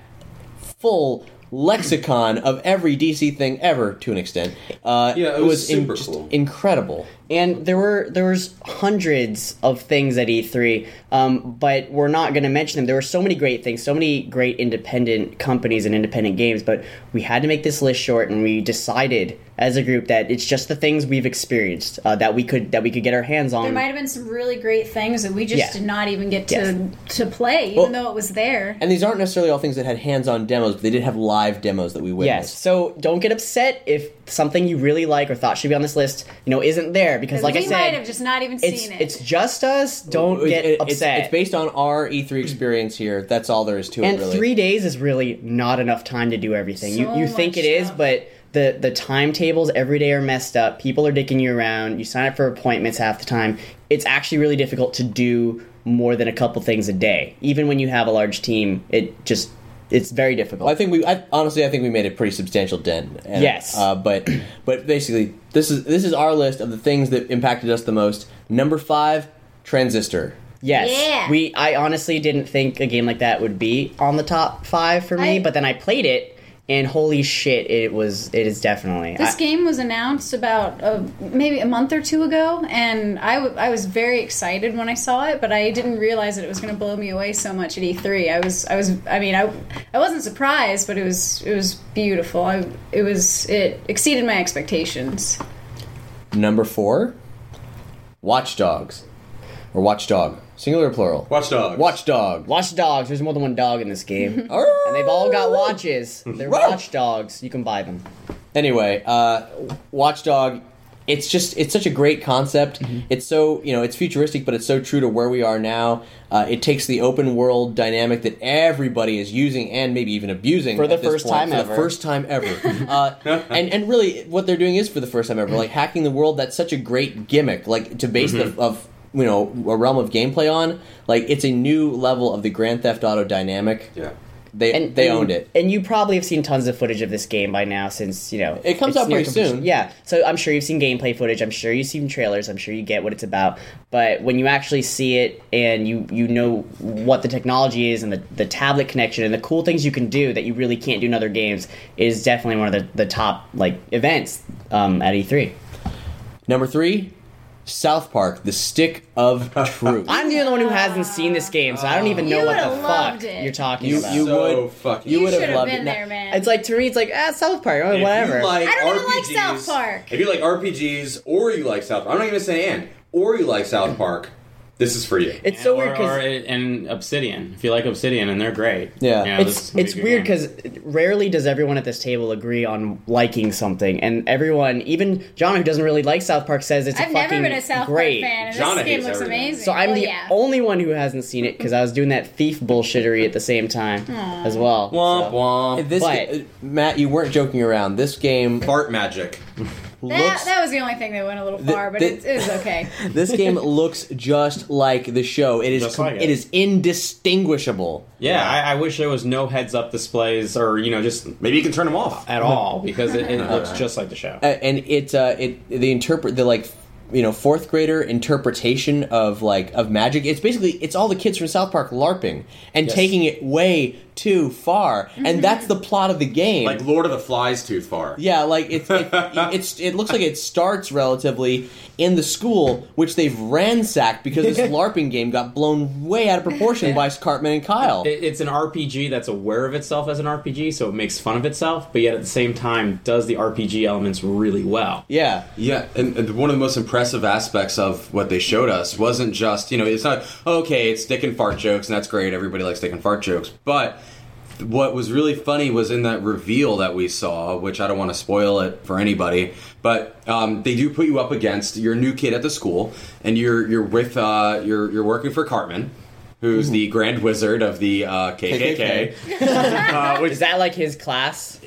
full lexicon of every DC thing ever, to an extent, uh,
Yeah, it was
in-
super
just
cool.
incredible.
And there were there was hundreds of things at E3, um, but we're not going to mention them. There were so many great things, so many great independent companies and independent games. But we had to make this list short, and we decided as a group that it's just the things we've experienced uh, that we could that we could get our hands on.
there might have been some really great things that we just
Yeah.
did not even get to
Yes.
to play, even
Well-
though it was there.
And these aren't necessarily all things that had hands-on demos, but they did have live demos that we witnessed.
Yes.
witnessed.
So don't get upset if something you really like or thought should be on this list, you know, isn't there because, like
we
I said,
might have just not even
it's
seen it.
it's just us. Don't
It-
get
it-
upset.
it's based on our E3 (clears throat) experience here. That's all there is to
and
it, really.
three days is really not enough time to do everything. you
So
you think
much
it is,
stuff.
but the the timetables every day are messed up. People are dicking you around. You sign up for appointments half the time. It's actually really difficult to do more than a couple things a day. Even when you have a large team, it just it's very difficult.
I think we, I, honestly, I think we made a pretty substantial dent. And,
Yes.
uh, but but basically, this is this is our list of the things that impacted us the most. Number five, Transistor.
Yes.
Yeah.
We I honestly didn't think a game like that would be on the top 5 for me,
I-
but then I played it and holy shit, it was it is definitely.
This
I-
game was announced about uh, maybe a month or two ago, and I, w- I was very excited when I saw it, but I didn't realize that it was going to blow me away so much at E3. I was I was I mean I, I wasn't surprised, but it was it was beautiful. I it was it exceeded my expectations.
Number four, Watch Dogs, or Watchdog, singular or plural.
Watch Dogs.
Watchdog.
Watch dogs. There's more than one dog in this game. (laughs) And they've all got watches. They're watchdogs. You can buy them.
Anyway, uh, Watchdog. It's just it's such a great concept.
Mm-hmm.
It's so you know it's futuristic, but it's so true to where we are now. Uh, it takes the open world dynamic that everybody is using and maybe even abusing
For the
at this
first
point,
time
for
ever.
the first time ever. (laughs) uh, and and really, what they're doing is for the first time ever, like hacking the world. That's such a great gimmick, like to base
Mm-hmm.
the of you know a realm of gameplay on. Like it's a new level of the Grand Theft Auto dynamic.
Yeah.
They
And
they
and-
owned it.
And you probably have seen tons of footage of this game by now, since you know
It comes
it's
out pretty
completion.
soon.
Yeah, so I'm sure you've seen gameplay footage. I'm sure you've seen trailers. I'm sure you get what it's about. But when you actually see it and you you know what the technology is and the, the tablet connection and the cool things you can do that you really can't do in other games is definitely one of the, the top like events um, at E3.
Number three, South Park: The Stick of (laughs) Truth.
I'm the only one who hasn't seen this game, so I don't even know
You
what the
would've
fuck
loved it.
you're talking
You-
about.
you
so
would-
fucking.
you
You,
would have
should have
loved
been
it.
there, man.
it's like to me, it's like ah, South Park, oh,
If
whatever.
Like
I don't even like
RPGs
South Park.
If you like RPGs or you like South Park, I'm not even saying and, or you like South Park, this is for you.
it's so
or,
weird because
or and Obsidian. If you like Obsidian, and they're great.
Yeah.
You know, this
it's
be
it's weird because rarely does everyone at this table agree on liking something, and everyone, even John, who doesn't really like South Park, says it's
I've
a
never
fucking
been a South
great.
Park fan, and
Jonna
this game looks
everything.
amazing.
So I'm
Well,
the
yeah.
only one who hasn't seen it because I was doing that thief bullshittery at the same time as well.
Womp
So-
womp.
This
But-
uh, Matt, you weren't joking around. This game
Fart magic. (laughs)
That,
looks
that was the only thing that went a little
The-
far, but
the-
it, it was okay. (laughs)
this game looks just like the show. It is
Just
com-
like it.
it is indistinguishable.
Yeah, I, I wish there was no heads up displays or you know just
Maybe you can turn them off.
at (laughs) all because it, it looks just like the show.
Uh, and it uh, it the interpret the like you know fourth grader interpretation of like of magic. It's basically it's all the kids from South Park larping and
Yes.
taking it way too far, and mm-hmm. that's the plot of the game.
Like Lord of the Flies too far.
Yeah, like it's it, (laughs) it's it looks like it starts relatively in the school, which they've ransacked because this (laughs) LARPing game got blown way out of proportion by (laughs) Cartman and Kyle.
It- It's an RPG that's aware of itself as an RPG, so it makes fun of itself, but yet at the same time does the RPG elements really well.
Yeah,
Yeah, and, and one of the most impressive aspects of what they showed us wasn't just, you know, it's not, okay, it's dick and fart jokes, and that's great, everybody likes dick and fart jokes, but what was really funny was in that reveal that we saw, which I don't want to spoil it for anybody, but um, they do put you up against you're a new kid at the school, and you're you're with uh, you're you're working for Cartman, who's the Grand Wizard of the uh, KKK. (laughs) uh, (laughs) which
Is that like his class?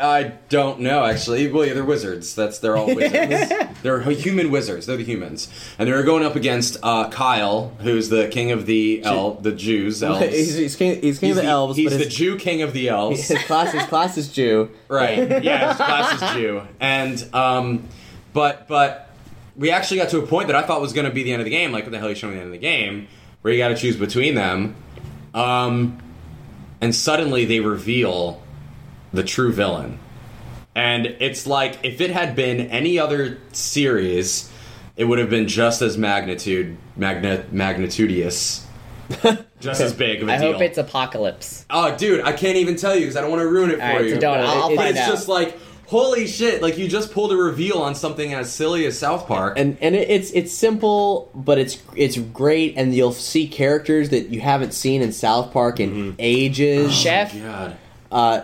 I don't know actually. Well, yeah, they're wizards. That's they're all wizards. (laughs) they're human wizards. They're the humans, and they're going up against uh, Kyle, who's the king of the el- the Jews. Elves.
he's, he's king, he's king of the elves,
He's
but
the
his,
Jew king of the elves.
his class his class is Jew.
right? Yeah, his class is Jew, and um, but but we actually got to a point that I thought was going to be the end of the game. Like, what the hell are you showing me the end of the game? Where you got to choose between them, um, and suddenly they reveal the true villain. And it's like if it had been any other series, it would have been just as magnitude magna, magnitudious. (laughs) just as big of a
I
deal.
hope it's Apocalypse.
Oh, dude, I can't even tell you because I don't want to ruin it for
All right,
you.
so don't. I'll, I'll
But
find
it's
out.
just like holy shit! Like you just pulled a reveal on something as silly as South Park.
and and it, it's it's simple, but it's it's great, and you'll see characters that you haven't seen in South Park in
Mm-hmm.
ages.
Chef.
God,
Uh,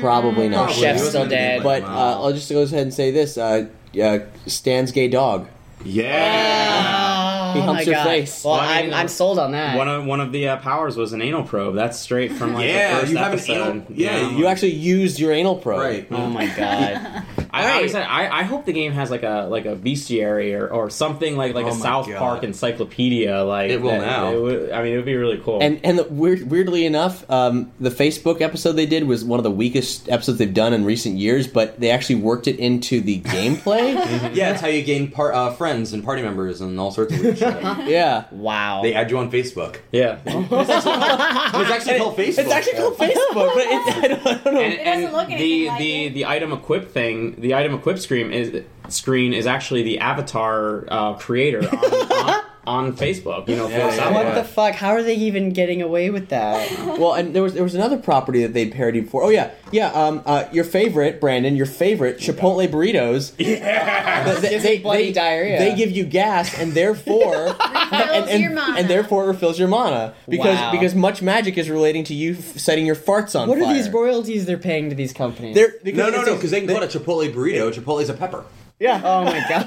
probably not.
Probably.
Chef's still dead.
be
But
like,
uh. I'll just go ahead and say this: uh, uh, Stan's gay dog.
yeah.
He
Oh
humps
my
your
God.
face.
Well,
Well, I
I'm,
mean,
I'm sold on that.
One of one of the uh, powers was an anal probe. That's straight from like
Yeah,
the first
you have an
episode.
anal- yeah,
You actually used your anal probe.
right.
oh my (laughs) god.
I, I, was- I, I hope the game has like a like a bestiary or, or something like like
Oh
a South
God.
Park encyclopedia. Like
It will
that-
now.
it would- I mean, it would be really cool.
And and the, weird, weirdly enough, um, the Facebook episode they did was one of the weakest episodes they've done in recent years. But they actually worked it into the gameplay. (laughs)
Yeah, it's how you gain par- uh, friends and party members and all sorts of weird shit. (laughs)
yeah,
Wow.
They add you on Facebook.
yeah, (laughs)
It's actually called Facebook.
it's actually called Facebook, but it's, I, don't, I don't know.
and,
It doesn't
and
look
the
like
the
it.
the item equip thing, the item equip screen is screen is actually the avatar uh, creator on, on, on Facebook. You know, for
Yeah,
South
yeah,
what
Park.
the fuck? How are they even getting away with that?
Well, and there was there was another property that they parodied before. Oh yeah, yeah. Um, uh, your favorite, Brandon, your favorite Chipotle burritos. (laughs) Yeah, they,
Gives me bloody diarrhea.
They give you gas, and therefore, (laughs) and, and,
your mana.
and therefore it refills your mana because
Wow.
because much magic is relating to you f- setting your farts on
What
fire.
are these royalties they're paying to these companies?
They're, because
No, no, no, because they can call it a Chipotle burrito. Chipotle's a pepper.
Yeah.
oh my (laughs) god.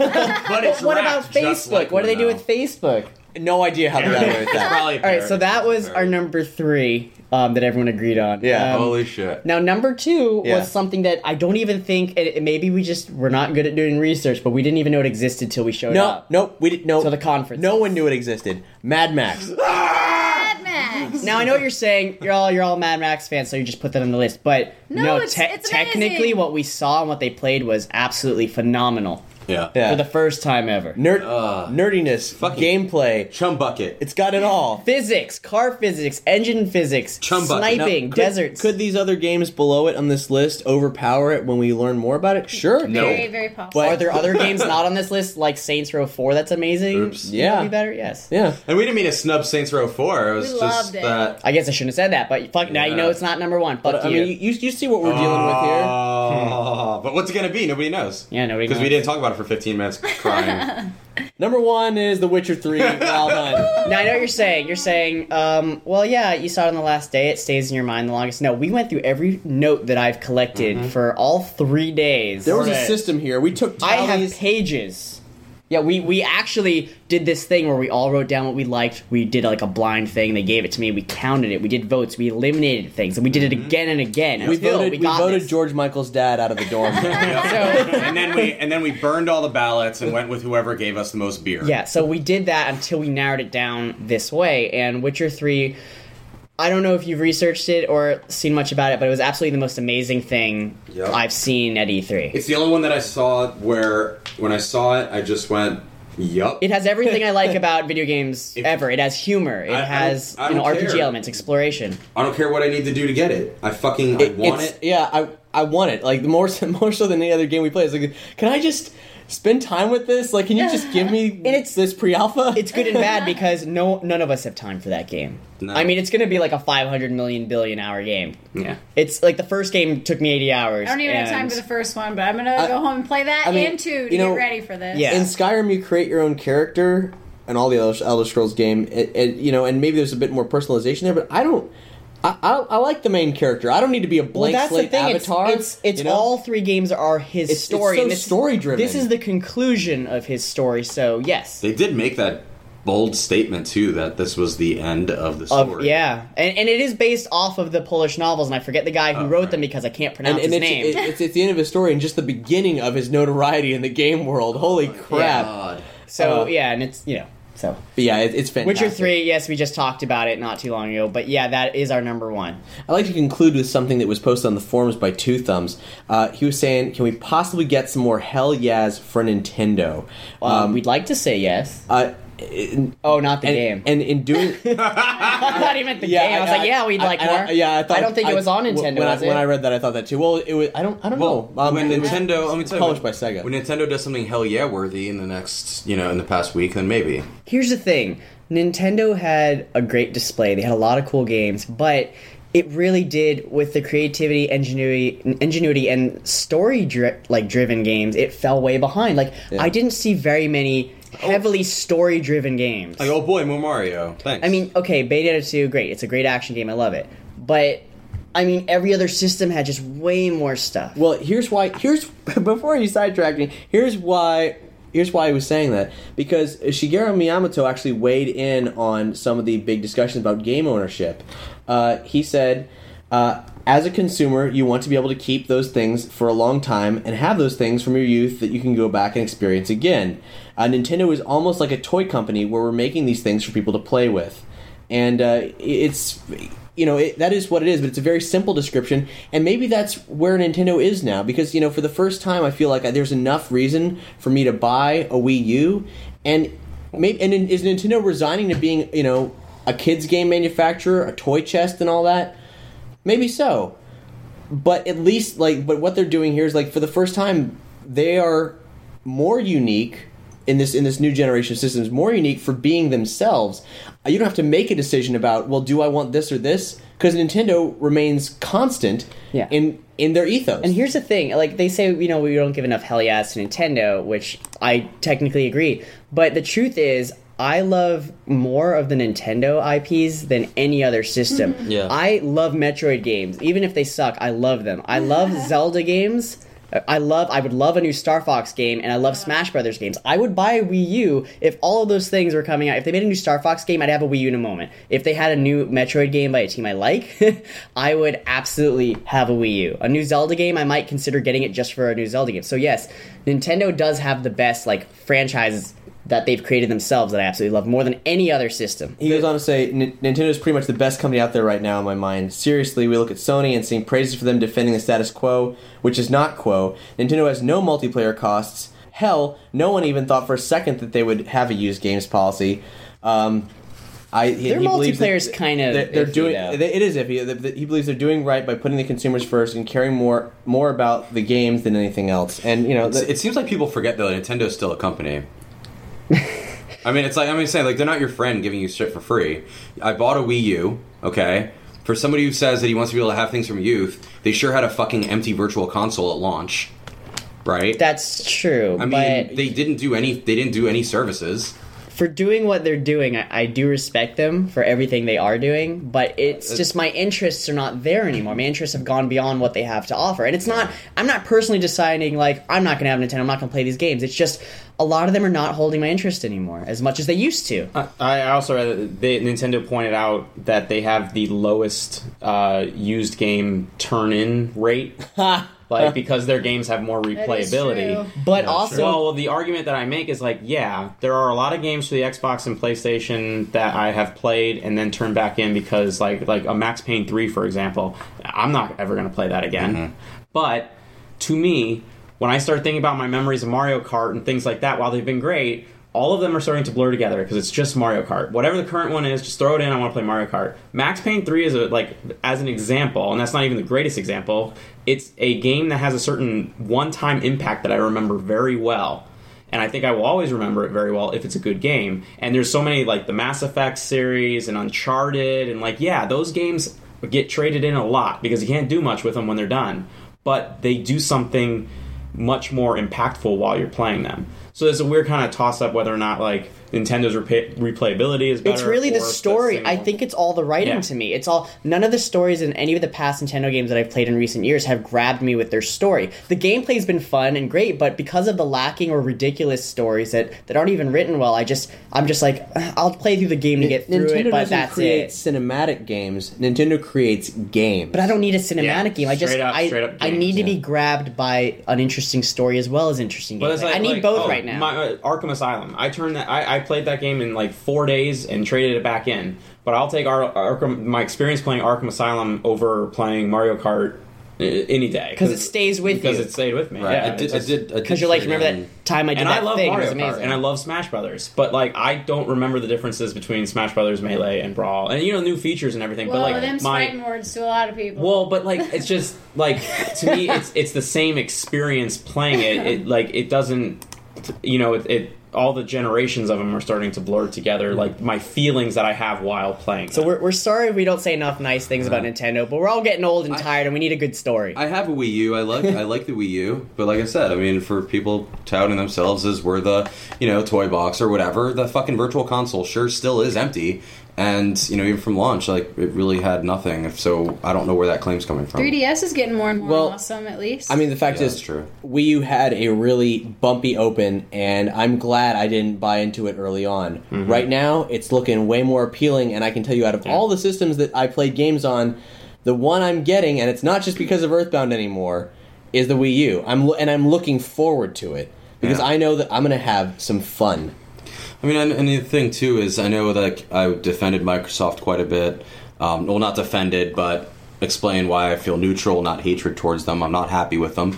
But it's
what
wrapped
about
just
Facebook?
like
what do they do
though.
with Facebook?
no idea how they got away with
It's
that.
probably a
All right,
parrot.
so that was our number three um, that everyone agreed on.
Yeah.
Um,
Holy shit.
Now, number two
Yeah.
was something that I don't even think. It, it- maybe we just were not good at doing research, but we didn't even know it existed till we showed
No,
up.
no, nope, we didn't. know.
So the conference.
No one knew it existed. Mad Max. (laughs)
Max.
Now I know what you're saying. You're all you're all Mad Max fans, so you just put that on the list. But
No,
no,
it's-
te-
it's
technically, what we saw and what they played was absolutely phenomenal
Yeah.
Yeah.
for the first time ever.
Nerd,
Uh,
nerdiness,
fucking-
gameplay.
Chumbucket.
It's got it all.
Physics, car physics, engine physics,
Chumbucket.
sniping,
Could-
deserts.
Could these other games below it on this list overpower it when we learn more about it? Sure.
No.
Very, very possible.
But-
Are there other games not on this list like Saints Row 4 that's amazing?
Oops.
Would
Yeah.
Be better? Yes.
Yeah.
And we didn't mean to snub Saints Row 4. It was
We
just
loved it.
that.
I guess I shouldn't have said that, but fuck, now you
Yeah.
know it's not number one. Fuck
But, I
you.
mean, you, you see what we're dealing with here.
Oh, but what's it going to be? Nobody knows.
Yeah, nobody
Because we
knows.
didn't talk about it for 15 minutes crying. (laughs)
Number one is The Witcher 3 Wild Hunt. (laughs)
Now I know what you're saying. You're saying, um, well, yeah, you saw it on the last day. It stays in your mind the longest. No, we went through every note that I've collected for all three days.
There was a system here. We took
I have
tallies.
pages. Yeah, we we actually did this thing where we all wrote down what we liked. We did like a blind thing. They gave it to me. We counted it. We did votes. We eliminated things, and we did it mm-hmm. again and again
we
until
voted,
we
we
got
voted
this.
George Michael's dad out of the dorm. (laughs)
and then we and then we burned all the ballots and went with whoever gave us the most beer.
Yeah, so we did that until we narrowed it down this way. And Witcher 3, I don't know if you've researched it or seen much about it, but it was absolutely the most amazing thing
Yep.
I've seen at E E3.
It's the only one that I saw where when I saw it, I just went, Yup.
It has everything I (laughs) like about video games ever. It has humor. It
I- I don't-
has
I
you know RPG
care.
elements, exploration.
I don't care what I need to do to get it. I fucking I want it.
Yeah, I I want it. Like more so- (laughs) more so than any other game we play. It's like, can I just spend time with this? Like, can you just give me (laughs)
it's-
this pre-alpha?
It's good and bad (laughs) because no none of us have time for that game.
No.
I mean, it's going to be like a 500 million billion hour game.
Yeah.
It's like the first game took me 80 hours.
I don't even have time
and-
for the first one, but I'm gonna go home and play that
I mean,
and two to
you know,
get ready for this.
Yeah.
in Skyrim, you create your own character, and all the Elder, Elder Scrolls game, it, it, you know, and maybe there's a bit more personalization there. But I don't. I, I, I like the main character. I don't need to be a
Well,
blank
that's the
slate
thing. It's
avatar.
it's, it's
you know?
all three games are his
It's- it's
story.
so
this-
story-driven.
This is the conclusion of his story. So yes,
They did make that bold statement too that this was the end of the
Of-
story.
yeah, and, and it is based off of the Polish novels, and I forget the guy who
Oh,
wrote
right.
them because I can't
and,
pronounce
and
his
it's,
name.
it- it's it's the end of his story and just the beginning of his notoriety in the game world. Holy crap!
God.
so
uh,
yeah, and it's you know so
But yeah, it, it's fantastic.
Witcher three. Yes, we just talked about it not too long ago, but yeah, that is our number one.
I'd like to conclude with something that was posted on the forums by Two Thumbs. Uh, he was saying, "Can we possibly get some more hell yeahs for Nintendo?"
Um, we'd like to say yes.
Uh, in-
Oh, not the
and,
game.
and in doing (laughs)
I thought he meant the game. I was like, yeah, we'd like
I-
more.
I- yeah, I thought.
I don't think it was on Nintendo.
When,
was
I,
it?
when I read that, I thought that too. Well, it was. I don't. I don't
Well,
know. Um,
when Nintendo, let me
it's
tell you,
published
when,
by Sega.
When Nintendo does something hell yeah worthy in the next, you know, in the past week, then maybe.
Here's the thing Nintendo had a great display. They had a lot of cool games, but it really did with the creativity, ingenuity, ingenuity and story dri- like driven games. It fell way behind. Like I didn't see very many heavily story driven games.
Like, oh boy, more Mario. Thanks.
I mean, okay, Bayonetta 2, great. It's a great action game. I love it. But I mean, every other system had just way more stuff.
Well, here's why. Here's (laughs) before you sidetrack me. Here's why. Here's why I was saying that because Shigeru Miyamoto actually weighed in on some of the big discussions about game ownership. Uh, he said, uh, "As a consumer, you want to be able to keep those things for a long time and have those things from your youth that you can go back and experience again. Uh, Nintendo is almost like a toy company where we're making these things for people to play with, and uh, it's." you know it, that is what it is but it's a very simple description and maybe that's where nintendo is now because you know for the first time i feel like there's enough reason for me to buy a wii u and maybe and is nintendo resigning to being you know a kids game manufacturer a toy chest and all that maybe so but at least like but what they're doing here is like for the first time they are more unique in this in this new generation of systems more unique for being themselves Uh, you don't have to make a decision about well do i want this or this because nintendo remains constant
Yeah.
in in their ethos
And here's the thing, like they say, you know, we don't give enough hell yes to Nintendo, which I technically agree. But the truth is, I love more of the Nintendo IPs than any other system.
Yeah.
I love Metroid games, even if they suck. I love them. I love (laughs) Zelda games. I love. I would love a new Star Fox game, and I love Smash Brothers games. I would buy a Wii U if all of those things were coming out. If they made a new Star Fox game, I'd have a Wii U in a moment. If they had a new Metroid game by a team I like, (laughs) I would absolutely have a Wii U. A new Zelda game, I might consider getting it just for a new Zelda game. So yes, Nintendo does have the best like franchises that they've created themselves that I absolutely love more than any other system.
He goes on to say, "N- Nintendo is pretty much the best company out there right now in my mind. Seriously, we look at Sony and sing praises for them defending the status quo, which is not quo. Nintendo has no multiplayer costs. Hell, no one even thought for a second that they would have a used games policy. Um, I, he,
Their
he believes that
multiplayer's kind of
they're, they're
iffy,
doing.
though.
It is iffy. That- that He believes they're doing right by putting the consumers first and caring more more about the games than anything else. And you know,
It's-
th-
it seems like people forget though that Nintendo's still a company. (laughs) I mean, it's like I'm mean, saying like they're not your friend giving you shit for free. I bought a Wii U, okay. For somebody who says that he wants to be able to have things from youth, they sure had a fucking empty virtual console at launch, right?
That's true.
I mean,
but
they didn't do any. They didn't do any services.
for doing what they're doing, I, I do respect them for everything they are doing, but it's uh, just my interests are not there anymore. My interests have gone beyond what they have to offer. And it's not, I'm not personally deciding, like, I'm not going to have Nintendo, I'm not going to play these games. It's just a lot of them are not holding my interest anymore as much as they used to.
I- I also read that they, Nintendo pointed out that they have the lowest uh, used game turn-in rate, (laughs) like because their games have more replayability.
true.
But also,
Well, the argument that I make is like, yeah, there are a lot of games for the Xbox and PlayStation that I have played and then turned back in because, like, like a Max Payne three, for example, I'm not ever going to play that again. But to me, when I start thinking about my memories of Mario Kart and things like that, while they've been great, all of them are starting to blur together because it's just Mario Kart. Whatever the current one is, just throw it in. I want to play Mario Kart. Max Payne 3 is a, like as an example, and that's not even the greatest example. It's a game that has a certain one-time impact that I remember very well. And I think I will always remember it very well if it's a good game. And there's so many like the Mass Effect series and Uncharted and like yeah, those games get traded in a lot because you can't do much with them when they're done. But they do something much more impactful while you're playing them. So there's a weird kind of toss up whether or not like Nintendo's repa- replayability is better.
It's really the story.
same
I think it's all the writing
Yeah.
to me. It's all none of the stories in any of the past Nintendo games that I've played in recent years have grabbed me with their story. The gameplay's been fun and great, but because of the lacking or ridiculous stories that, that aren't even written well, I just I'm just like I'll play through the game to get through
Nintendo
it, but
doesn't
that's
create
it.
cinematic games. Nintendo creates games.
But I don't need a cinematic
Yeah,
game. I just
up-
I,
straight up
I
games,
need to be grabbed by an interesting story as well as interesting
But
gameplay.
like,
I need
like,
both
oh,
right now.
My, uh, Arkham Asylum. I turned that. I, I played that game in like four days and traded it back in. But I'll take Ar- Arkham. My experience playing Arkham Asylum over playing Mario Kart uh, any day
'Cause it stays with me.
because
you.
it stayed with me.
Right.
Yeah,
I did.
it's
I
just-
I did
Because you're like, remember
in-
that time I did
and
that
I love
thing?
Mario
it was
Kart and I love Smash Brothers, but like I don't remember the differences between Smash Brothers Melee and Brawl, and you know new features and everything.
Well,
but like
them
my
spriting words to a lot of people.
well, but like it's just (laughs) like to me, it's it's the same experience playing it. It like it doesn't, you know, it. it all the generations of them are starting to blur together. Mm-hmm. Like my feelings that I have while playing.
So we're, we're sorry we don't say enough nice things about Nintendo, but we're all getting old and tired, and we need a good story.
I have a Wii U. I like I like the Wii U, but like I said, I mean, for people touting themselves as we're the you know toy box or whatever, the fucking virtual console sure still is empty, and you know even from launch, like it really had nothing. So I don't know where that claim's coming from.
3DS is getting more and more
Well,
awesome, at least.
I mean, the fact
Yeah,
is,
true.
Wii U had a really bumpy open, and I'm glad I didn't buy into it early on.
Mm-hmm.
Right now, it's looking way more appealing, and I can tell you, out of all the systems that I played games on, the one I'm getting, and it's not just because of Earthbound anymore, is the Wii U. I'm lo- and I'm looking forward to it because
Yeah.
I know that I'm going to have some fun.
I mean, and, and the thing too is, I know that I defended Microsoft quite a bit. Um, well, not defended, but explain why I feel neutral, not hatred towards them. I'm not happy with them.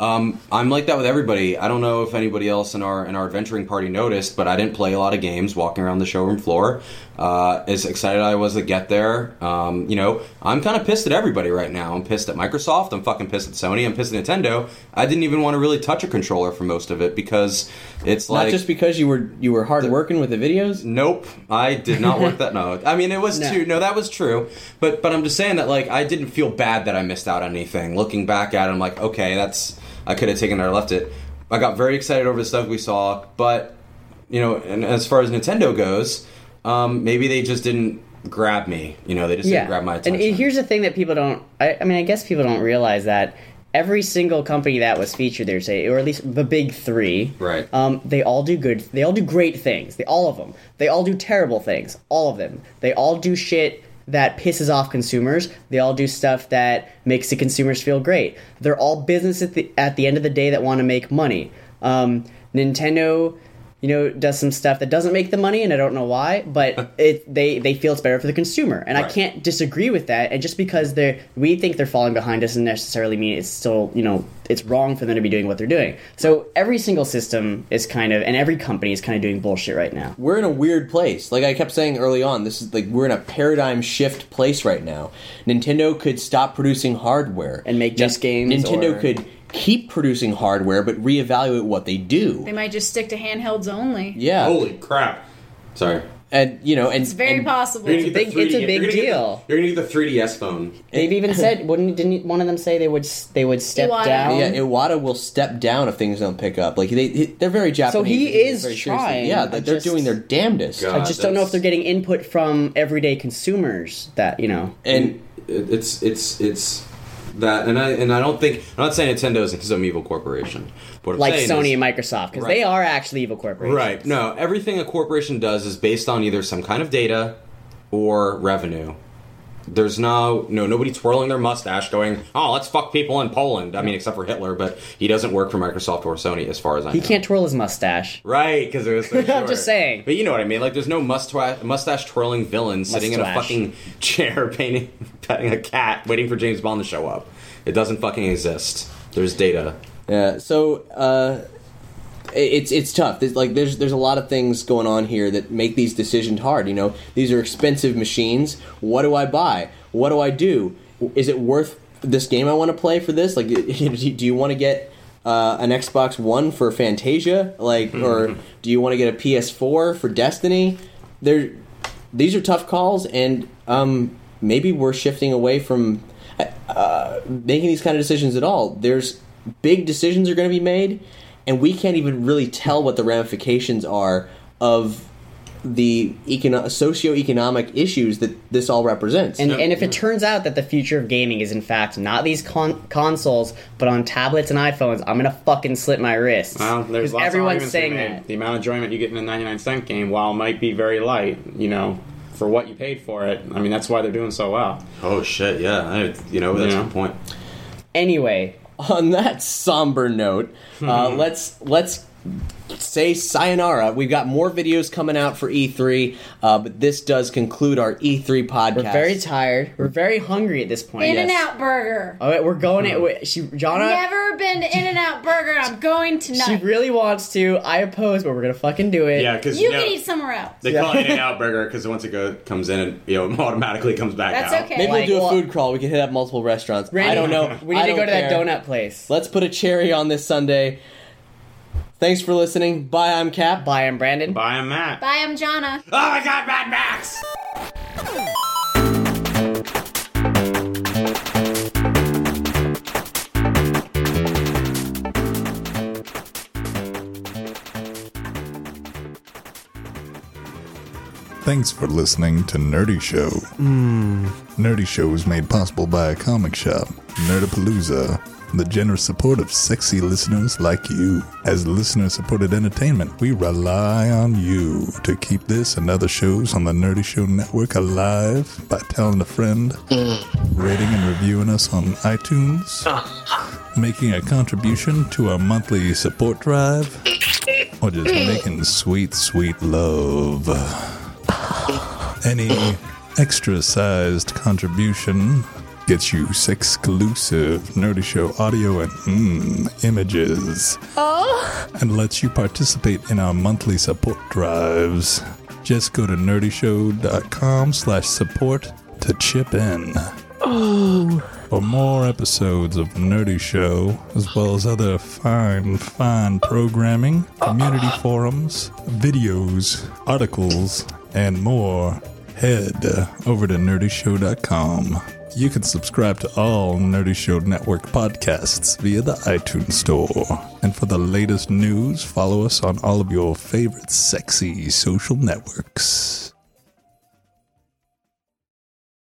Um, I'm like that with everybody. I don't know if anybody else in our in our adventuring party noticed, but I didn't play a lot of games walking around the showroom floor. Uh, as excited I was to get there, um, you know, I'm kind of pissed at everybody right now. I'm pissed at Microsoft. I'm fucking pissed at Sony. I'm pissed at Nintendo. I didn't even want to really touch a controller for most of it because it's like
not just because you were you were hard working with the videos.
Nope, I did not work that. (laughs) No, I mean it was
No.
true. No, that was true. But but I'm just saying that like I didn't feel bad that I missed out on anything. Looking back at it, I'm like, okay, that's I could have taken it or left it. I got very excited over the stuff we saw, but you know, and as far as Nintendo goes, um, maybe they just didn't grab me. You know, they just didn't grab my attention.
And here's the thing that people don't. I, I mean, I guess people don't realize that every single company that was featured there, say, or at least the big three,
Right.
Um, they all do good. They all do great things. They all of them. They all do terrible things. All of them. They all do shit that pisses off consumers. They all do stuff that makes the consumers feel great. They're all business at the at the end of the day that want to make money. Um, Nintendo you know, does some stuff that doesn't make the money, and I don't know why, but (laughs) it they they feel it's better for the consumer, and I can't disagree with that. And just because they're we think they're falling behind doesn't necessarily mean it's still you know it's wrong for them to be doing what they're doing. So every single system is kind of, and every company is kind of doing bullshit right now.
we're in a weird place. Like I kept saying early on, this is like we're in a paradigm shift place right now. Nintendo could stop producing hardware
And make just games,
Nintendo
or-
could keep producing hardware, but reevaluate what they do.
they might just stick to handhelds only.
Yeah,
Holy crap! Sorry.
and you know, and
It's very
and
possible.
You're gonna
big-
get the
it's a big
you're gonna get the-
deal.
you're gonna get the 3DS phone.
They've even said, (laughs) wouldn't didn't one of them say they would s- they would step
Iwata.
down?
Yeah, Iwata will step down if things don't pick up. Like they, they're very Japanese.
So he
they take it
is
very seriously.
trying.
Yeah,
I
like, they're
just-
doing their damnedest.
God.
I just don't know if they're getting input from everyday consumers that you know.
And
It- it's it's it's that, and I and I don't think I'm not saying Nintendo is some evil corporation. but
like Sony
is-
and Microsoft because
Right.
they are actually evil corporations.
Right. No, everything a corporation does is based on either some kind of data or revenue. There's no no nobody twirling their mustache going, "Oh, let's fuck people in Poland." I mean, except for Hitler, but he doesn't work for Microsoft or Sony, as far as I
He
know.
He can't twirl his mustache.
Right, because it was so (laughs)
I'm just saying.
But you know what I mean. Like, there's no mustache mustache twirling villain sitting in a fucking (laughs) chair painting, petting a cat, waiting for James Bond to show up. It doesn't fucking exist. There's data.
Yeah. So, uh, it's it's tough. There's, like there's there's a lot of things going on here that make these decisions hard. You know, these are expensive machines. What do I buy? What do I do? Is it worth this game I want to play for this? Like, (laughs) do you want to get uh, an Xbox One for Fantasia? Like, or do you want to get a PS4 for Destiny? There, these are tough calls, and um, maybe we're shifting away from uh, making these kind of decisions at all. There's big decisions are going to be made, and we can't even really tell what the ramifications are of the econo- socioeconomic issues that this all represents.
And, and if it turns out that the future of gaming is in fact not these con- consoles, but on tablets and iPhones, I'm gonna fucking slit my wrists.
Well, there's
Because
lots
everyone's
of arguments to be
saying
made.
that.
The amount of enjoyment you get in a 99 cent game, while it might be very light, you know, for what you paid for it, I mean, that's why they're doing so well.
Oh shit! Yeah, I, you know that's
Yeah.
a good point.
Anyway,
on that somber note, uh, let's let's say sayonara. We've got more videos coming out for E3, uh, but this does conclude our E3 podcast.
we're very tired. We're very hungry at this point.
In-N-Out Burger.
All right, we're going. It. She, Jonna,
Never been to In-N-Out Burger. and I'm going
to
she
really wants to. I oppose, but we're gonna fucking do it.
Yeah, because
you
you know,
can eat somewhere else.
they call it In-N-Out Burger because once it go, comes in and you know (laughs) automatically comes back
That's
out.
okay.
Maybe
Like,
we'll do a
well-
food crawl. We can hit up multiple restaurants.
Randy,
I don't know.
We need
I
to go
don't
to that
care.
donut place.
Let's put a cherry on this Sunday. Thanks for listening. Bye. I'm Cap.
Bye, I'm Brandon.
Bye, I'm Matt.
Bye, I'm Jonna.
Oh my god, Mad Max!
Thanks for listening to Nerdy Show. Hmm. Nerdy Show is made possible by a comic shop, Nerdapalooza, the generous support of sexy listeners like you. As listener supported entertainment, we rely on you to keep this and other shows on the Nerdy Show Network alive by telling a friend, mm. rating and reviewing us on iTunes, uh-huh. making a contribution to our monthly support drive, or just making sweet, sweet love. (sighs) Any extra sized contribution gets you exclusive Nerdy Show audio and mm, images. And lets you participate in our monthly support drives. Just go to nerdyshow.com slash support to chip in. Oh! For more episodes of Nerdy Show, as well as other fine, fine programming, community forums, videos, articles, and more, head over to nerdyshow.com. You can subscribe to all Nerdy Show Network podcasts via the iTunes Store. And for the latest news, follow us on all of your favorite sexy social networks.